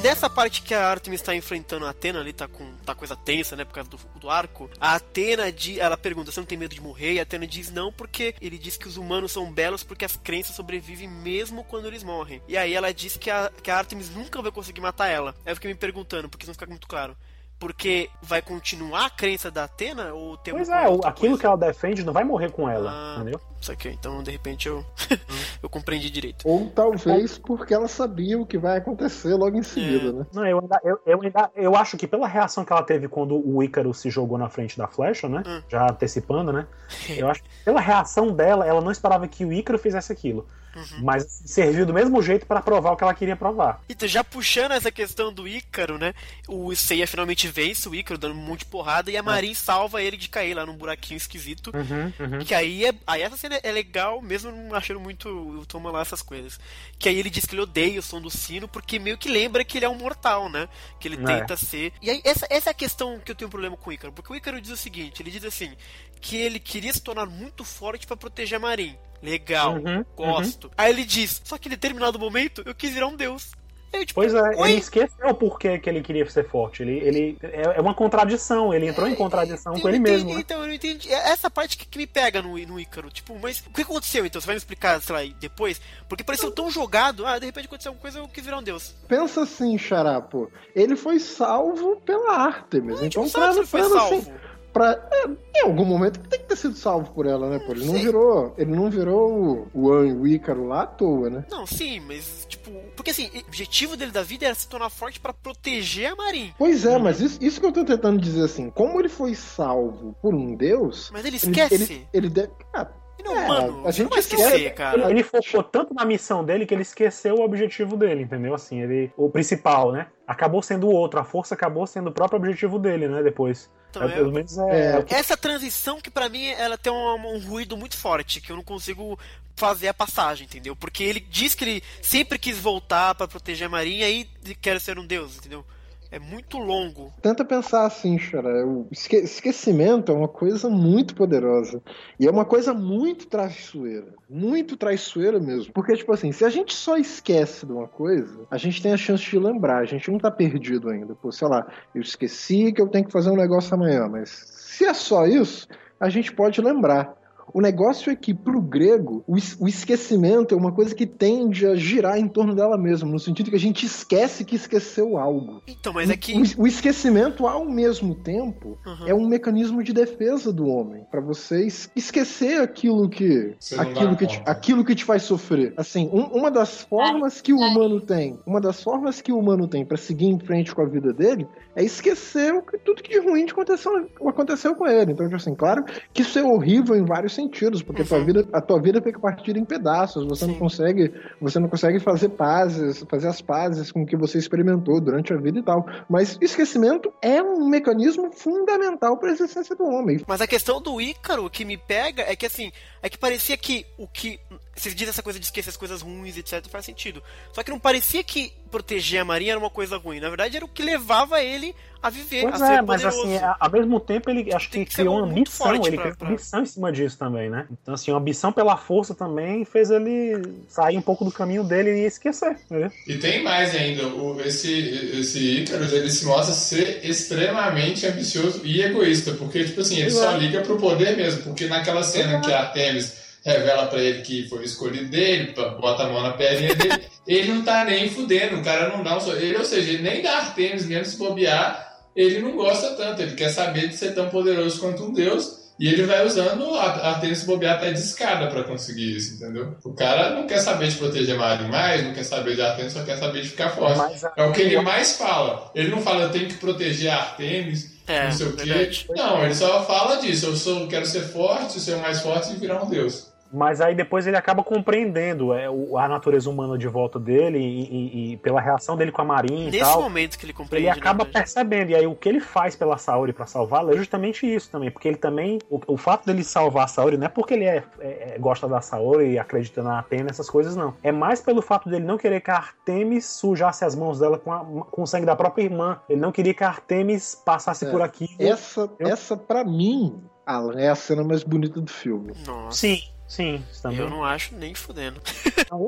Nessa parte que a Artemis tá enfrentando a Atena ali, tá com tá coisa tensa, né, por causa do, do arco, a Atena, di- ela pergunta, você não tem medo de morrer? E a Atena diz não, porque ele diz que os humanos são belos porque as crenças sobrevivem mesmo quando eles morrem. E aí ela diz que a, que a Artemis nunca vai conseguir matar ela. Aí eu fiquei me perguntando, porque isso não fica muito claro. Porque vai continuar a crença da Atena ou tem Pois é, aquilo coisa? que ela defende não vai morrer com ela, Ah, entendeu? Isso aqui, então de repente eu eu compreendi direito. Ou talvez porque ela sabia o que vai acontecer logo em seguida, É. né? Não, eu ainda, eu, eu ainda eu acho que pela reação que ela teve quando o Ícaro se jogou na frente da flecha, né? Hum. Já antecipando, né? Eu acho que pela reação dela, ela não esperava que o Ícaro fizesse aquilo. Uhum. Mas serviu do mesmo jeito pra provar o que ela queria provar. Então, já puxando essa questão do Ícaro, né? O Seiya finalmente vence o Ícaro, dando um monte de porrada, e a Marin salva ele de cair lá num buraquinho esquisito. Uhum, Que aí, é, aí essa cena é legal, mesmo não achando muito o Toma lá essas coisas. Que aí ele diz que ele odeia o som do sino, porque meio que lembra que ele é um mortal, né? Que ele É. tenta ser. E aí, essa, essa é a questão que eu tenho um problema com o Ícaro. Porque o Ícaro diz o seguinte: ele diz assim, que ele queria se tornar muito forte pra proteger a Marin. Legal, Uhum, gosto. Aí ele diz, só que em determinado momento eu quis virar um deus. Aí, tipo, Pois é, Oi? ele esqueceu o porquê que ele queria ser forte. Ele, ele é é uma contradição, ele entrou em contradição com Eu ele não mesmo. entendi, né? Então, eu não entendi. É essa parte que, que me pega no, no Ícaro. Tipo, mas o que aconteceu então? Você vai me explicar, sei lá, depois? Porque pareceu tão jogado. Ah, de repente aconteceu alguma coisa eu quis virar um deus. Pensa assim, Xarapo. Ele foi salvo pela Artemis. então, não sabe se ele foi pra- salvo. assim, pra- é, em algum momento ele tem que ter sido salvo por ela, né? Pô? Ele não virou, ele não virou o, o An e o Ícaro lá à toa, né? Não, sim, mas, tipo. Porque assim, o objetivo dele da vida era se tornar forte pra proteger a Marin. Pois é, mas isso, isso que eu tô tentando dizer assim, como ele foi salvo por um deus. Mas ele esquece. Ele, ele deve. Ah, Não, é, mano, a gente não vai esquecer, esquece. cara. Ele, focou tanto na missão dele que ele esqueceu o objetivo dele, entendeu? Assim, ele, o principal, né? Acabou sendo o outro, a força acabou sendo o próprio objetivo dele, né? Depois. Então, É, pelo menos é, é Essa transição que pra mim ela tem um, um ruído muito forte, que eu não consigo fazer a passagem, entendeu? Porque ele diz que ele sempre quis voltar pra proteger a Marinha e quer ser um deus, entendeu? É muito longo. Tenta pensar assim, Xara. O esque- esquecimento é uma coisa muito poderosa. E é uma coisa muito traiçoeira. Muito traiçoeira mesmo. Porque, tipo assim, se a gente só esquece de uma coisa, a gente tem a chance de lembrar. A gente não tá perdido ainda. Pô, sei lá, eu esqueci que eu tenho que fazer um negócio amanhã. Mas se é só isso, a gente pode lembrar. O negócio é que, pro grego, o, es- o esquecimento é uma coisa que tende a girar em torno dela mesma, no sentido que a gente esquece que esqueceu algo. Então, mas é que. O, o esquecimento, ao mesmo tempo, Uhum. é um mecanismo de defesa do homem, Pra você es- esquecer aquilo que aquilo que, te, aquilo que te faz sofrer. Assim, um- uma das formas que o humano tem, uma das formas que o humano tem para seguir em frente com a vida dele é esquecer o que- tudo que de ruim aconteceu, aconteceu com ele. Então, tipo assim, claro que isso é horrível em vários sentidos, porque a, tua vida, a tua vida fica partida em pedaços, você não consegue, você não consegue fazer pazes, fazer as pazes com o que você experimentou durante a vida e tal. Mas esquecimento é um mecanismo fundamental para a existência do homem. Mas a questão do Ícaro que me pega é que assim, é que parecia que o que. Você diz essa coisa de esquecer as coisas ruins, etc, faz sentido. Só que não parecia que proteger a Marinha era uma coisa ruim. Na verdade, era o que levava ele a viver, Pois a ser é, mas poderoso. assim, ao mesmo tempo ele acho que, que criou uma muito ambição, forte ele pra- criou pra- uma ambição em cima disso também, né? Então, assim, uma ambição pela força também fez ele sair um pouco do caminho dele e esquecer, entendeu? E tem mais ainda, o, esse, esse Icarus, ele se mostra ser extremamente ambicioso e egoísta, porque, tipo assim, ele Pois só é. liga pro poder mesmo, porque naquela cena que a Artemis revela pra ele que foi o escolhido dele, bota a mão na perninha dele, ele não tá nem fudendo, o cara não dá um... so- Ele, ou seja, ele nem da Artemis mesmo se bobear, ele não gosta tanto, ele quer saber de ser tão poderoso quanto um deus, e ele vai usando a Artemis se bobear até de escada pra conseguir isso, entendeu? O cara não quer saber de proteger Marin mais, não quer saber de Artemis, só quer saber de ficar forte. Mas, É o que ele mais fala. Ele não fala, eu tenho que proteger a Artemis, É, não sei o quê. verdade. Não, ele só fala disso. Eu sou, quero ser forte, ser o mais forte e virar um deus. Mas aí depois ele acaba compreendendo é, o- a natureza humana de volta dele e, e- e pela reação dele com a Marinha e Nesse tal. momento que ele compreende. Ele acaba na verdade. percebendo, e aí o que ele faz pela Saori pra salvá-la é justamente isso também, porque ele também, o, o fato dele salvar a Saori não é porque ele é, é- é- gosta da Saori e acredita na Atena, essas coisas não. É mais pelo fato dele não querer que a Artemis sujasse as mãos dela com, a- com o sangue da própria irmã. Ele não queria que a Artemis passasse É. por aqui. Essa, essa para mim, Alan, é a cena mais bonita do filme. Nossa. Sim, Sim, também. Eu não acho nem fudendo.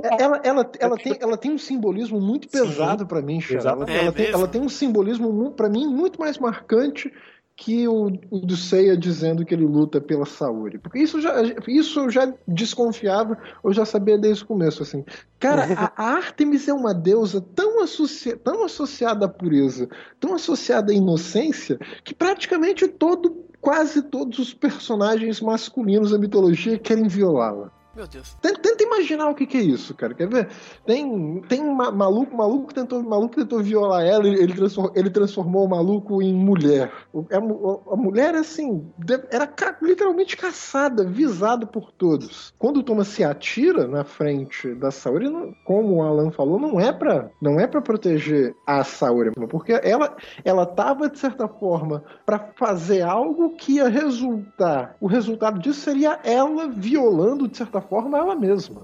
É, Ela, ela, ela, tem, ela tem um simbolismo muito pesado pra mim, Xará. Ela, exatamente. ela É tem, ela tem um simbolismo, pra mim, muito mais marcante que o, o do Seiya dizendo que ele luta pela Saori. Porque isso, já, isso eu já desconfiava, eu já sabia desde o começo, assim. Cara, a, a Artemis é uma deusa tão, associa, tão associada à pureza, tão associada à inocência, que praticamente todo, quase todos os personagens masculinos da mitologia querem violá-la. Meu Deus. Tenta, tenta imaginar o que, que é isso, cara. Quer ver? Tem, tem ma- maluco, maluco tentou, maluco tentou violar ela, ele, ele transformou, o maluco em mulher. A, mu- a mulher, assim, era literalmente caçada, visada por todos. Quando o Thomas se atira na frente da Saori, não- como o Alan falou, não é pra, não é pra proteger a Saori, porque ela, ela tava, de certa forma, pra fazer algo que ia resultar. O resultado disso seria ela violando, de certa forma, ela mesma.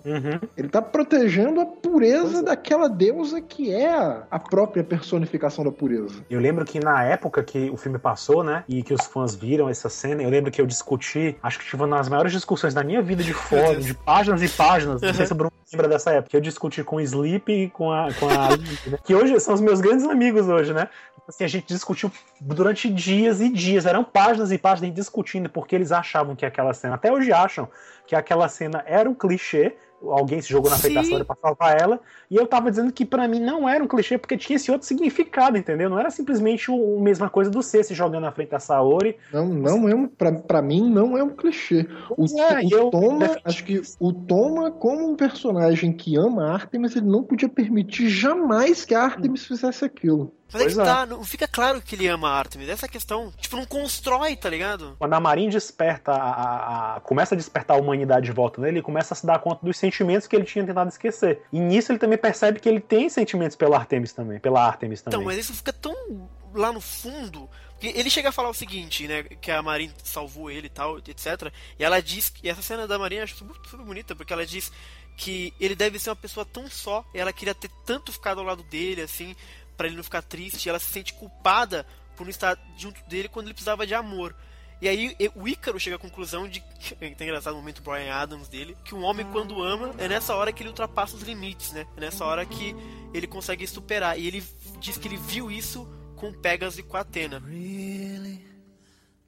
Ele tá protegendo a pureza daquela deusa que é a, própria personificação da pureza. Eu lembro que na época que o filme passou, né, e que os fãs viram essa cena, eu lembro que eu discuti, acho que tive uma das maiores discussões da minha vida de fórum, de páginas e páginas, não sei se o Bruno lembra dessa época, eu discuti com o Sleep e com a, com a Link, né, que hoje são os meus grandes amigos hoje, né, assim, a gente discutiu durante dias e dias, eram páginas e páginas discutindo porque eles achavam que aquela cena, até hoje acham que aquela cena era um clichê, alguém se jogou na frente da Sim. Saori pra salvar ela, e eu tava dizendo que pra mim não era um clichê, porque tinha esse outro significado, entendeu? Não era simplesmente o, a mesma coisa do C se jogando na frente da Saori. Não, não é um, pra, pra mim, não é um clichê. O, é, o e eu- Toma, acho que o Toma, como um personagem que ama a Artemis, ele não podia permitir jamais que a Artemis fizesse aquilo. Mas é que Pois é. tá, não fica claro que ele ama a Artemis. Essa é a questão. Tipo, não constrói, tá ligado? Quando a Marin desperta, a, a- a- começa a despertar a humanidade de volta nele, ele começa a se dar conta dos sentimentos que ele tinha tentado esquecer. E nisso ele também percebe que ele tem sentimentos pela Artemis também, pela Artemis também. Então, mas isso fica tão lá no fundo. Porque ele chega a falar o seguinte, né? Que a Marin salvou ele e tal, etc. E ela diz. E essa cena da Marin eu acho super, super bonita, porque ela diz que ele deve ser uma pessoa tão só. E ela queria ter tanto ficado ao lado dele, assim, pra ele não ficar triste. Ela se sente culpada por não estar junto dele quando ele precisava de amor. E aí o Ícaro chega à conclusão de que é engraçado o momento Brian Adams dele, que um homem quando ama é nessa hora que ele ultrapassa os limites, né? É nessa hora que ele consegue superar. E ele diz que ele viu isso com Pegasus e com Atena. Really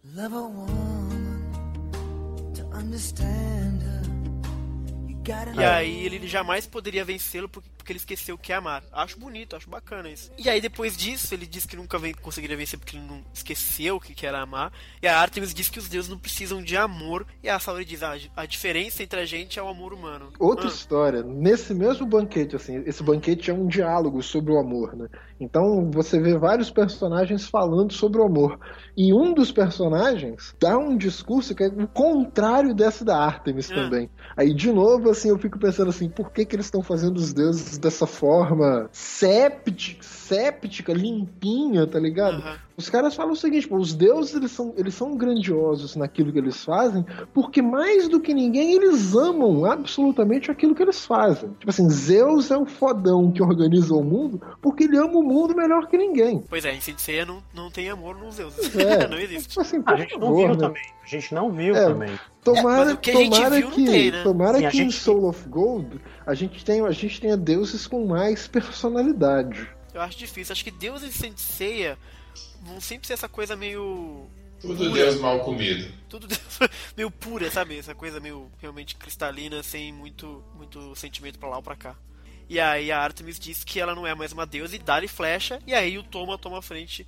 love a woman to understand her. E aí ele jamais poderia vencê-lo por- porque ele esqueceu o que é amar. Acho bonito, acho bacana isso. E aí depois disso, ele diz que nunca ven- conseguiria vencer porque ele não esqueceu o que que era amar. E a Artemis diz que os deuses não precisam de amor. E a Saori diz, ah, a diferença entre a gente é o amor humano. Outra Ah, história, nesse mesmo banquete, assim, esse banquete é um diálogo sobre o amor, né? Então você vê vários personagens falando sobre o amor. E um dos personagens dá um discurso que é o contrário desse da Artemis Ah. também. Aí, de novo, assim, eu fico pensando assim, por que, que eles estão fazendo os deuses dessa forma séptica, séptica limpinha, tá ligado? Os caras falam o seguinte, pô, os deuses eles são, eles são grandiosos naquilo que eles fazem, porque mais do que ninguém eles amam absolutamente aquilo que eles fazem. Tipo assim, Zeus é o fodão que organiza o mundo porque ele ama o mundo melhor que ninguém. Pois é, em Senseiya não, não tem amor nos deuses. É. não existe. Assim, a gente não viu também. A gente não viu É, também. Tomara, o que tomara viu que, tem, né? tomara Sim, a que em gente- Soul of Gold a gente tenha, a gente tenha deuses com mais personalidade. Eu acho difícil. Acho que Deus e Senseiya vão sempre ser essa coisa meio. Tudo pura. Deus mal comido. Tudo Deus meio pura, sabe? Essa coisa meio realmente cristalina, sem muito, muito sentimento pra lá ou pra cá. E aí a Artemis diz que ela não é mais uma deusa e dá-lhe flecha. E aí o Toma toma a frente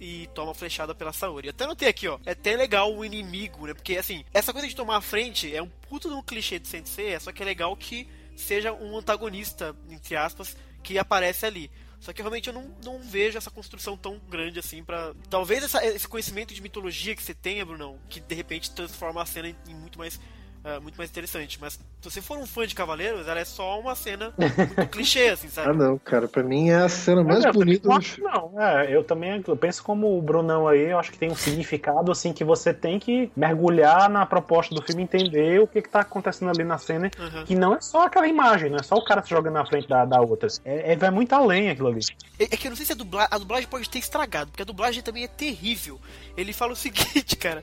e toma a flechada pela Saori. Até notei aqui, ó. É até legal o inimigo, né? Porque assim, essa coisa de tomar a frente é um puto de um clichê de Sensei, só que é legal que seja um antagonista, entre aspas, que aparece ali. Só que realmente eu não, não vejo essa construção tão grande assim pra. Talvez essa- esse conhecimento de mitologia que você tenha, Brunão, que de repente transforma a cena em, em muito mais. Ah, muito mais interessante. Mas se você for um fã de Cavaleiros, ela é só uma cena muito clichê, assim, sabe? Ah, não, cara, pra mim é a cena mais É, bonita não do acho, não. É, eu também eu penso como o Brunão aí, eu acho que tem um significado assim que você tem que mergulhar na proposta do filme, entender o que, que tá acontecendo ali na cena, Uhum. que não é só aquela imagem, não é só o cara se jogando na frente da, da outra. É, é, vai muito além aquilo ali. É, é que eu não sei se a, dubla... a dublagem pode ter estragado, porque a dublagem também é terrível. Ele fala o seguinte, cara.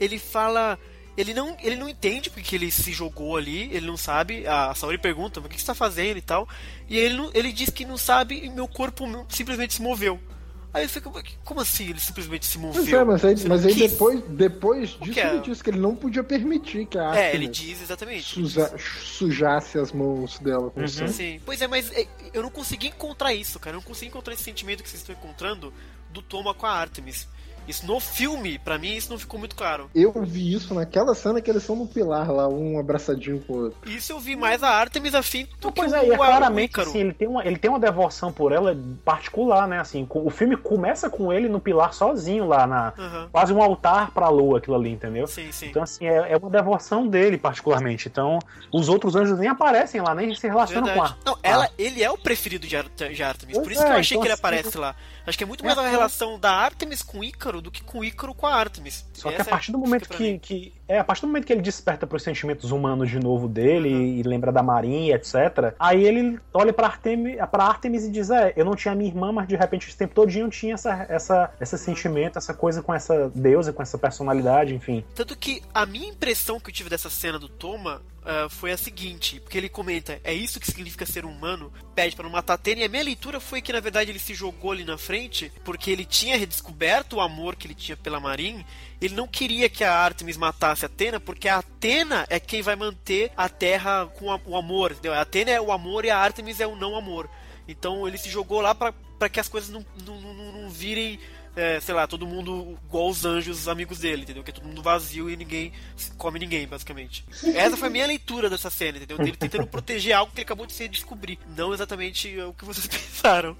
Ele fala ele não, ele não entende porque ele se jogou ali, ele não sabe. A Saori pergunta, mas o que você tá fazendo e tal. E ele, não, ele diz que não sabe e meu corpo simplesmente se moveu. Aí você fica, como assim ele simplesmente se moveu? Pois é, mas aí, mas aí depois, depois disso é? ele disse que ele não podia permitir que a É, Artemis ele diz exatamente. suja- sujasse as mãos dela com sangue. Sim. Pois é, mas é, eu não consegui encontrar isso, cara. Eu não consegui encontrar esse sentimento que vocês estão encontrando do Toma com a Artemis. Isso no filme, pra mim, isso não ficou muito claro. Eu vi isso naquela cena que eles são no pilar lá, um abraçadinho com o outro. Isso eu vi mais a Artemis afim do que Pois o, é, e é o claramente assim, ele tem, uma, ele tem uma devoção por ela particular, né? Assim, o filme começa com ele no pilar sozinho lá na. Aham. Quase um altar pra lua, aquilo ali, entendeu? Sim, sim. Então, assim, é, é uma devoção dele, particularmente. Então, os outros anjos nem aparecem lá, nem se relacionam Verdade. com a. Não, ela, ele é o preferido de, Ar de Artemis. Por Pois isso que eu é, achei então, que ele assim, aparece lá. Acho que é muito é, mais a relação da Artemis com Ícaro do que com o Ícaro com a Artemis. Só que a é partir do momento que, que. É, a partir do momento que ele desperta pros sentimentos humanos de novo dele e, e lembra da Marinha, etc. Aí ele olha pra Artemis, pra Artemis e diz: É, eu não tinha minha irmã, mas de repente esse tempo todinho eu tinha essa, essa, esse sentimento, essa coisa com essa deusa, com essa personalidade, enfim. Tanto que a minha impressão que eu tive dessa cena do Toma ah, foi a seguinte, porque ele comenta, é isso que significa ser humano, pede pra não matar Atena, e a minha leitura foi que na verdade ele se jogou ali na frente, porque ele tinha redescoberto o amor que ele tinha pela Marin, ele não queria que a Artemis matasse a Atena, porque a Atena é quem vai manter a Terra com a- o amor, entendeu? A Atena é o amor e a Artemis é o não amor. Então ele se jogou lá pra que as coisas não, não, não, não virem é, sei lá, todo mundo igual os anjos amigos dele, entendeu? Que é todo mundo vazio e ninguém come ninguém, basicamente. Essa foi a minha leitura dessa cena, entendeu? Dele tentando proteger algo que ele acabou de se descobrir. Não exatamente o que vocês pensaram.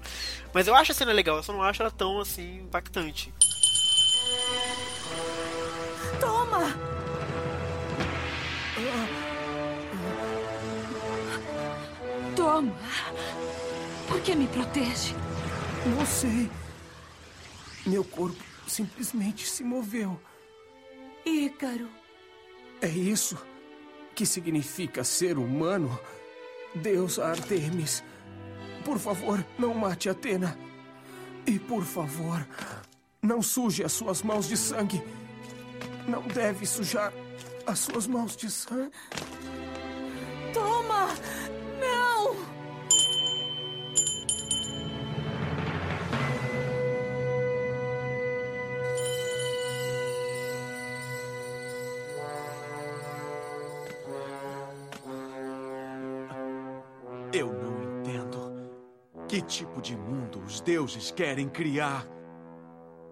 Mas eu acho a cena legal, eu só não acho ela tão assim impactante. Toma! Toma! Por que me protege? Não sei. Meu corpo simplesmente se moveu. Ícaro. É isso que significa ser humano? Deus Artemis, por favor, não mate Atena. E por favor, não suje as suas mãos de sangue. Não deve sujar as suas mãos de sangue. Toma! De mundo os deuses querem criar?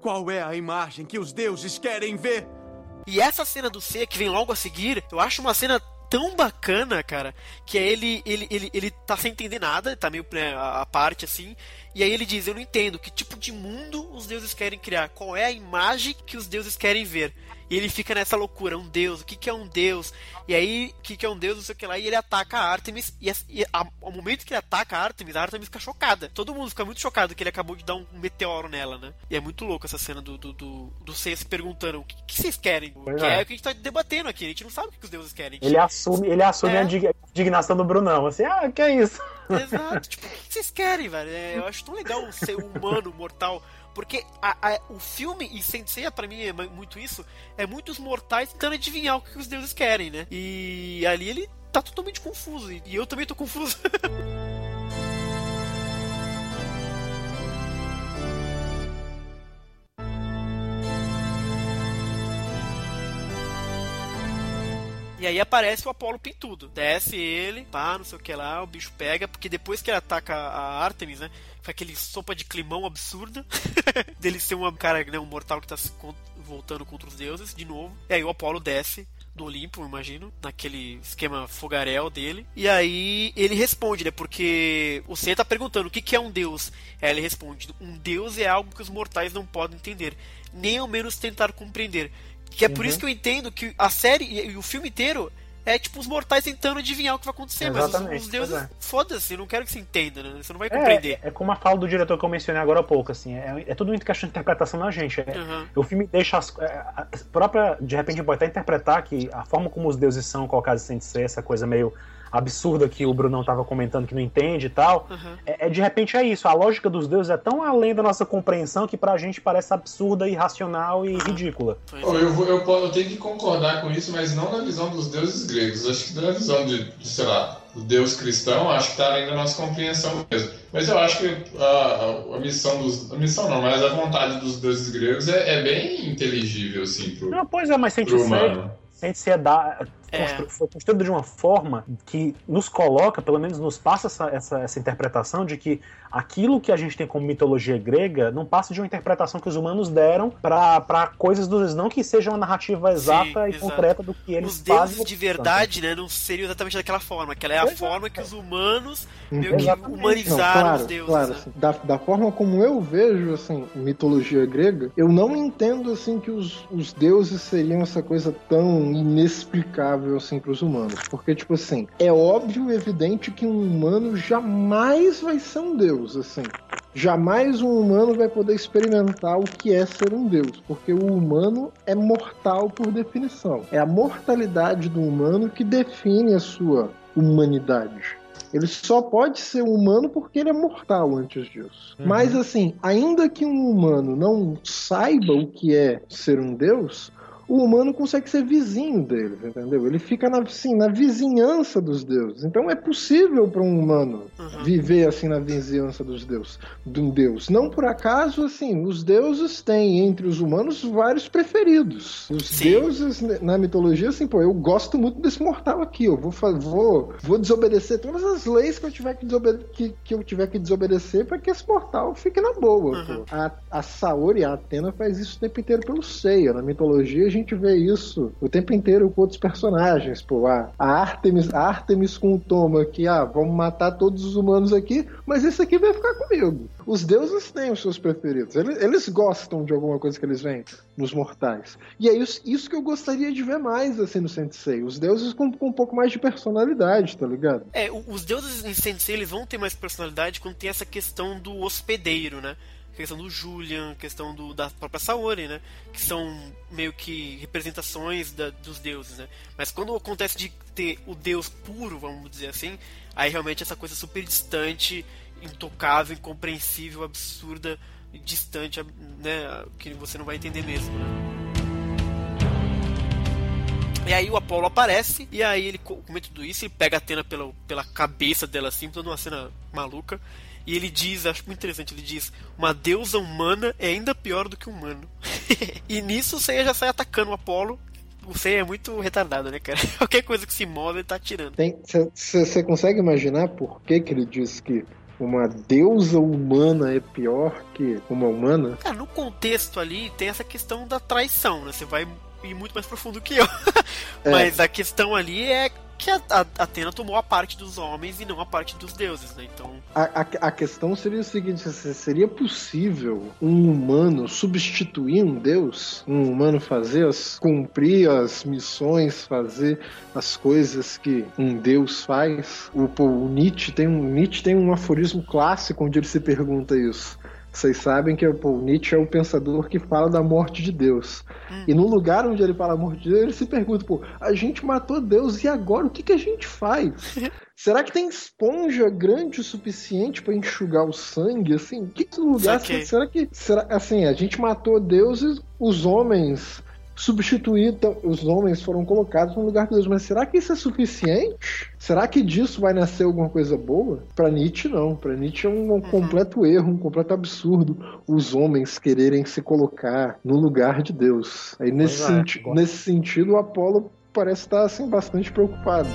Qual é a imagem que os deuses querem ver? E essa cena do C que vem logo a seguir, eu acho uma cena tão bacana, cara, que é ele, ele, ele, ele tá sem entender nada, tá meio né, a, a parte assim, e aí ele diz, eu não entendo que tipo de mundo os deuses querem criar, qual é a imagem que os deuses querem ver. E ele fica nessa loucura, um deus, o que, que é um deus? E aí, o que, que é um deus, não sei o que lá, e ele ataca a Artemis, e, as- e a- ao momento que ele ataca a Artemis, a Artemis fica chocada. Todo mundo fica muito chocado que ele acabou de dar um meteoro nela, né? E é muito louco essa cena do, do, do, do Seiya se perguntando, o que, que vocês querem? Pois que é. é o que a gente tá debatendo aqui, a gente não sabe o que os deuses querem. Ele assume, ele assume É. a dig- indignação do Brunão, assim, ah, que é isso? Exato, tipo, o que vocês querem, velho? É, eu acho tão legal o ser humano, mortal. Porque a- a- o filme, e Sensei pra mim é muito isso, é muitos mortais tentando adivinhar o que os deuses querem, né? E ali ele tá totalmente confuso. E eu também tô confuso. E aí aparece o Apolo Pintudo. Desce ele, pá, não sei o que lá, o bicho pega, porque depois que ele ataca a Artemis, né? Foi aquele sopa de climão absurda. dele ser um cara, né, um mortal que tá se voltando contra os deuses, de novo. E aí o Apolo desce do Olimpo, imagino, naquele esquema fogaréu dele. E aí ele responde, né? Porque o Seiya tá perguntando o que, que é um deus. Aí ele responde: um deus é algo que os mortais não podem entender, nem ao menos tentar compreender. Que é por Uhum. isso que eu entendo que a série e o filme inteiro é tipo os mortais tentando adivinhar o que vai acontecer, mas os, Exatamente, os deuses, é. foda-se, eu não quero que você entenda, né? Você não vai compreender. É, é como a fala do diretor que eu mencionei agora há pouco, assim, é, é tudo muito questão de interpretação da gente. é- Uhum. O filme deixa as, é, a própria, de repente pode até interpretar que a forma como os deuses são colocados em ser essa coisa meio absurda que o Brunão tava comentando que não entende e tal, é, é, de repente é isso. A lógica dos deuses é tão além da nossa compreensão que pra gente parece absurda, irracional e ridícula. Pô, eu, vou- eu, po- eu tenho que concordar com isso, mas não na visão dos deuses gregos. Acho que na visão de, de, sei lá, do deus cristão, acho que tá além da nossa compreensão mesmo. Mas eu acho que a, a- a missão dos. A missão não, mas a vontade dos deuses gregos é, é bem inteligível, assim, pro, Não, pois é, mas se a gente pro segue, humano. se a gente se é da- constru- foi construído de uma forma que nos coloca, pelo menos nos passa essa, essa, essa interpretação de que aquilo que a gente tem como mitologia grega não passa de uma interpretação que os humanos deram para coisas dos deuses, não que seja uma narrativa exata e exato. concreta do que eles Os fazem. deuses de verdade, né, não seriam exatamente daquela forma, que ela é a forma que os humanos meio que humanizaram Não, claro, os deuses. claro, né? assim, da, da forma como eu vejo assim mitologia grega, eu não entendo assim que os, os deuses seriam essa coisa tão inexplicável assim para os humanos, porque tipo assim é óbvio e evidente que um humano jamais vai ser um deus assim. Jamais um humano vai poder experimentar o que é ser um deus, porque o humano é mortal por definição. É a mortalidade do humano que define a sua humanidade. Ele só pode ser humano porque ele é mortal antes disso. Uhum. Mas assim, ainda que um humano não saiba o que é ser um deus, o humano consegue ser vizinho deles, entendeu? Ele fica na, assim, na vizinhança dos deuses. Então é possível para um humano viver assim na vizinhança dos deuses, de um deus. Não por acaso, assim, os deuses têm entre os humanos vários preferidos. Os deuses né, na mitologia, assim, pô, eu gosto muito desse mortal aqui. Eu vou, vou, vou desobedecer todas as leis que eu tiver que, desobede- que, que eu tiver que desobedecer para que esse mortal fique na boa. pô. A, a Saori, a Atena, faz isso o tempo inteiro pelo Seiya. Na mitologia a gente vê isso o tempo inteiro com outros personagens. Pô, a, Artemis, a Artemis com o Toma, que ah, vamos matar todos os humanos aqui, mas esse aqui vai ficar comigo. Os deuses têm os seus preferidos. Eles, eles gostam de alguma coisa que eles veem nos mortais. E é isso, isso que eu gostaria de ver mais assim no Sensei. Os deuses com, com um pouco mais de personalidade, tá ligado? É, os deuses em Sensei eles vão ter mais personalidade quando tem essa questão do hospedeiro, né? Questão do Julian, questão do, da própria Saori, né? Que são meio que representações da- dos deuses, né? Mas quando acontece de ter o deus puro, vamos dizer assim, aí realmente essa coisa super distante, intocável, incompreensível, absurda, distante, né? Que você não vai entender mesmo, né? E aí o Apolo aparece, e aí ele co- comenta tudo isso, ele pega a Atena pela, pela cabeça dela assim, toda uma cena maluca. E ele diz, acho muito interessante, ele diz, uma deusa humana é ainda pior do que um humano. e nisso o Seiya já sai atacando o Apolo. O Seiya é muito retardado, né, cara? Qualquer coisa que se move, ele tá atirando. Você consegue imaginar por que, que ele diz que uma deusa humana é pior que uma humana? Cara, no contexto ali tem essa questão da traição, né? Você vai ir muito mais profundo que eu. É. Mas a questão ali é que a, a Atena tomou a parte dos homens e não a parte dos deuses, né? Então. A, a, a questão seria o seguinte: se- seria possível um humano substituir um deus? Um humano fazer as, cumprir as missões, fazer as coisas que um deus faz? O, o Nietzsche tem um Nietzsche tem um aforismo clássico onde ele se pergunta isso. Vocês sabem que pô, Nietzsche é o pensador que fala da morte de Deus. E no lugar onde ele fala a morte de Deus, ele se pergunta: pô, a gente matou Deus e agora o que, que a gente faz? Será que tem esponja grande o suficiente para enxugar o sangue? Assim, que lugar? Saquei. Será que. Será, assim, a gente matou Deus e os homens substituíram, os homens foram colocados no lugar de Deus. Mas será que isso é suficiente? Será que disso vai nascer alguma coisa boa? Para Nietzsche, não. Para Nietzsche é um, um completo erro, um completo absurdo os homens quererem se colocar no lugar de Deus. Aí, nesse, é, senti- gosto. nesse sentido, o Apolo parece estar assim, bastante preocupado.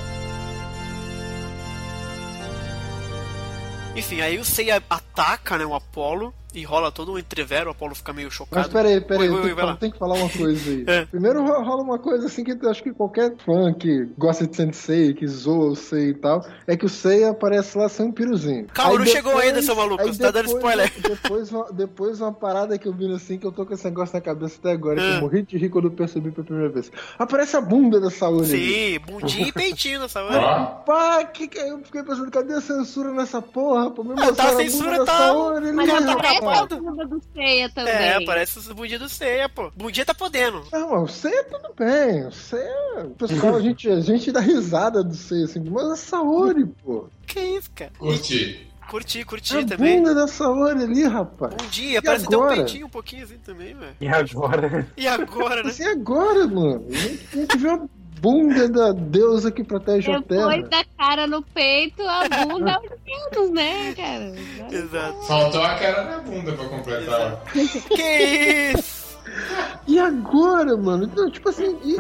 Enfim, aí o Seiya ataca, né, o Apolo e rola todo um entrevero, o Apolo fica meio chocado. Mas peraí, peraí, Oi, oi, eu oi, tenho, que falar, que uma coisa aí. É. Primeiro ro- rola uma coisa assim que eu acho que qualquer fã que gosta de Sensei, que zoa o Sei e tal, é que o Sei aparece lá sem um piruzinho. Calma, Aí não chegou ainda, seu maluco, aí você tá dando spoiler. Depois, uma- depois uma parada que eu vi assim, que eu tô com esse negócio na cabeça até agora, que Ah. eu morri de rir quando eu percebi pela primeira vez. Aparece a bunda da Saori. ali. Sim, bundinha e peitinho nessa hora. Pá, que que eu fiquei pensando, cadê a censura nessa porra? Pô, me Ah, tá, a a censura bunda da tá- Saori ali. Mas Cara, tá bunda do Ceia também. É, parece o bundinha do Ceia, pô. Bundinha tá podendo. Não, mas o Ceia tudo bem. O Ceia. O pessoal, a gente, a gente dá risada do Ceia assim, mas a Saori, pô. Que isso, cara? Curti. Curti, curti A também. bunda da Saori ali, rapaz. Bundinha, E parece até um agora? peitinho um pouquinho assim também, velho. E agora? E agora, né? Assim, agora, mano. A gente, a gente viu a bunda da deusa que protege a terra. Depois da cara no peito, a bunda aos dedos, né, cara? Exato. Faltou a cara na bunda pra completar. Que isso? E agora, mano? Não, tipo assim, e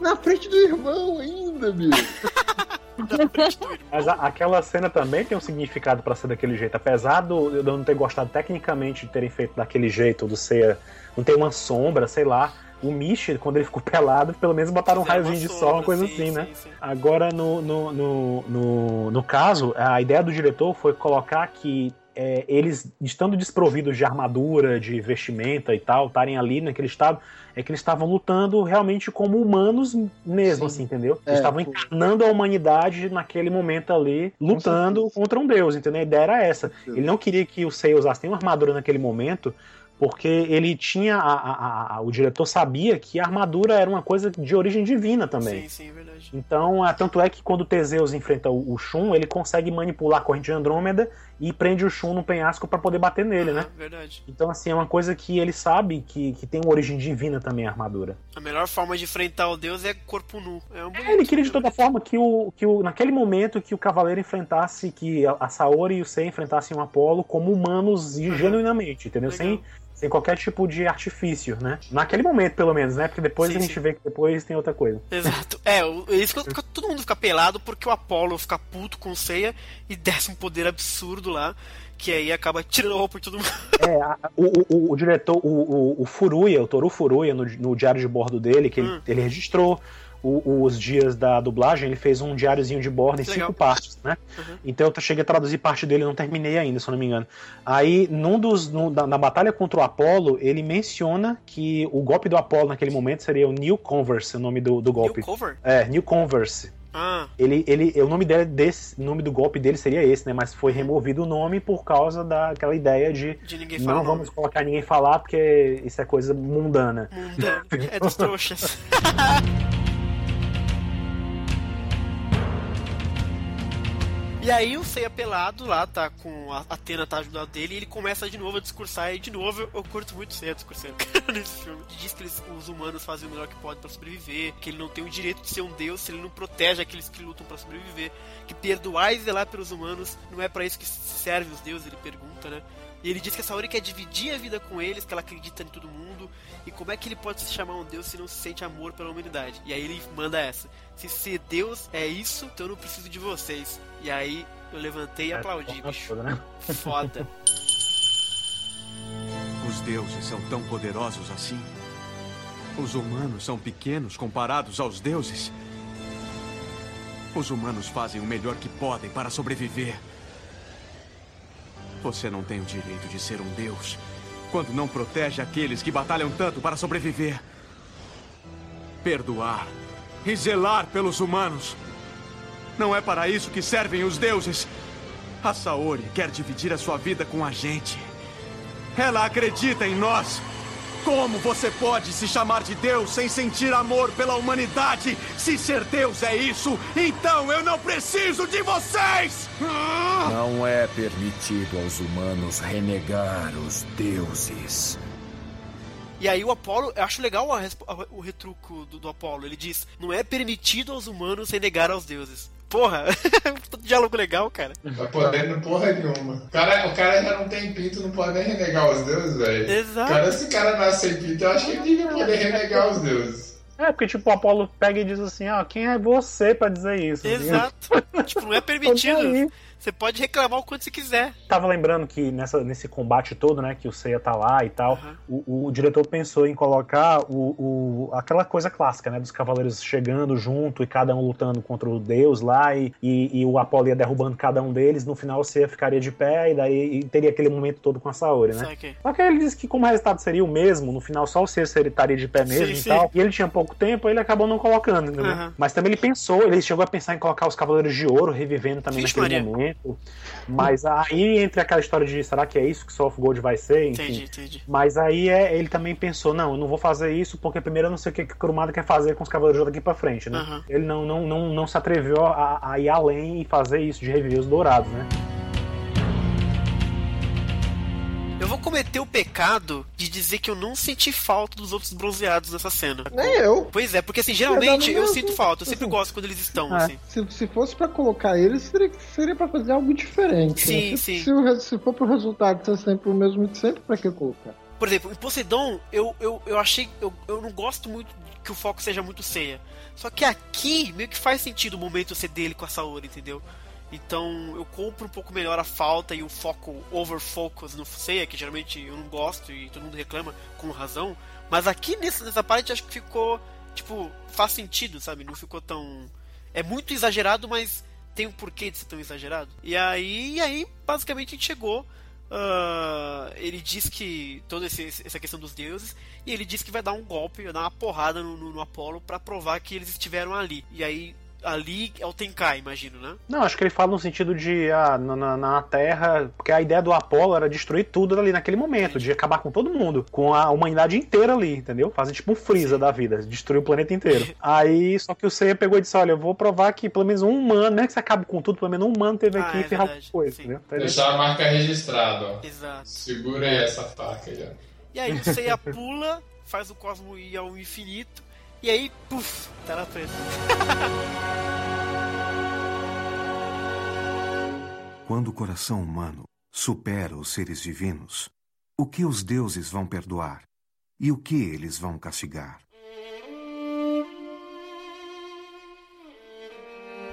na frente do irmão ainda, bicho. Mas a- aquela cena também tem um significado pra ser daquele jeito. Apesar do, eu não ter gostado tecnicamente de terem feito daquele jeito, do ser. Não ter uma sombra, sei lá. O Mish, quando ele ficou pelado, pelo menos botaram um raiozinho de sol, uma coisa sim, assim, sim, né? sim. Agora, no, no, no, no, no caso, a ideia do diretor foi colocar que é, eles, estando desprovidos de armadura, de vestimenta e tal, estarem ali naquele estado, é que eles estavam lutando realmente como humanos mesmo, assim, entendeu? É, Eles estavam encarnando a humanidade naquele momento ali, lutando contra um deus, entendeu? A ideia era essa. Ele não queria que o Seiya usasse nenhuma armadura naquele momento, porque ele tinha. a- a- a- o diretor sabia que a armadura era uma coisa de origem divina também. Sim, sim, verdade. Então, ah, tanto é que quando o Teseus enfrenta o, o Shun, ele consegue manipular a corrente de Andrômeda e prende o Shun no penhasco pra poder bater nele, né? Verdade. Então, assim, é uma coisa que ele sabe que, que tem uma origem divina também a armadura. A melhor forma de enfrentar o deus é corpo nu. É um É, ele queria de toda forma que o, que o naquele momento que o cavaleiro enfrentasse, que a, Saori e o Sei enfrentassem o Apolo como humanos e genuinamente, entendeu? Sem, sem qualquer tipo de artifício, né? Naquele momento, pelo menos, né? Porque depois Sim, a gente sim. vê que depois tem outra coisa. Exato. É, é isso que eu- todo mundo fica pelado porque o Apollo fica puto com o Seiya e desce um poder absurdo lá, que aí acaba tirando roupa de todo mundo. É, a- o, o- o- diretor, o, o, o Furuya, o Toru Furuya, no, no diário de bordo dele, que ele, Hum. ele registrou o- os dias da dublagem, ele fez um diáriozinho de bordo em legal. cinco partes, né? Então eu cheguei a traduzir parte dele, não terminei ainda, se eu não me engano. Aí, num dos, num- na, na batalha contra o Apollo, ele menciona que o golpe do Apollo naquele momento seria o New Converse, o nome do, do golpe. Cover? É, New Converse. Ah, Ele, ele, o nome dele, desse, nome do golpe dele seria esse, né? Mas foi removido o nome por causa daquela ideia de, De ninguém falar não vamos colocar ninguém falar porque isso é coisa mundana. mundano. É dos trouxas. E aí o Seiya pelado lá, tá com a Atena tá ajudando dele e ele começa de novo a discursar e de novo eu curto muito o Seiya discursando nesse filme. Diz que eles- os humanos fazem o melhor que podem pra sobreviver, que ele não tem o direito de ser um deus se ele não protege aqueles que lutam pra sobreviver, que perdoar e zelar pelos humanos não é pra isso que servem os deuses, ele pergunta, né? E ele diz que a Saori quer dividir a vida com eles, que ela acredita em todo mundo. E como é que ele pode se chamar um deus se não se sente amor pela humanidade? E aí ele manda essa: Se ser Deus é isso, então eu não preciso de vocês. E aí eu levantei e aplaudi, bicho. né? Foda. Os deuses são tão poderosos assim? Os humanos são pequenos comparados aos deuses? Os humanos fazem o melhor que podem para sobreviver. Você não tem o direito de ser um deus quando não protege aqueles que batalham tanto para sobreviver. Perdoar e zelar pelos humanos. Não é para isso que servem os deuses. A Saori quer dividir a sua vida com a gente. Ela acredita em nós. Como você pode se chamar de Deus sem sentir amor pela humanidade? Se ser Deus é isso, então eu não preciso de vocês! Não é permitido aos humanos renegar os deuses. E aí o Apolo, eu acho legal a a- o retruco do, do Apolo. Ele diz: Não é permitido aos humanos renegar aos deuses. Porra, diálogo legal, cara. Tá podendo porra nenhuma. O cara, o cara já não tem pinto, não pode nem renegar os deuses, velho. Exato. Cara, se o cara nasce sem pinto, eu acho que ele devia poder renegar os deuses. É, porque tipo, o Apolo pega e diz assim, ó, quem é você pra dizer isso? Exato. tipo, não é permitido. Você pode reclamar o quanto você quiser. Tava lembrando que nessa, nesse combate todo, né, que o Seiya tá lá e tal, o, o diretor pensou em colocar o, o- aquela coisa clássica, né, dos cavaleiros chegando junto e cada um lutando contra o deus lá e, e, e o Apolo ia derrubando cada um deles, no final o Seiya ficaria de pé e daí e teria aquele momento todo com a Saori, né? Só que ele disse que como o resultado seria o mesmo, no final só o Seiya estaria de pé mesmo Sim, e sim. tal, e ele tinha pouco tempo, ele acabou não colocando, entendeu? Aham. Mas também ele pensou, ele chegou a pensar em colocar os Cavaleiros de Ouro revivendo também Vixe, naquele Maria. momento momento. Mas aí entre aquela história de será que é isso que Soul of Gold vai ser? Enfim. Entendi, entendi. Mas aí é, ele também pensou, não, eu não vou fazer isso porque primeiro eu não sei o que, que o Kurumada quer fazer com os Cavaleiros daqui pra frente, né? Aham. Ele não, não, não, não se atreveu a, a ir além e fazer isso, de reviver os dourados, né? Eu vou cometer o pecado de dizer que eu não senti falta dos outros bronzeados nessa cena. Nem eu. Pois é, porque assim, Eu geralmente não- eu sinto falta, eu sempre gosto quando eles estão, É, assim. se, se fosse pra colocar eles, seria, seria pra fazer algo diferente. Sim, né? se, sim. Se, res- se for pro resultado ser sempre o mesmo de sempre, pra que colocar? Por exemplo, em Poseidon, eu, eu, eu achei. Eu, eu não gosto muito que o foco seja muito ceia. Só que aqui, meio que faz sentido o momento ser dele com a Saori, entendeu? Então eu compro um pouco melhor a falta e o foco over focus no Seiya, que geralmente eu não gosto e todo mundo reclama com razão. Mas aqui nessa, nessa parte acho que ficou, tipo, faz sentido, sabe? Não ficou tão. É muito exagerado, mas tem um porquê de ser tão exagerado. E aí, aí basicamente a gente chegou. ah, ele diz que toda essa questão dos deuses e ele diz que vai dar um golpe, vai dar uma porrada no, no, no Apolo pra provar que eles estiveram ali. E aí ali é o Tenkai, imagino, né? Não, acho que ele fala no sentido de ah, na, na- na Terra, porque a ideia do Apolo era destruir tudo ali naquele momento, de acabar com todo mundo, com a humanidade inteira ali, entendeu? Fazer tipo um Freeza da vida, destruir o planeta inteiro. Aí, só que o Seiya pegou e disse: Olha, eu vou provar que pelo menos um humano, não é que você acabe com tudo, pelo menos um humano teve aqui Ah, e é ferrar verdade, alguma coisa, entendeu? Então, ele- Deixar a marca registrada, ó. Exato. Segura aí essa faca aí, ó. E aí o Seiya pula, faz o cosmo ir ao infinito, e aí, puf, tela preta. Quando o coração humano supera os seres divinos, o que os deuses vão perdoar e o que eles vão castigar?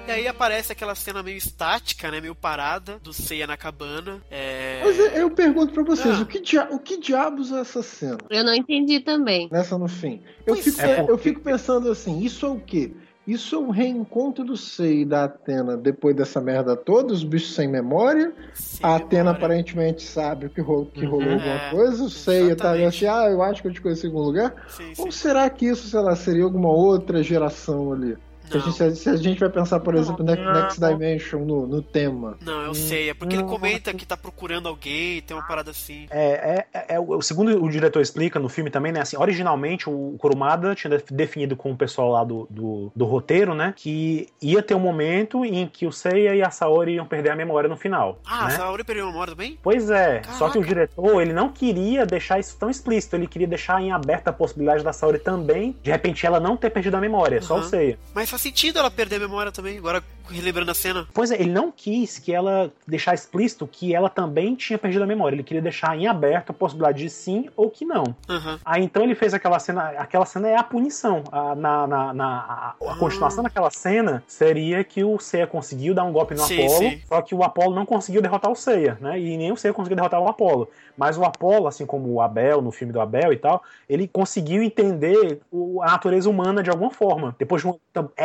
E aí aparece aquela cena meio estática, né? Meio parada, do Seiya na cabana. É... Mas eu- pergunto pra vocês, Ah. o, que dia- o que diabos é essa cena? Eu não entendi também. Nessa no fim. Eu, Pois fico, é. eu fico pensando assim, isso é o quê? Isso é o reencontro do Sei e da Atena depois dessa merda toda, os bichos sem memória. Sem a Atena memória. aparentemente sabe que, ro- que Uhum. rolou alguma É, coisa. O Seiya tá assim, ah, eu acho que eu te conheci em algum lugar. Sim, sim. Ou será que isso, sei lá, seria alguma outra geração ali? Se a, gente, se a gente vai pensar, por exemplo, Não, Next, Dimension no, no tema. Não, eu sei, é porque ele comenta que tá procurando alguém, tem uma parada assim. É, é, é, é o segundo o diretor explica no filme também, né? Assim, originalmente o Kurumada tinha def- definido com o pessoal lá do, do, do roteiro, né? Que ia ter um momento em que o Seiya e a Saori iam perder a memória no final. Ah, né? a Saori perdeu a memória também? Pois é, Caraca. só que o diretor ele não queria deixar isso tão explícito, ele queria deixar em aberta a possibilidade da Saori também, de repente ela não ter perdido a memória, só o. Seiya. Mas faz sentido ela perder a memória também, agora relembrando a cena. Pois é, ele não quis que ela deixar explícito que ela também tinha perdido a memória, ele queria deixar em aberto a possibilidade de sim ou que não. Aham. Aí então ele fez aquela cena, aquela cena é a punição. A, na, na, na- a, a Ah. continuação daquela cena seria que o Seiya conseguiu dar um golpe no Sim, Apolo, sim. só que o Apolo não conseguiu derrotar o Seiya, né? E nem o Seiya conseguiu derrotar o Apolo. Mas o Apolo, assim como o Abel, no filme do Abel e tal, ele conseguiu entender a natureza humana de alguma forma. Depois de uma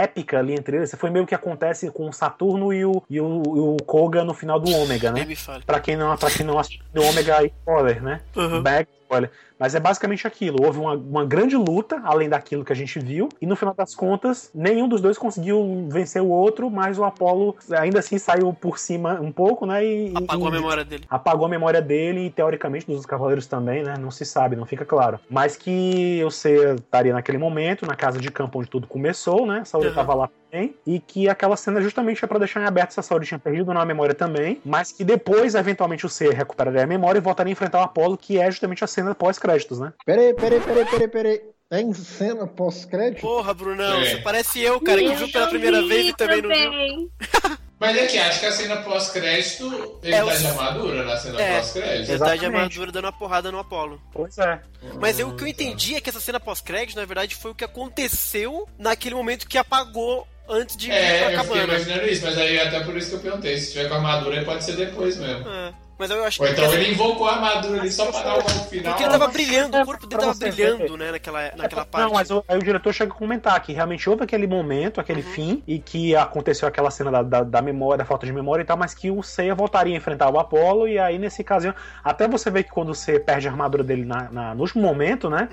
épica ali entre eles, foi meio que acontece com o Saturno e o, e o, e o Koga no final do Ômega, né? Pra quem não, pra quem não assistiu o Ômega, spoiler, né? Uhum. Back, spoiler. Mas é basicamente aquilo. Houve uma, uma grande luta, além daquilo que a gente viu, e no final das contas, nenhum dos dois conseguiu vencer o outro, mas o Apolo ainda assim saiu por cima um pouco, né? E, Apagou e- a memória dele. apagou a memória dele e teoricamente dos cavaleiros também, né? Não se sabe, não fica claro. Mas que eu sei estaria naquele momento na casa de campo onde tudo começou, né? Saori Uhum. estava lá também e que aquela cena justamente é para deixar em aberto se a Saori tinha perdido ou não a memória também, mas que depois eventualmente o Seiya recuperaria a memória e voltaria a enfrentar o Apolo, que é justamente a cena pós-créditos, né? Peraí, peraí, peraí, peraí, peraí. Tem cena pós-crédito? Porra, Brunão, É. você parece eu, cara, que Eu viu pela vi primeira vez e também, não viu. também. Mas é que acho que a cena pós-crédito, ele É tá o- de armadura na cena É. pós-crédito. Ele tá de armadura dando uma porrada no Apolo. Pois é. Mas eu- o que eu entendi é que essa cena pós-crédito, na verdade, foi o que aconteceu naquele momento que apagou antes de ir É, pra eu fiquei cabana. imaginando isso, mas aí até por isso que eu perguntei. Se tiver com armadura, aí pode ser depois mesmo. É. Mas eu acho Ou que. então ele invocou a armadura ali só pra dar o final. Porque ele tava brilhando, o corpo dele tava você brilhando, né, naquela, naquela parte. Não, mas o, aí o diretor chega a comentar que realmente houve aquele momento, aquele fim, e que aconteceu aquela cena da, da, da memória, da falta de memória e tal, mas que o Seiya voltaria a enfrentar o Apollo, e aí nesse caso, até você vê que quando o Seiya perde a armadura dele na, na- no último momento, né?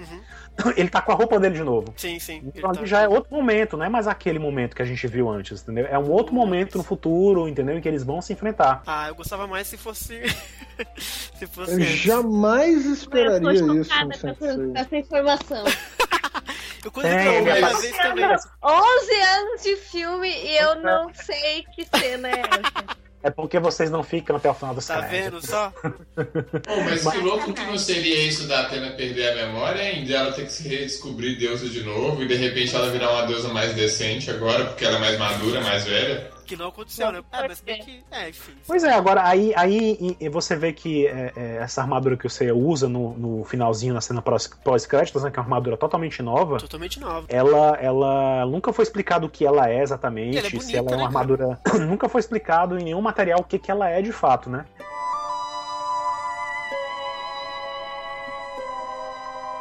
Ele tá com a roupa dele de novo. Sim, sim. Então tá- ali já é outro momento, não é mais aquele momento que a gente viu antes, entendeu? É um outro momento no futuro, entendeu? Em que eles vão se enfrentar. Ah, eu gostava mais se fosse. se fosse. Eu antes. jamais esperaria eu isso essa, essa informação. Eu quando É, vi primeira aparece- vez também. 11 anos de filme e eu não sei que cena é essa. É porque vocês não ficam até o final dos Tá créditos. vendo só? Pô, mas que louco que não seria isso da Atena perder a memória ainda, ela ter que se redescobrir deusa de novo e de repente ela virar uma deusa mais decente agora, porque ela é mais madura, mais velha. Que não aconteceu, né? Ah, mas bem que. É, enfim. Pois é, agora aí, aí você vê que é, é, essa armadura que o Seiya usa no, no finalzinho, na cena pós- pós-créditos, né, que é uma armadura totalmente nova, Totalmente nova. ela, ela nunca foi explicado o que ela é exatamente, ela é se bonita, ela é uma né, armadura. nunca foi explicado em nenhum material o que, que ela é de fato, né?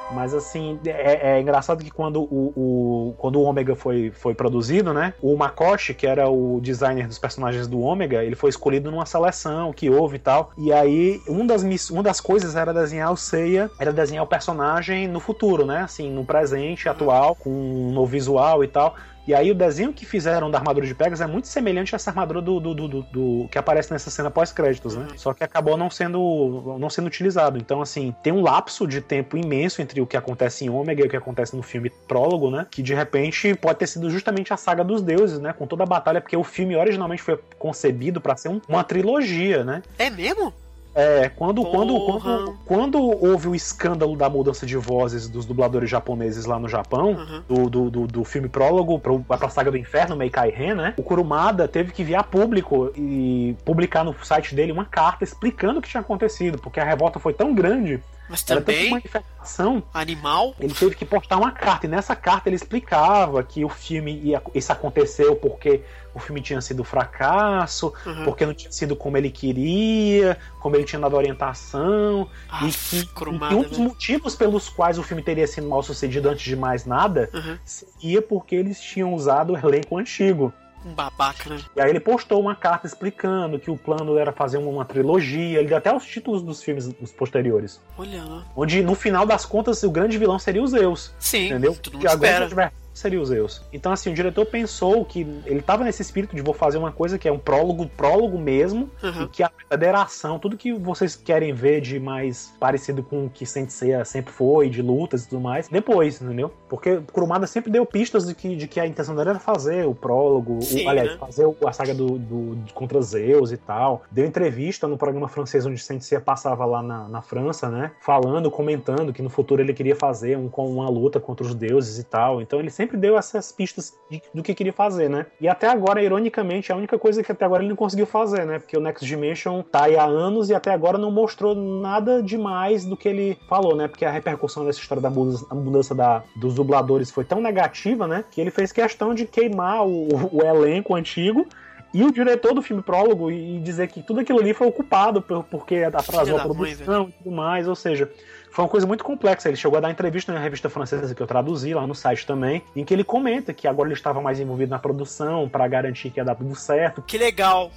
Mas assim, é, é engraçado que quando o, o- quando o Ômega foi, foi produzido, né? O Makoshi, que era o designer dos personagens do Ômega, ele foi escolhido numa seleção que houve e tal. E aí, um das, uma das coisas era desenhar o Seiya, era desenhar o personagem no futuro, né? Assim, no presente, atual, com um novo visual e tal. E aí o desenho que fizeram da armadura de Pegasus é muito semelhante a essa armadura do, do, do- do- que aparece nessa cena pós-créditos, né? Só que acabou não sendo, não sendo utilizado. Então, assim, tem um lapso de tempo imenso entre o que acontece em Ômega e o que acontece no filme prólogo, né? Que de repente pode ter sido justamente a saga dos deuses, né? Com toda a batalha, porque o filme originalmente foi concebido para ser um- uma trilogia, né? É mesmo? É, quando, quando, Porra. quando, quando houve o escândalo da mudança de vozes dos dubladores japoneses lá no Japão, Uhum. do, do, do, do filme prólogo pro, pra saga do inferno, Meikai Ren, né? O Kurumada teve que vir a público e publicar no site dele uma carta explicando o que tinha acontecido, porque a revolta foi tão grande. Mas também. manifestação. Animal? Ele teve que postar uma carta, e nessa carta ele explicava que o filme ia, isso aconteceu porque o filme tinha sido fracasso, Uhum. porque não tinha sido como ele queria, como ele tinha dado orientação, e que, e um dos né? motivos pelos quais o filme teria sido mal sucedido antes de mais nada Uhum. seria porque eles tinham usado o elenco antigo. Um babaca, né? E aí ele postou uma carta explicando que o plano era fazer uma, trilogia, ele deu até os títulos dos filmes os posteriores. Olha lá. Onde no final das contas o grande vilão seria o Zeus. Sim, entendeu? todo mundo que agora espera. Seria o Zeus. Então assim, o diretor pensou que ele tava nesse espírito de vou fazer uma coisa que é um prólogo, prólogo mesmo, Uhum. e que a verdadeira ação, tudo que vocês querem ver de mais parecido com o que Sensei sempre foi, de lutas e tudo mais, depois, entendeu? Porque Kurumada sempre deu pistas de que, de que a intenção dele era fazer o prólogo, Sim, o, aliás, né? fazer a saga do, do, contra Zeus e tal. Deu entrevista no programa francês onde Sensei passava lá na, na França, né? Falando, comentando que no futuro ele queria fazer um, com uma luta contra os deuses e tal. Então ele sempre deu essas pistas de- do que queria fazer, né? E até agora, ironicamente, é a única coisa que até agora ele não conseguiu fazer, né? Porque o Next Dimension tá aí há anos e até agora não mostrou nada demais do que ele falou, né? Porque a repercussão dessa história da mudança, mudança da, dos dubladores foi tão negativa, né? Que ele fez questão de queimar o, o elenco antigo e o diretor do filme prólogo e dizer que tudo aquilo ali foi ocupado por, porque atrasou a mãe, produção e tudo mais, ou seja, foi uma coisa muito complexa. Ele chegou a dar entrevista na revista francesa que eu traduzi lá no site também, em que ele comenta que agora ele estava mais envolvido na produção para garantir que ia dar tudo certo. Que legal.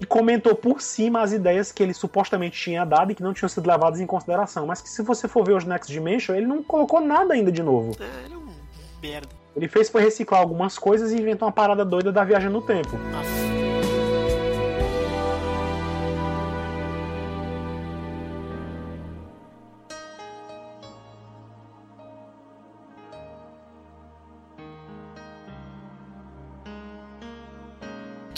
E comentou por cima as ideias que ele supostamente tinha dado e que não tinham sido levadas em consideração, mas que se você for ver os Next Dimension, ele não colocou nada ainda de novo. É, ele é um merda. Ele fez foi reciclar algumas coisas e inventou uma parada doida da viagem no tempo.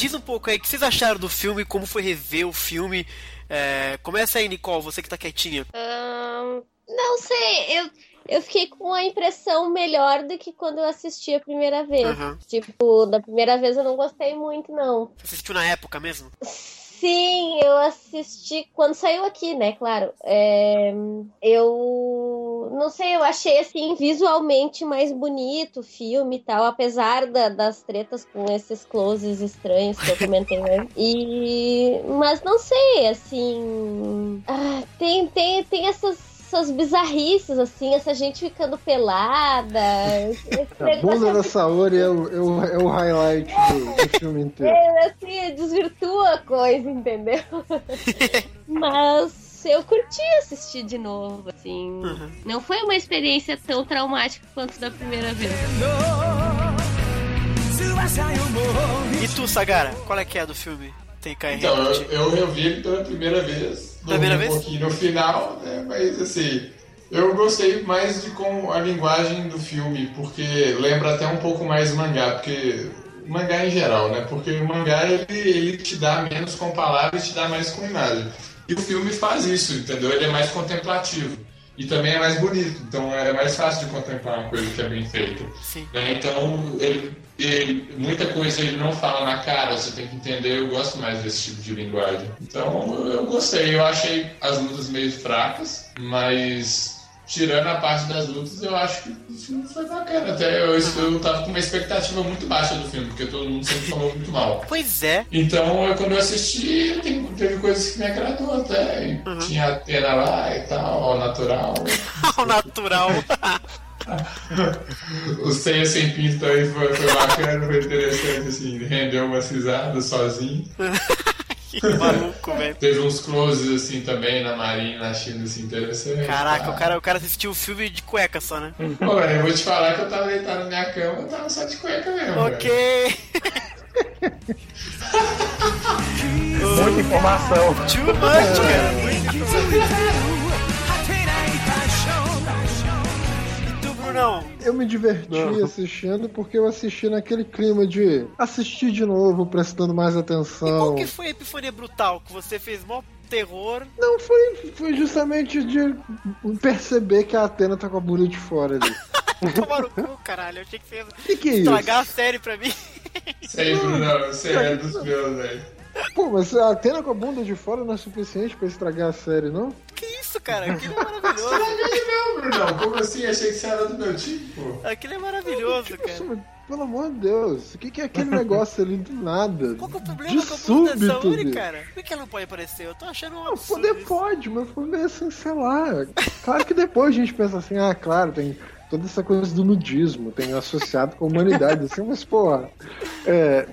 Diz um pouco aí o que vocês acharam do filme, como foi rever o filme. É, começa aí, Nicole, você que tá quietinha. Ahn, não sei, eu, eu fiquei com a impressão melhor do que quando eu assisti a primeira vez. Uhum. Tipo, da primeira vez eu não gostei muito, não. Você assistiu na época mesmo? Sim, eu assisti quando saiu aqui, né? Claro. É, eu não sei, eu achei assim visualmente mais bonito o filme e tal, apesar da- das tretas com esses closes estranhos que eu comentei, né? E mas não sei, assim, ah, tem tem tem essas essas bizarrices, assim, essa gente ficando pelada. A bunda da Saori é o, é o, é o highlight do, do filme inteiro. É, assim, desvirtua a coisa, entendeu? Mas eu curti assistir de novo, assim. Não foi uma experiência tão traumática quanto da primeira vez. E tu, Sagara, qual é que é do filme? Tem Então, eu, eu revi ele pela primeira vez. Primeira dormi vez? um pouquinho no final, né? Mas assim, eu gostei mais de com a linguagem do filme, porque lembra até um pouco mais mangá, porque mangá em geral, né? Porque o mangá ele, ele te dá menos com palavras, te dá mais com imagem. E o filme faz isso, entendeu? Ele é mais contemplativo. E também é mais bonito, então é mais fácil de contemplar uma coisa que é bem feita. né? Então, ele, ele- muita coisa ele não fala na cara, você tem que entender. Eu gosto mais desse tipo de linguagem. Então, eu, eu gostei. Eu achei as lutas meio fracas, mas tirando a parte das lutas, eu acho que o filme foi bacana. Até eu, eu tava com uma expectativa muito baixa do filme, porque todo mundo sempre falou muito mal. Pois é. Então, eu, quando eu assisti, tem- teve coisas que me agradou até. E Tinha a Tena lá e tal, ao natural. Ao natural. o Ceia Sem Pinto também foi, foi bacana, foi interessante, assim, rendeu umas risadas sozinho. que maluco, velho. Teve uns closes, assim, também na Marinha, na China, assim, interessante. Caraca, o cara, o cara assistiu o filme de cueca só, né? Pô, velho, eu vou te falar que eu tava deitado na minha cama, eu tava só de cueca mesmo. Ok. Muita informação. Too much, cara. E Brunão? Eu me diverti assistindo porque eu assisti naquele clima de assistir de novo, prestando mais atenção. Qual que foi a epifania brutal que você fez mó terror? Não, foi, foi justamente de perceber que a Atena tá com a bunda de fora ali. Tomar no cu, caralho. Eu achei que você ia Que que é estragar a série pra mim. Sempre, não, você é dos meus, velho. Pô, mas a Atena com a bunda de fora não é suficiente pra estragar a série, não? Que isso, cara? Aquilo é maravilhoso. Não, Brunão, como assim? Achei que você era do meu tipo. Aquilo é maravilhoso, Tipo, cara. assim, Pelo amor de Deus, o que, que é aquele negócio ali do nada? Qual que é o problema de com a bunda da súbito, Saori, cara? Por que ela não pode aparecer? Eu tô achando um Não, absurdo poder isso. pode, mas foi meio assim, sei lá. Claro que depois a gente pensa assim, ah, claro, tem toda essa coisa do nudismo, tem associado com a humanidade, assim, mas, porra, é,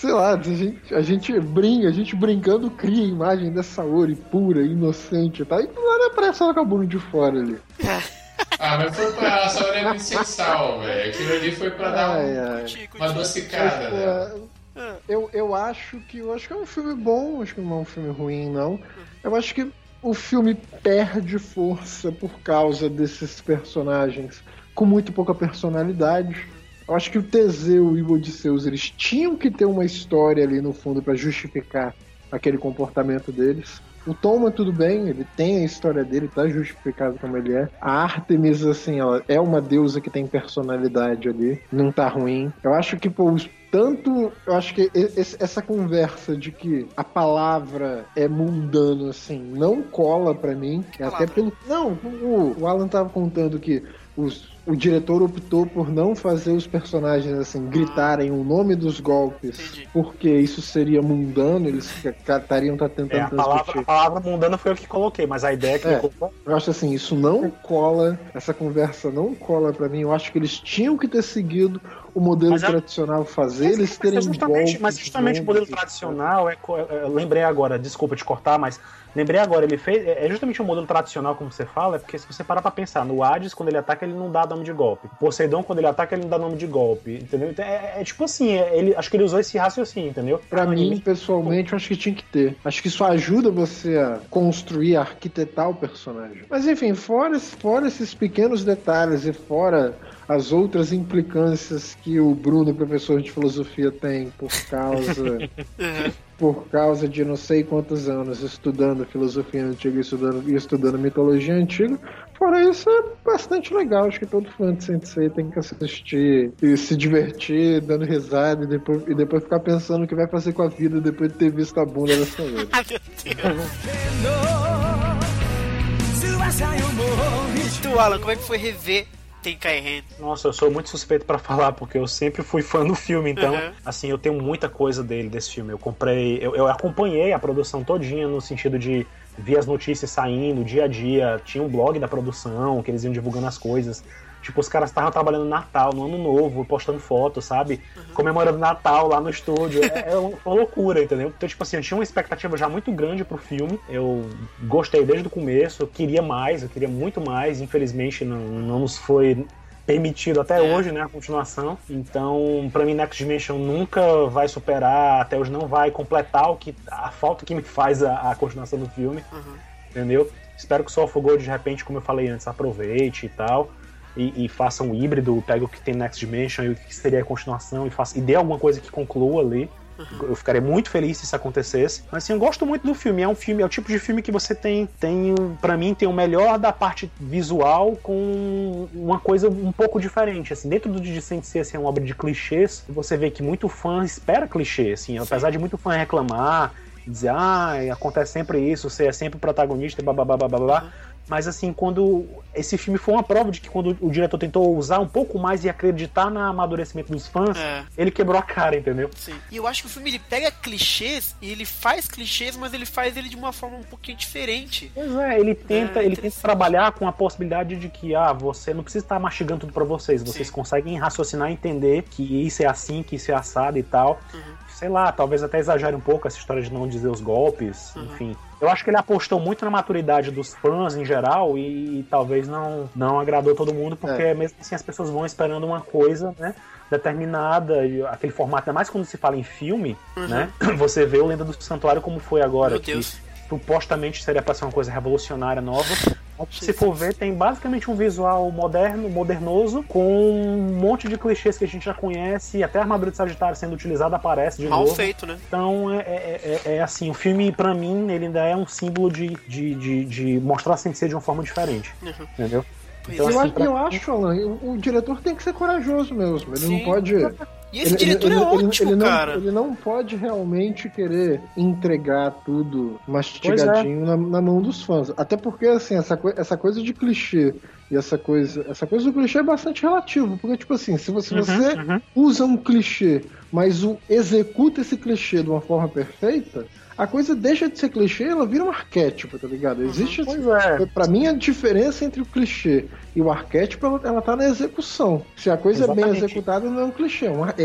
sei lá, a gente, a gente brinca, a gente brincando cria a imagem dessa Ori pura, inocente e tal, e do nada aparece ela com a bunda de fora ali. Ah, mas foi pra ela, só era muito velho. Aquilo ali foi pra dar um- Ai, ai. uma adocicada, Mas, né? pô, Eu, eu acho que eu acho que é um filme bom, acho que não é um filme ruim, não. Eu acho que o filme perde força por causa desses personagens com muito pouca personalidade. Eu acho que o Teseu e o Odisseus eles tinham que ter uma história ali no fundo para justificar aquele comportamento deles. O Toma, tudo bem, ele tem a história dele, tá justificado como ele é. A Artemis, assim, ela é uma deusa que tem personalidade ali, não tá ruim. Eu acho que, pô, tanto, eu acho que esse- essa conversa de que a palavra é mundano, assim, não cola pra mim. Até pelo. Não, o, o Alan tava contando que os- o diretor optou por não fazer os personagens assim gritarem o nome dos golpes, porque isso seria mundano, eles estariam tá tentando É, a, palavra, a palavra mundana foi eu que coloquei, mas a ideia que É, colocou eu acho assim, isso não cola, essa conversa não cola pra mim. Eu acho que eles tinham que ter seguido o modelo Mas tradicional fazer, eles terem justamente, mas justamente o modelo tradicional, é, é, lembrei agora, desculpa te cortar, mas lembrei agora, ele fez. É é justamente o modelo tradicional, como você fala, é porque se você parar pra pensar, no Hades, quando ele ataca, ele não dá nome de golpe. Poseidon, quando ele ataca, ele não dá nome de golpe. Entendeu? Então, É, é tipo assim, é- ele, acho que ele usou esse raciocínio, entendeu? Pra mim, pessoalmente, eu acho que tinha que ter. Acho que isso ajuda você a construir, a arquitetar o personagem. Mas enfim, fora, fora esses pequenos detalhes e fora as outras implicâncias que o Bruno, professor de filosofia, tem por causa por causa de não sei quantos anos estudando filosofia antiga e estudando, estudando mitologia antiga. Fora isso, é bastante legal. Acho que todo fã de Sensei tem que assistir e se divertir, dando risada e depois, e depois ficar pensando o que vai fazer com a vida depois de ter visto a bunda dessa vez. E tu, Alan, como é que foi rever Tenkai Ren? Nossa, eu sou muito suspeito pra falar, porque eu sempre fui fã do filme, então, Uhum. assim, eu tenho muita coisa dele, desse filme. Eu comprei, eu, eu acompanhei a produção todinha no sentido de ver as notícias saindo, dia a dia. Tinha um blog da produção, que eles iam divulgando as coisas. Tipo, os caras estavam trabalhando no Natal, no Ano Novo, postando fotos, sabe? Comemorando Natal lá no estúdio. É, é uma loucura, entendeu? Então, tipo assim, eu tinha uma expectativa já muito grande pro filme. Eu gostei desde o começo, eu queria mais, eu queria muito mais. Infelizmente, não, não nos foi permitido até hoje, né, a continuação. Então, pra mim, Next Dimension nunca vai superar, até hoje não vai completar o que a falta que me faz a, a continuação do filme, entendeu? Espero que o Soul of de repente, como eu falei antes, aproveite e tal. E, e faça um híbrido, pegue o que tem Next Dimension e o que seria a continuação e, faça, e dê alguma coisa que conclua ali. Eu ficaria muito feliz se isso acontecesse. Mas assim, eu gosto muito do filme. É um filme, é o tipo de filme que você tem, tem para mim, tem o melhor da parte visual com uma coisa um pouco diferente. Assim, dentro do Dissent ser assim, uma obra de clichês, você vê que muito fã espera clichê, assim, apesar de muito fã reclamar, dizer, ah, acontece sempre isso, você é sempre o protagonista, blá blá blá blá. Mas assim, quando esse filme foi uma prova de que quando o diretor tentou usar um pouco mais e acreditar no amadurecimento dos fãs, É. ele quebrou a cara, entendeu? Sim. E eu acho que o filme ele pega clichês e ele faz clichês, mas ele faz ele de uma forma um pouquinho diferente. Pois é, ele tenta, ele tenta trabalhar com a possibilidade de que ah, você não precisa estar mastigando tudo pra vocês, vocês conseguem raciocinar e entender que isso é assim, que isso é assado e tal. Sei lá, talvez até exagere um pouco essa história de não dizer os golpes, enfim. Eu acho que ele apostou muito na maturidade dos fãs em geral e, talvez não, não agradou todo mundo, porque É. mesmo assim as pessoas vão esperando uma coisa, né? Determinada, e aquele formato, ainda mais quando se fala em filme, Uhum. né? Você vê o Lenda do Santuário como foi agora. Meu que Deus. Supostamente seria pra ser uma coisa revolucionária nova. Se for ver, tem basicamente um visual moderno, modernoso, com um monte de clichês que a gente já conhece, e até a armadura de Sagitário sendo utilizada aparece de Mal novo. feito, né? Então é, é- é- é assim, o filme, pra mim, ele ainda é um símbolo de, de, de, de mostrar a Sensei de uma forma diferente. Uhum. Entendeu? eu, assim, acho, pra- eu acho, Alan, o, o diretor tem que ser corajoso mesmo. Ele Sim. não pode. E esse diretor é ótimo, ele não, cara. Ele não pode realmente querer entregar tudo mastigadinho é. na, na mão dos fãs. Até porque, assim, essa, essa coisa de clichê e essa coisa, essa coisa do clichê é bastante relativo. Porque, tipo assim, se você, Uhum, você usa um clichê, mas o, executa esse clichê de uma forma perfeita. A coisa deixa de ser clichê, ela vira um arquétipo, tá ligado? Existe, Pois é. Pra mim, a diferença entre o clichê e o arquétipo, ela, tá na execução. Se a coisa é bem Exatamente. executada, não é um clichê, é, ar- é,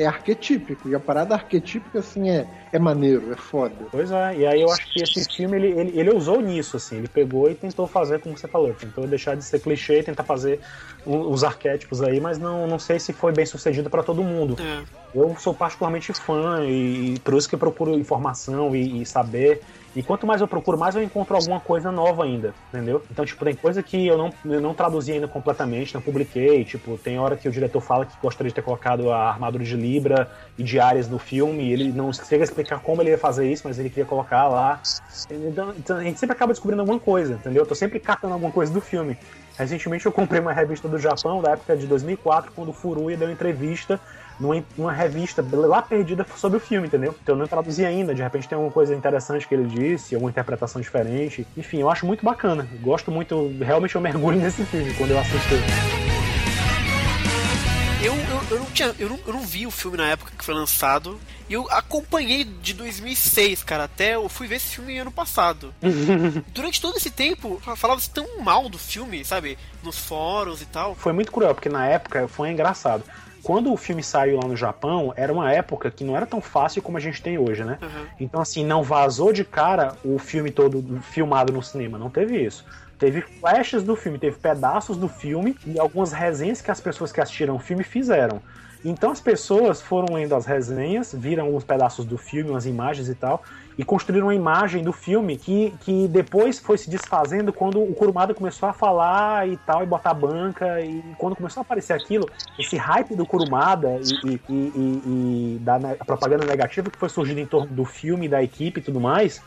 é- é arquetípico. E a parada arquetípica, assim, é, é maneiro, é foda. Pois é, e aí eu acho que esse filme ele, ele, ele usou nisso, assim, ele pegou e tentou fazer como você falou, tentou deixar de ser clichê, tentar fazer os arquétipos aí, mas não, não sei se foi bem sucedido pra todo mundo. É. Eu sou particularmente fã e, e por isso que eu procuro informação e, e saber. E quanto mais eu procuro, mais eu encontro alguma coisa nova ainda, entendeu? Então, tipo, tem coisa que eu não, eu não traduzi ainda completamente, não publiquei. Tipo, tem hora que o diretor fala que gostaria de ter colocado a armadura de Libra e de Ares no filme. E ele não chega a explicar como ele ia fazer isso, mas ele queria colocar lá. Então, então, a gente sempre acaba descobrindo alguma coisa, entendeu? Eu tô sempre catando alguma coisa do filme. Recentemente eu comprei uma revista do Japão, da época de 2004, quando o Furuya deu entrevista numa, numa revista lá perdida sobre o filme, entendeu? Então eu não traduzi ainda, de repente tem alguma coisa interessante que ele disse, alguma interpretação diferente. Enfim, eu acho muito bacana. Gosto muito, realmente eu mergulho nesse filme quando eu assisto. Eu, eu, eu, não tinha, eu, não, eu não vi o filme na época que foi lançado. E eu acompanhei de 2006, cara, até eu fui ver esse filme ano passado. Durante todo esse tempo, falava-se tão mal do filme, sabe? Nos fóruns e tal. Foi muito cruel, porque na época foi engraçado. Quando o filme saiu lá no Japão, era uma época que não era tão fácil como a gente tem hoje, né? Então, assim, não vazou de cara o filme todo filmado no cinema, não teve isso. Teve flashes do filme, teve pedaços do filme e algumas resenhas que as pessoas que assistiram o filme fizeram. Então as pessoas foram lendo as resenhas, viram os pedaços do filme, umas imagens e tal, e construíram uma imagem do filme que, que depois foi se desfazendo quando o Kurumada começou a falar e tal, e botar banca, e quando começou a aparecer aquilo, esse hype do Kurumada e, e, e, e- da ne- propaganda negativa que foi surgindo em torno do filme, da equipe e tudo mais,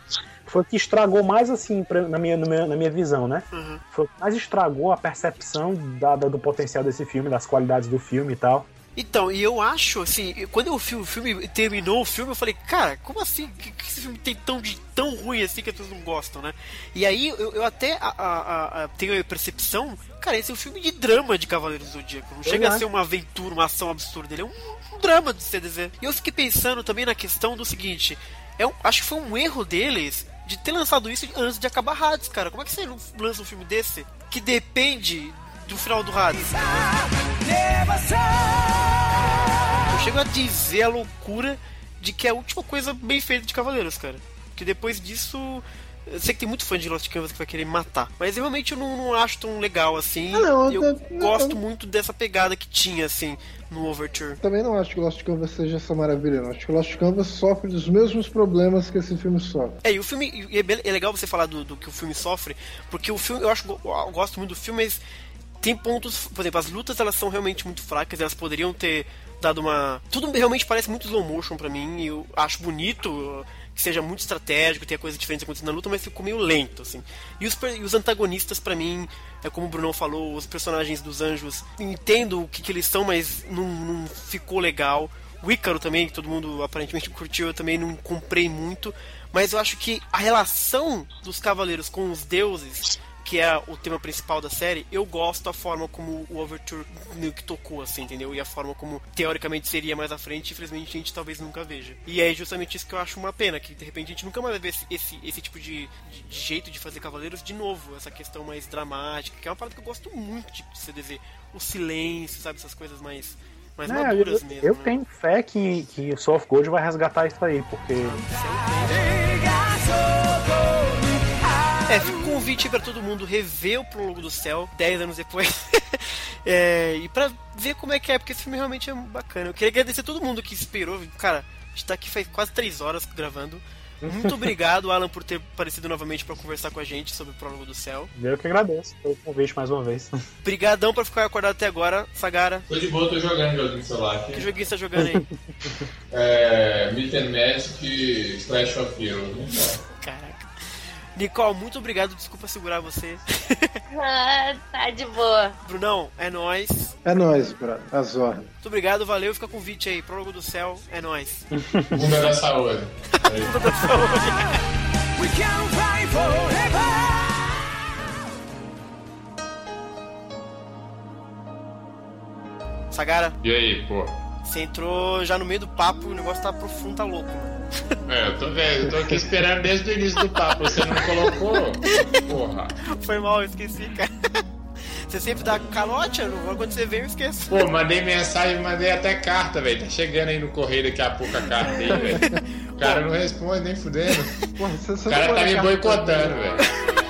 foi o que estragou mais assim, pra- na, minha, na minha visão, né? Foi o que mais estragou a percepção da- da- do potencial desse filme, das qualidades do filme e tal. Então, e eu acho, assim, quando eu, fi- o filme terminou o filme, eu falei, cara, como assim? Que, que esse filme tem tão, de, tão ruim assim que as pessoas não gostam, né? E aí eu, eu até a- a- a- a- tenho a percepção, cara, esse é um filme de drama de Cavaleiros do Zodíaco. Não chega a Exato. ser uma aventura, uma ação absurda, ele é um, um drama do CDZ. E eu fiquei pensando também na questão do seguinte: é um- acho que foi um erro deles de ter lançado isso antes de acabar Hades, cara. Como é que você não lança um filme desse que depende do final do Hades? Eu chego a dizer a loucura de que é a última coisa bem feita de Cavaleiros, cara. Que depois disso. Eu sei que tem muito fã de Lost Canvas que vai querer matar. Mas realmente eu não, não acho tão legal assim. Ah, não, eu eu- eu- gosto eu- muito dessa pegada que tinha, assim, no Overture. Também não acho que Lost Canvas seja essa maravilha, não. Acho que Lost Canvas sofre dos mesmos problemas que esse filme sofre. É, e o filme. e É, é legal você falar do, do que o filme sofre, porque o filme, eu acho eu gosto muito do filme, mas tem pontos. Por exemplo, as lutas elas são realmente muito fracas, elas poderiam ter dado uma. Tudo realmente parece muito slow motion pra mim, e eu acho bonito que seja muito estratégico, tenha coisas diferentes acontecendo na luta, mas ficou meio lento, assim. E os, e os antagonistas, pra mim, é como o Brunão falou, os personagens dos anjos, entendo o que, que eles são, mas não, não ficou legal. O Ícaro também, que todo mundo aparentemente curtiu, eu também não comprei muito. Mas eu acho que a relação dos cavaleiros com os deuses, que é o tema principal da série, eu gosto da forma como o Overture meio que tocou, assim, entendeu? E a forma como teoricamente seria mais à frente, infelizmente a gente talvez nunca veja. E é justamente isso que eu acho uma pena, que de repente a gente nunca mais vai ver esse, esse, esse tipo de, de- de jeito de fazer cavaleiros de novo, essa questão mais dramática, que é uma parada que eu gosto muito de CDZ. O silêncio, sabe? Essas coisas mais, mais É, maduras eu, mesmo. eu né? tenho fé que, que o of Gold vai resgatar isso aí, porque. É, fica um convite pra todo mundo rever o Prólogo do Céu 10 anos depois. É, e pra ver como é que é, porque esse filme realmente é bacana. Eu queria agradecer a todo mundo que esperou. Cara, a gente tá aqui faz quase 3 horas gravando. Muito obrigado, Alan, por ter aparecido novamente pra conversar com a gente sobre o Prólogo do Céu. Eu que agradeço pelo convite mais uma vez. Obrigadão por ficar acordado até agora, Sagara. Tô de boa, tô jogando joguinho no celular aqui. Que joguinho você tá jogando aí? É. Meet and Magic Clash of Heroes. Caraca. Nicole, muito obrigado. Desculpa segurar você. Ah, tá de boa. Brunão, é nóis. É nóis, brother. Azor. Muito obrigado, valeu. Fica com o convite aí. Prólogo do Céu, é nóis. Bunda da saúde. Bunda da saúde. We can fly forever. Sagara, E aí, pô? você entrou já no meio do papo o negócio tá profundo, tá louco, mano. É, eu tô vendo, eu tô aqui esperando desde o início do papo, você não colocou? Porra. Foi mal, eu esqueci, cara. Você sempre dá calote, não quando você vem eu esqueço. Pô, mandei mensagem, mandei até carta, velho. Tá chegando aí no correio daqui a pouco a carta aí, velho. O cara não responde, nem fudendo. O cara tá me boicotando, velho.